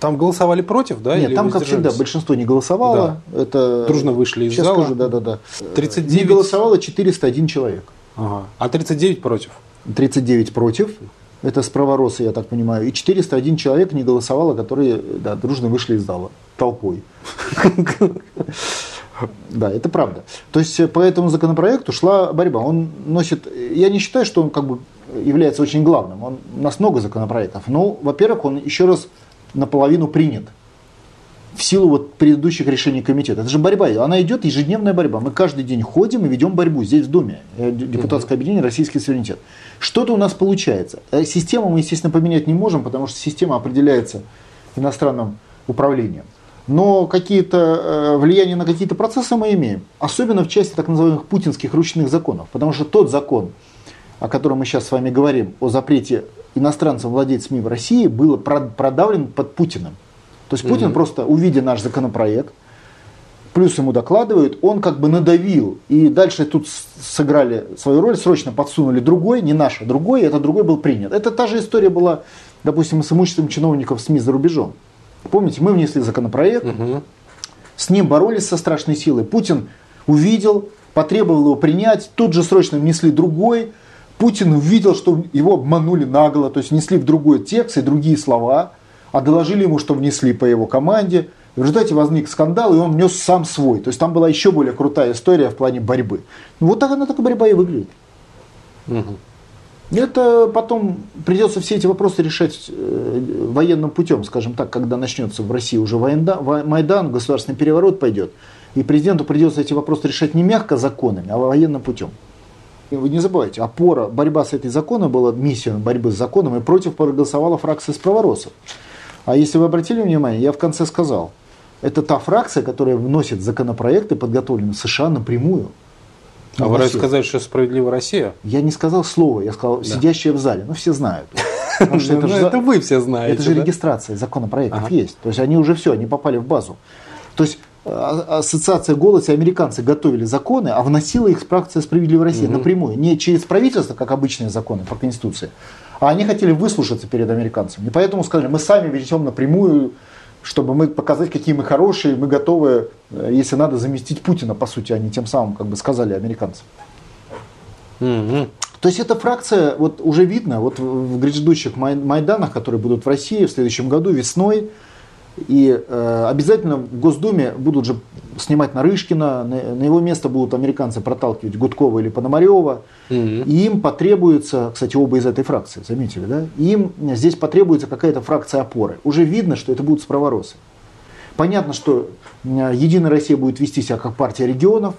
Там голосовали против, да? Нет, или там, как всегда, большинство не голосовало. Да. Это... Дружно вышли из Сейчас зала. скажу, да, да, да. 39... Не голосовало 401 человек. Ага. А 39 против? 39 против. Это справоросы, я так понимаю. И 401 человек не голосовало, которые да, дружно вышли из зала толпой. [laughs] Да, это правда. То есть э, по этому законопроекту шла борьба. Он носит, я не считаю, что он как бы является очень главным. Он, у нас много законопроектов. Но, во-первых, он еще раз наполовину принят в силу вот предыдущих решений комитета. Это же борьба, она идет ежедневная борьба. Мы каждый день ходим и ведем борьбу здесь в Думе, э, депутатское объединение «Российский суверенитет». Что-то у нас получается. Э, Систему мы, естественно, поменять не можем, потому что система определяется иностранным управлением. Но какие-то э, влияния на какие-то процессы мы имеем. Особенно в части так называемых путинских ручных законов. Потому что тот закон, о котором мы сейчас с вами говорим, о запрете иностранцам владеть СМИ в России, был продавлен под Путиным. То есть Путин Мгм. просто, увидя наш законопроект, плюс ему докладывают, он как бы надавил. И дальше тут сыграли свою роль, срочно подсунули другой, не наш, а другой, и этот другой был принят. Это та же история была, допустим, с имуществом чиновников СМИ за рубежом. Помните, мы внесли законопроект, с ним боролись со страшной силой. Путин увидел, потребовал его принять, тут же срочно внесли другой. Путин увидел, что его обманули нагло, то есть внесли в другой текст и другие слова, а доложили ему, что внесли по его команде. В результате возник скандал, и он внес сам свой. То есть там была еще более крутая история в плане борьбы. Ну, вот так она такая борьба и выглядит. Это потом придется все эти вопросы решать э, военным путем, скажем так, когда начнется в России уже военда- Майдан, государственный переворот пойдет. И президенту придется эти вопросы решать не мягко законами, а военным путем. И вы не забывайте, опора, борьба с этой законом была миссия борьбы с законом, и против проголосовала фракция справоросов. А если вы обратили внимание, я в конце сказал, это та фракция, которая вносит законопроекты, подготовленные в США напрямую. А в вы сказали, что справедливая Россия? Я не сказал слово, я сказал сидящие в зале. Ну, все знают. [laughs] Потому что Ну, же это вы все знаете, Это же да? регистрация законопроектов есть. То есть они уже все, они попали в базу. То есть а- ассоциация «Голос» и американцы готовили законы, а вносила их фракция «Справедливая Россия» Мгм. напрямую. Не через правительство, как обычные законы по Конституции, а они хотели выслушаться перед американцами. И поэтому сказали, мы сами ведем напрямую, чтобы мы показать, какие мы хорошие, мы готовы, э, если надо, заместить Путина, по сути, они тем самым как бы сказали американцам. То есть эта фракция, вот уже видно, вот в грядущих май- Майданах, которые будут в России в следующем году весной, и э, обязательно в Госдуме будут же снимать Нарышкина, на, на его место будут американцы проталкивать Гудкова или Пономарева, и им потребуется, кстати, оба из этой фракции, заметили, да? Им здесь потребуется какая-то фракция опоры. Уже видно, что это будут справоросы. Понятно, что э, Единая Россия будет вести себя как партия регионов,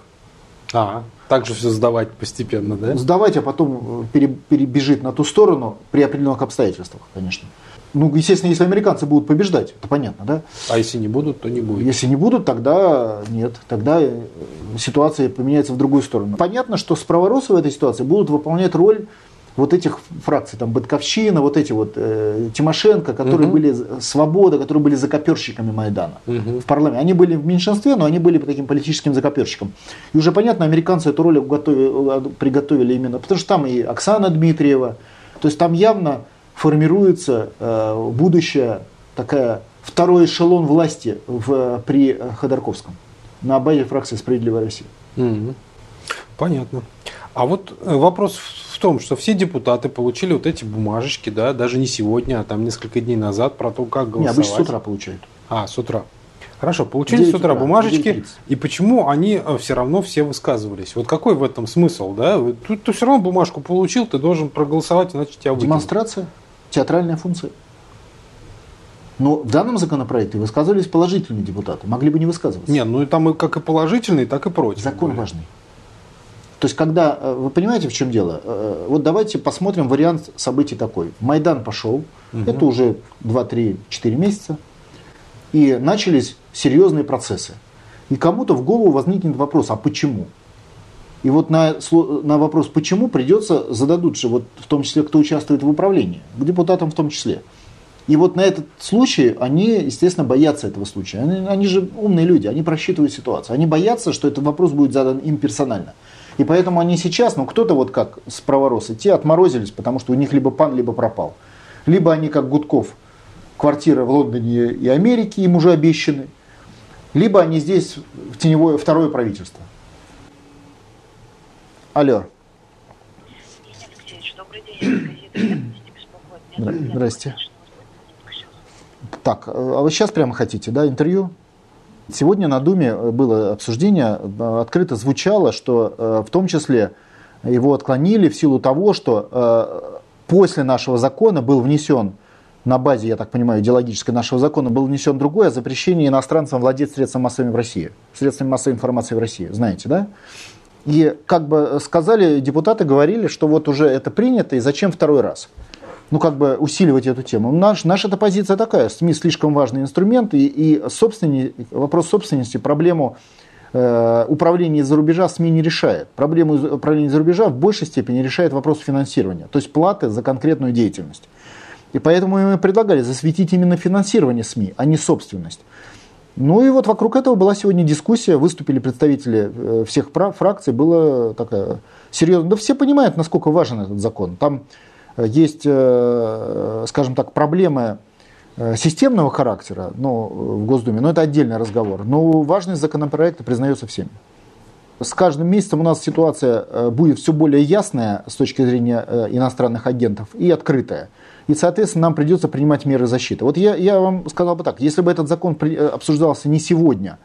А, также все сдавать постепенно, да? сдавать, а потом э, пере- перебежит на ту сторону при определенных обстоятельствах, конечно. Ну, естественно, если американцы будут побеждать, это понятно, да? А если не будут, то не будет. Если не будут, тогда нет. Тогда э, ситуация поменяется в другую сторону. Понятно, что справоросы в этой ситуации будут выполнять роль вот этих фракций, там, Батьковщина, вот эти вот, э, Тимошенко, которые Мгм. были, Свобода, которые были закоперщиками Майдана Мгм. в парламенте. Они были в меньшинстве, но они были по таким политическим закоперщикам. И уже понятно, американцы эту роль уготовили- приготовили именно, потому что там и Оксана Дмитриева, то есть там явно формируется э, будущая такая второй эшелон власти в, при э, Ходорковском на базе фракции «Справедливая Россия». Мгм. Понятно. А вот э, вопрос в том, что все депутаты получили вот эти бумажечки, да, даже не сегодня, а там несколько дней назад про то, как Не, голосовать. обычно с утра получают. А, с утра. Хорошо, получили 9 с утра утра, бумажечки, 9:30. и почему они все равно все высказывались? Вот какой в этом смысл, да? Тут ты все равно бумажку получил, ты должен проголосовать, иначе тебя выкинут. Демонстрация, театральная функция. Но в данном законопроекте высказывались положительные депутаты, могли бы не высказываться. Не, ну и там как и положительные, так и против. Закон важный. То есть, когда, э, вы понимаете, в чем дело? Э, Вот давайте посмотрим вариант событий такой. Майдан пошел, Мгм. это уже 2-3-4 месяца, и начались серьезные процессы. И кому-то в голову возникнет вопрос, а почему? И вот на, на вопрос «почему» придется зададут же, вот, в том числе, кто участвует в управлении, к депутатам в том числе. И вот на этот случай они, естественно, боятся этого случая. Они, они же умные люди, они просчитывают ситуацию. Они боятся, что этот вопрос будет задан им персонально. И поэтому они сейчас, ну кто-то вот как справоросы, те отморозились, потому что у них либо пан, либо пропал. Либо они как Гудков квартиры в Лондоне и Америке им уже обещаны, либо они здесь в теневое второе правительство. Алло. Здрасте. Так, а вы сейчас прямо хотите, да, интервью? Сегодня на Думе было обсуждение, открыто звучало, что э, в том числе его отклонили в силу того, что э, после нашего закона был внесен на базе, я так понимаю, идеологической нашего закона был внесен другой о запрещении иностранцам владеть средствами массовой в России, средствами массовой информации в России, знаете, да? И как бы сказали, депутаты говорили, что вот уже это принято, и зачем второй раз? ну, как бы усиливать эту тему. Наш, наша эта позиция такая, СМИ слишком важный инструмент, и, и вопрос собственности, проблему э, управления из-за рубежа СМИ не решает. Проблему управления из-за рубежа в большей степени решает вопрос финансирования, то есть платы за конкретную деятельность. И поэтому мы предлагали засветить именно финансирование СМИ, а не собственность. Ну и вот вокруг этого была сегодня дискуссия, выступили представители э, всех фракций, было такая серьезно. Да все понимают, насколько важен этот закон. Там есть, э, скажем так, проблемы э, системного характера ну, в Госдуме, но это отдельный разговор. Но важность законопроекта признается всеми. С каждым месяцем у нас ситуация э, будет все более ясная с точки зрения иностранных агентов и открытая. И, соответственно, нам придется принимать меры защиты. Вот я, я вам сказал бы так, если бы этот закон обсуждался не сегодня,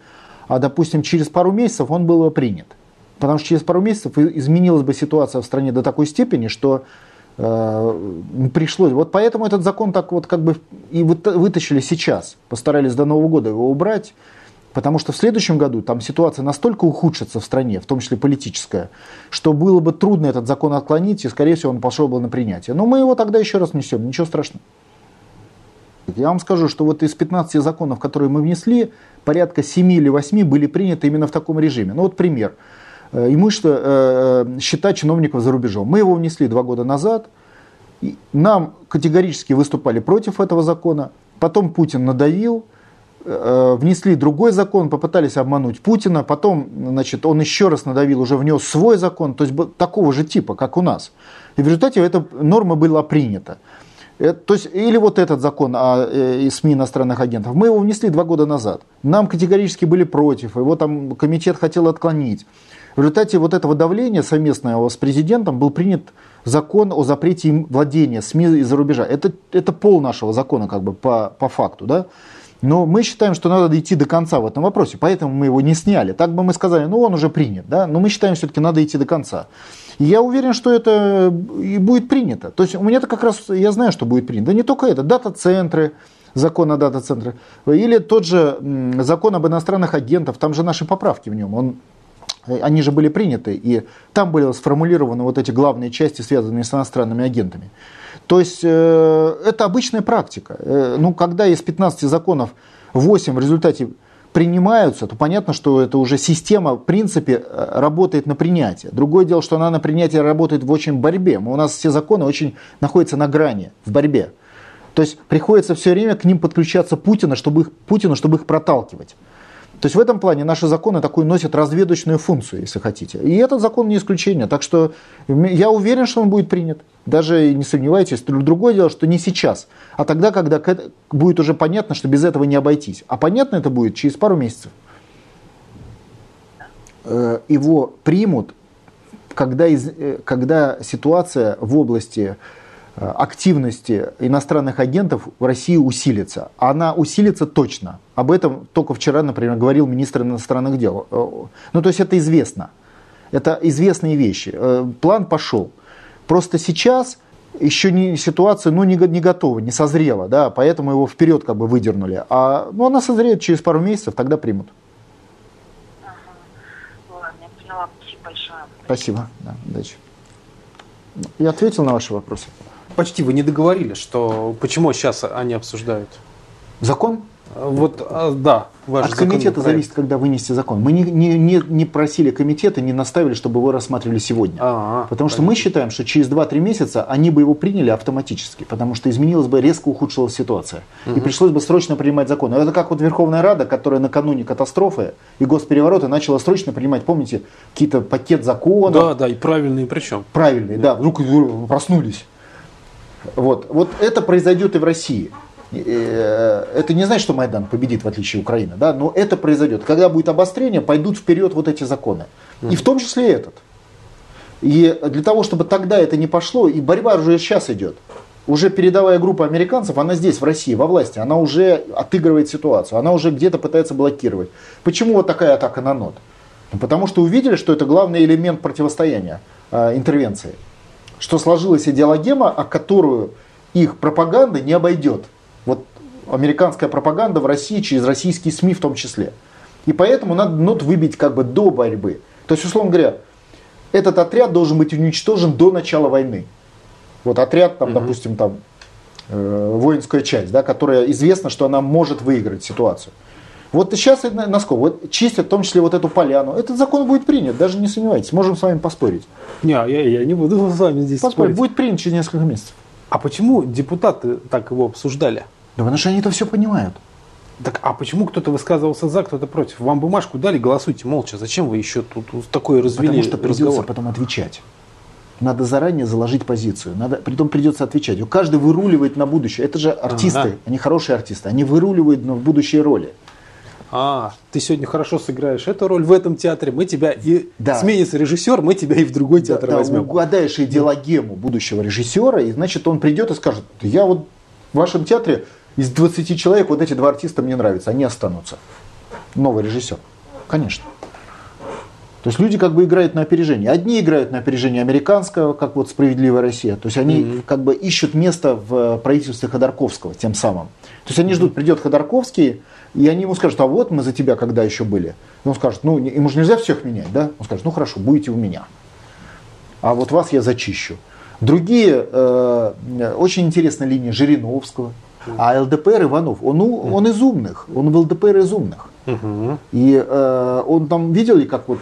а, допустим, через пару месяцев, он был бы принят. Потому что через пару месяцев изменилась бы ситуация в стране до такой степени, что Э, пришлось. Вот поэтому этот закон так вот как бы и вытащили сейчас. Постарались до Нового года его убрать. Потому что в следующем году там ситуация настолько ухудшится в стране, в том числе политическая, что было бы трудно этот закон отклонить, и, скорее всего, он пошел бы на принятие. Но мы его тогда еще раз несем, ничего страшного. Я вам скажу, что вот из 15 законов, которые мы внесли, порядка 7 или 8 были приняты именно в таком режиме. Ну вот пример. Э, имущество э, э, счета чиновников за рубежом. Мы его внесли два года назад. Нам категорически выступали против этого закона. Потом Путин надавил, внесли другой закон, попытались обмануть Путина, потом значит, он еще раз надавил, уже внес свой закон, то есть такого же типа, как у нас. И в результате эта норма была принята. То есть, или вот этот закон о э, СМИ иностранных агентов, мы его внесли два года назад. Нам категорически были против, его там комитет хотел отклонить. В результате вот этого давления совместного с президентом был принят закон о запрете владения СМИ из-за рубежа. Это, это пол нашего закона как бы по, по факту. Да? Но мы считаем, что надо идти до конца в этом вопросе, поэтому мы его не сняли. Так бы мы сказали, ну он уже принят, да? но мы считаем, все-таки надо идти до конца. И я уверен, что это и будет принято. То есть у меня это как раз, я знаю, что будет принято. Да не только это, дата-центры, закон о дата-центрах, или тот же закон об иностранных агентах, там же наши поправки в нем, он Э, они же были приняты, и там были сформулированы вот эти главные части, связанные с иностранными агентами. То есть э, это обычная практика. Э, ну, когда из 15 законов 8 в результате принимаются, то понятно, что это уже система, в принципе, э, работает на принятие. Другое дело, что она на принятие работает в очень борьбе. У нас все законы очень находятся на грани, в борьбе. То есть приходится все время к ним подключаться Путина, чтобы их, Путину, чтобы их проталкивать. То есть в этом плане наши законы такую носят разведочную функцию, если хотите. И этот закон не исключение. Так что я уверен, что он будет принят. Даже не сомневайтесь. Другое дело, что не сейчас, а тогда, когда будет уже понятно, что без этого не обойтись. А понятно это будет через пару месяцев. Э, его примут, когда, из, э, когда ситуация в области активности иностранных агентов в России усилится. Она усилится точно. Об этом только вчера, например, говорил министр иностранных дел. Э, ну, то есть это известно. Это известные вещи. Э, план пошел. Просто сейчас еще не, ситуация ну, не, не готова, не созрела, да, поэтому его вперед как бы выдернули. А ну, она созреет через пару месяцев, тогда примут. Ага. Ладно, я поняла. Спасибо большое. Спасибо. Да, удачи. Я ответил на ваши вопросы почти вы не договорили, что почему сейчас они обсуждают? Закон? Вот, а, да. Ваш От комитета зависит, когда вынести закон. Мы не, не, не, не просили комитета, не наставили, чтобы его рассматривали сегодня. А-а, потому что понятно. мы считаем, что через 2-3 месяца они бы его приняли автоматически, потому что изменилась бы, резко ухудшилась ситуация. Угу. И пришлось бы срочно принимать закон. Это как вот Верховная Рада, которая накануне катастрофы и госпереворота начала срочно принимать, помните, какие-то пакет законов. Да, да, и правильные причем. Правильные, да. да. Вдруг проснулись. Вот. вот это произойдет и в России. э, это не значит, что Майдан победит, в отличие от Украины, да, но это произойдет. Когда будет обострение, пойдут вперед вот эти законы. И в том числе этот. И для того, чтобы тогда это не пошло, и борьба уже сейчас идет. Уже передовая группа американцев, она здесь, в России, во власти, она уже отыгрывает ситуацию, она уже где-то пытается блокировать. Почему вот такая атака на НОТ? Ну, потому что увидели, что это главный элемент противостояния, э, интервенции. Что сложилась идеологема, о которую их пропаганда не обойдет. Вот американская пропаганда в России через российские СМИ в том числе. И поэтому надо НОТ выбить как бы до борьбы. То есть, условно говоря, этот отряд должен быть уничтожен до начала войны. Вот отряд, там, угу. допустим, там, э, воинская часть, да, которая известно, что она может выиграть ситуацию. Вот сейчас насколько? Вот чистят в том числе вот эту поляну. Этот закон будет принят, даже не сомневайтесь. Можем с вами поспорить. Не, я, я не буду с вами здесь Поспорить. спорить. Будет принят через несколько месяцев. А почему депутаты так его обсуждали? Да потому что они это все понимают. Так, а почему кто-то высказывался за, кто-то против? Вам бумажку дали, голосуйте молча. Зачем вы еще тут такое развели Потому что придется разговор? потом отвечать. Надо заранее заложить позицию. Надо, притом придется отвечать. Каждый выруливает на будущее. Это же артисты, ага. они хорошие артисты. Они выруливают на будущие роли. А, ты сегодня хорошо сыграешь эту роль в этом театре, мы тебя и да. сменится режиссер, мы тебя и в другой театр да, возьмем. Да, угадаешь идеологему будущего режиссера, и значит он придет и скажет, я вот в вашем театре из 20 человек вот эти два артиста мне нравятся, они останутся. Новый режиссер. Конечно. То есть люди как бы играют на опережение. Одни играют на опережение американского, как вот «Справедливая Россия». То есть они mm-hmm. как бы ищут место в правительстве Ходорковского тем самым. То есть они ждут, придет Ходорковский, и они ему скажут, а вот мы за тебя когда еще были. И он скажет, ну ему же нельзя всех менять, да? Он скажет, ну хорошо, будете у меня. А вот вас я зачищу. Другие, э, очень интересная линия Жириновского. А ЛДПР Иванов, он, он из умных, он в ЛДПР из умных. И э, он там, видели, как вот,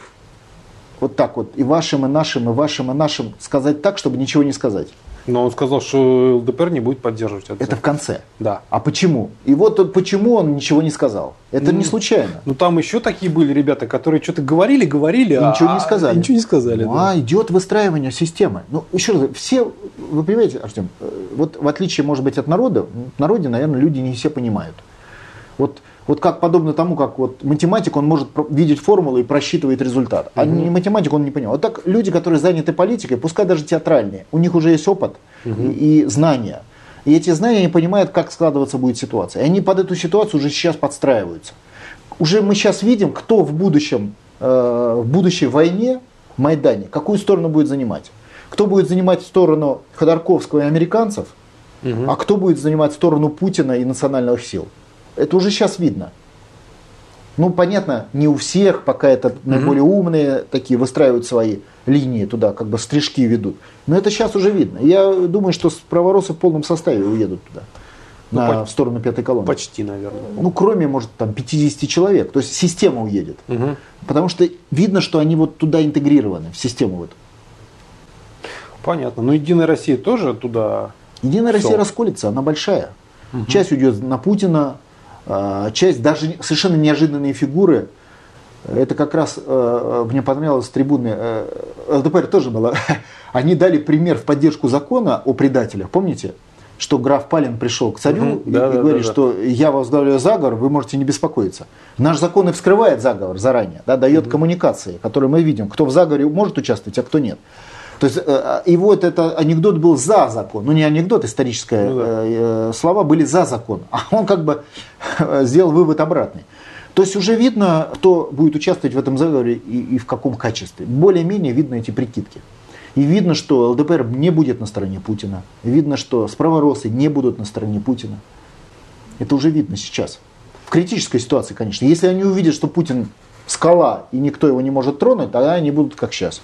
вот так вот, и вашим, и нашим, и вашим, и нашим сказать так, чтобы ничего не сказать. Но он сказал, что ЛДПР не будет поддерживать это. Это в конце. Да. А почему? И вот почему он ничего не сказал. Это ну, не случайно. Ну там еще такие были ребята, которые что-то говорили, говорили, а ничего не сказали. Ничего не сказали. Ну, да. А идет выстраивание системы. Ну еще раз, все, вы понимаете, Артем, э, вот в отличие, может быть, от народа, в народе, наверное, люди не все понимают. Вот вот как подобно тому, как вот математик, он может видеть формулы и просчитывает результат. А угу. не математик он не понял. Вот так люди, которые заняты политикой, пускай даже театральные, у них уже есть опыт угу. и, и знания. И эти знания они понимают, как складываться будет ситуация. И они под эту ситуацию уже сейчас подстраиваются. Уже мы сейчас видим, кто в будущем, э, в будущей войне, в Майдане, какую сторону будет занимать. Кто будет занимать сторону Ходорковского и американцев, угу. а кто будет занимать сторону Путина и национальных сил. Это уже сейчас видно. Ну, понятно, не у всех, пока это наиболее умные такие выстраивают свои линии туда, как бы стрижки ведут. Но это сейчас уже видно. Я думаю, что праворосы в полном составе уедут туда. Ну, на, по... в сторону пятой колонны. Почти, наверное. Ну, кроме, может, там 50 человек. То есть система уедет. Угу. Потому что видно, что они вот туда интегрированы, в систему в эту. Понятно. Но Единая Россия тоже туда... Единая Россия расколется, она большая. Угу. Часть уйдет на Путина, часть, даже совершенно неожиданные фигуры, это как раз э, э, мне понравилось с трибуны, э, ЛДПР тоже было, [laughs] они дали пример в поддержку закона о предателях, помните? Что граф Палин пришел к царю угу, и, да, и да, говорит, да, что я возглавляю заговор, вы можете не беспокоиться. Наш закон и вскрывает заговор заранее, да, дает угу. коммуникации, которые мы видим, кто в заговоре может участвовать, а кто нет. То есть, и вот это анекдот был за закон. Ну, не анекдот, историческое ну, да. э, слова были за закон. А он как бы сделал вывод обратный. То есть уже видно, кто будет участвовать в этом заговоре и, и в каком качестве. Более-менее видно эти прикидки. И видно, что ЛДПР не будет на стороне Путина. Видно, что справоросы не будут на стороне Путина. Это уже видно сейчас. В критической ситуации, конечно. Если они увидят, что Путин скала и никто его не может тронуть, тогда они будут как сейчас.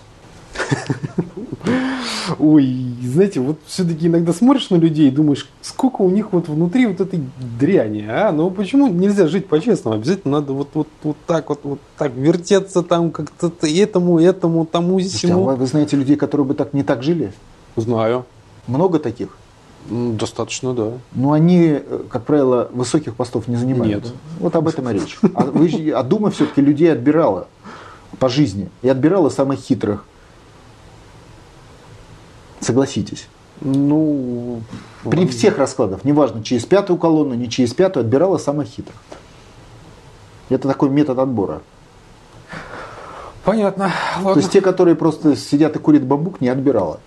[laughs] Ой, знаете, вот все-таки иногда смотришь на людей и думаешь, сколько у них вот внутри вот этой дряни, а? Ну почему нельзя жить по-честному? Обязательно надо вот, вот, вот так вот, вот так вертеться там как-то этому, этому, тому, всему. А вы знаете людей, которые бы так не так жили? Знаю. Много таких? Достаточно, да. Но они, как правило, высоких постов не занимают. Нет. Вот об этом и речь. А, вы, [laughs] а Дума все-таки людей отбирала по жизни. И отбирала самых хитрых Согласитесь. Ну, При всех раскладах, неважно, через пятую колонну, не через пятую, отбирала самых хитрых. Это такой метод отбора. Понятно. То есть те, которые просто сидят и курят бамбук, не отбирала.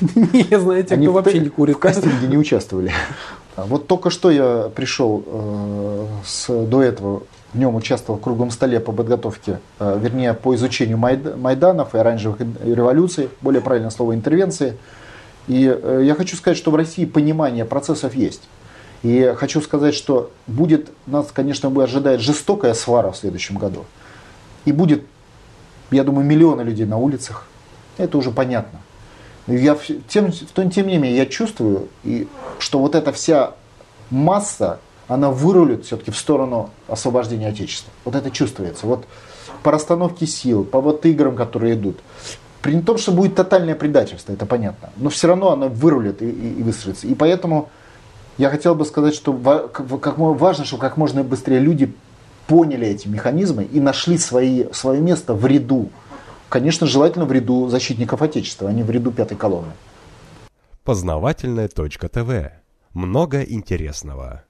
[laughs] Не знаете, Они кто вообще не курит. В кастинге не участвовали. [laughs] А Вот только что я пришел э, с, до этого, в нем участвовал в круглом столе по подготовке, э, вернее, по изучению Майд- Майданов и оранжевых революций, более правильное слово интервенции. И э, я хочу сказать, что в России понимание процессов есть. И хочу сказать, что будет, нас, конечно, ожидает жестокая свара в следующем году. И будет, я думаю, миллионы людей на улицах. Это уже понятно. Но Я, тем, тем не менее, я чувствую, и, что вот эта вся масса, она вырулит все-таки в сторону освобождения Отечества. Вот это чувствуется. Вот по расстановке сил, по вот играм, которые идут. При том, что будет тотальное предательство, это понятно. Но все равно она вырулит и, и, и выстроится. И поэтому я хотел бы сказать, что как, важно, чтобы как можно быстрее люди поняли эти механизмы и нашли свои, свое место в ряду. Конечно, желательно в ряду защитников Отечества, а не в ряду пятой колонны. Познавательная точка ТВ. Много интересного.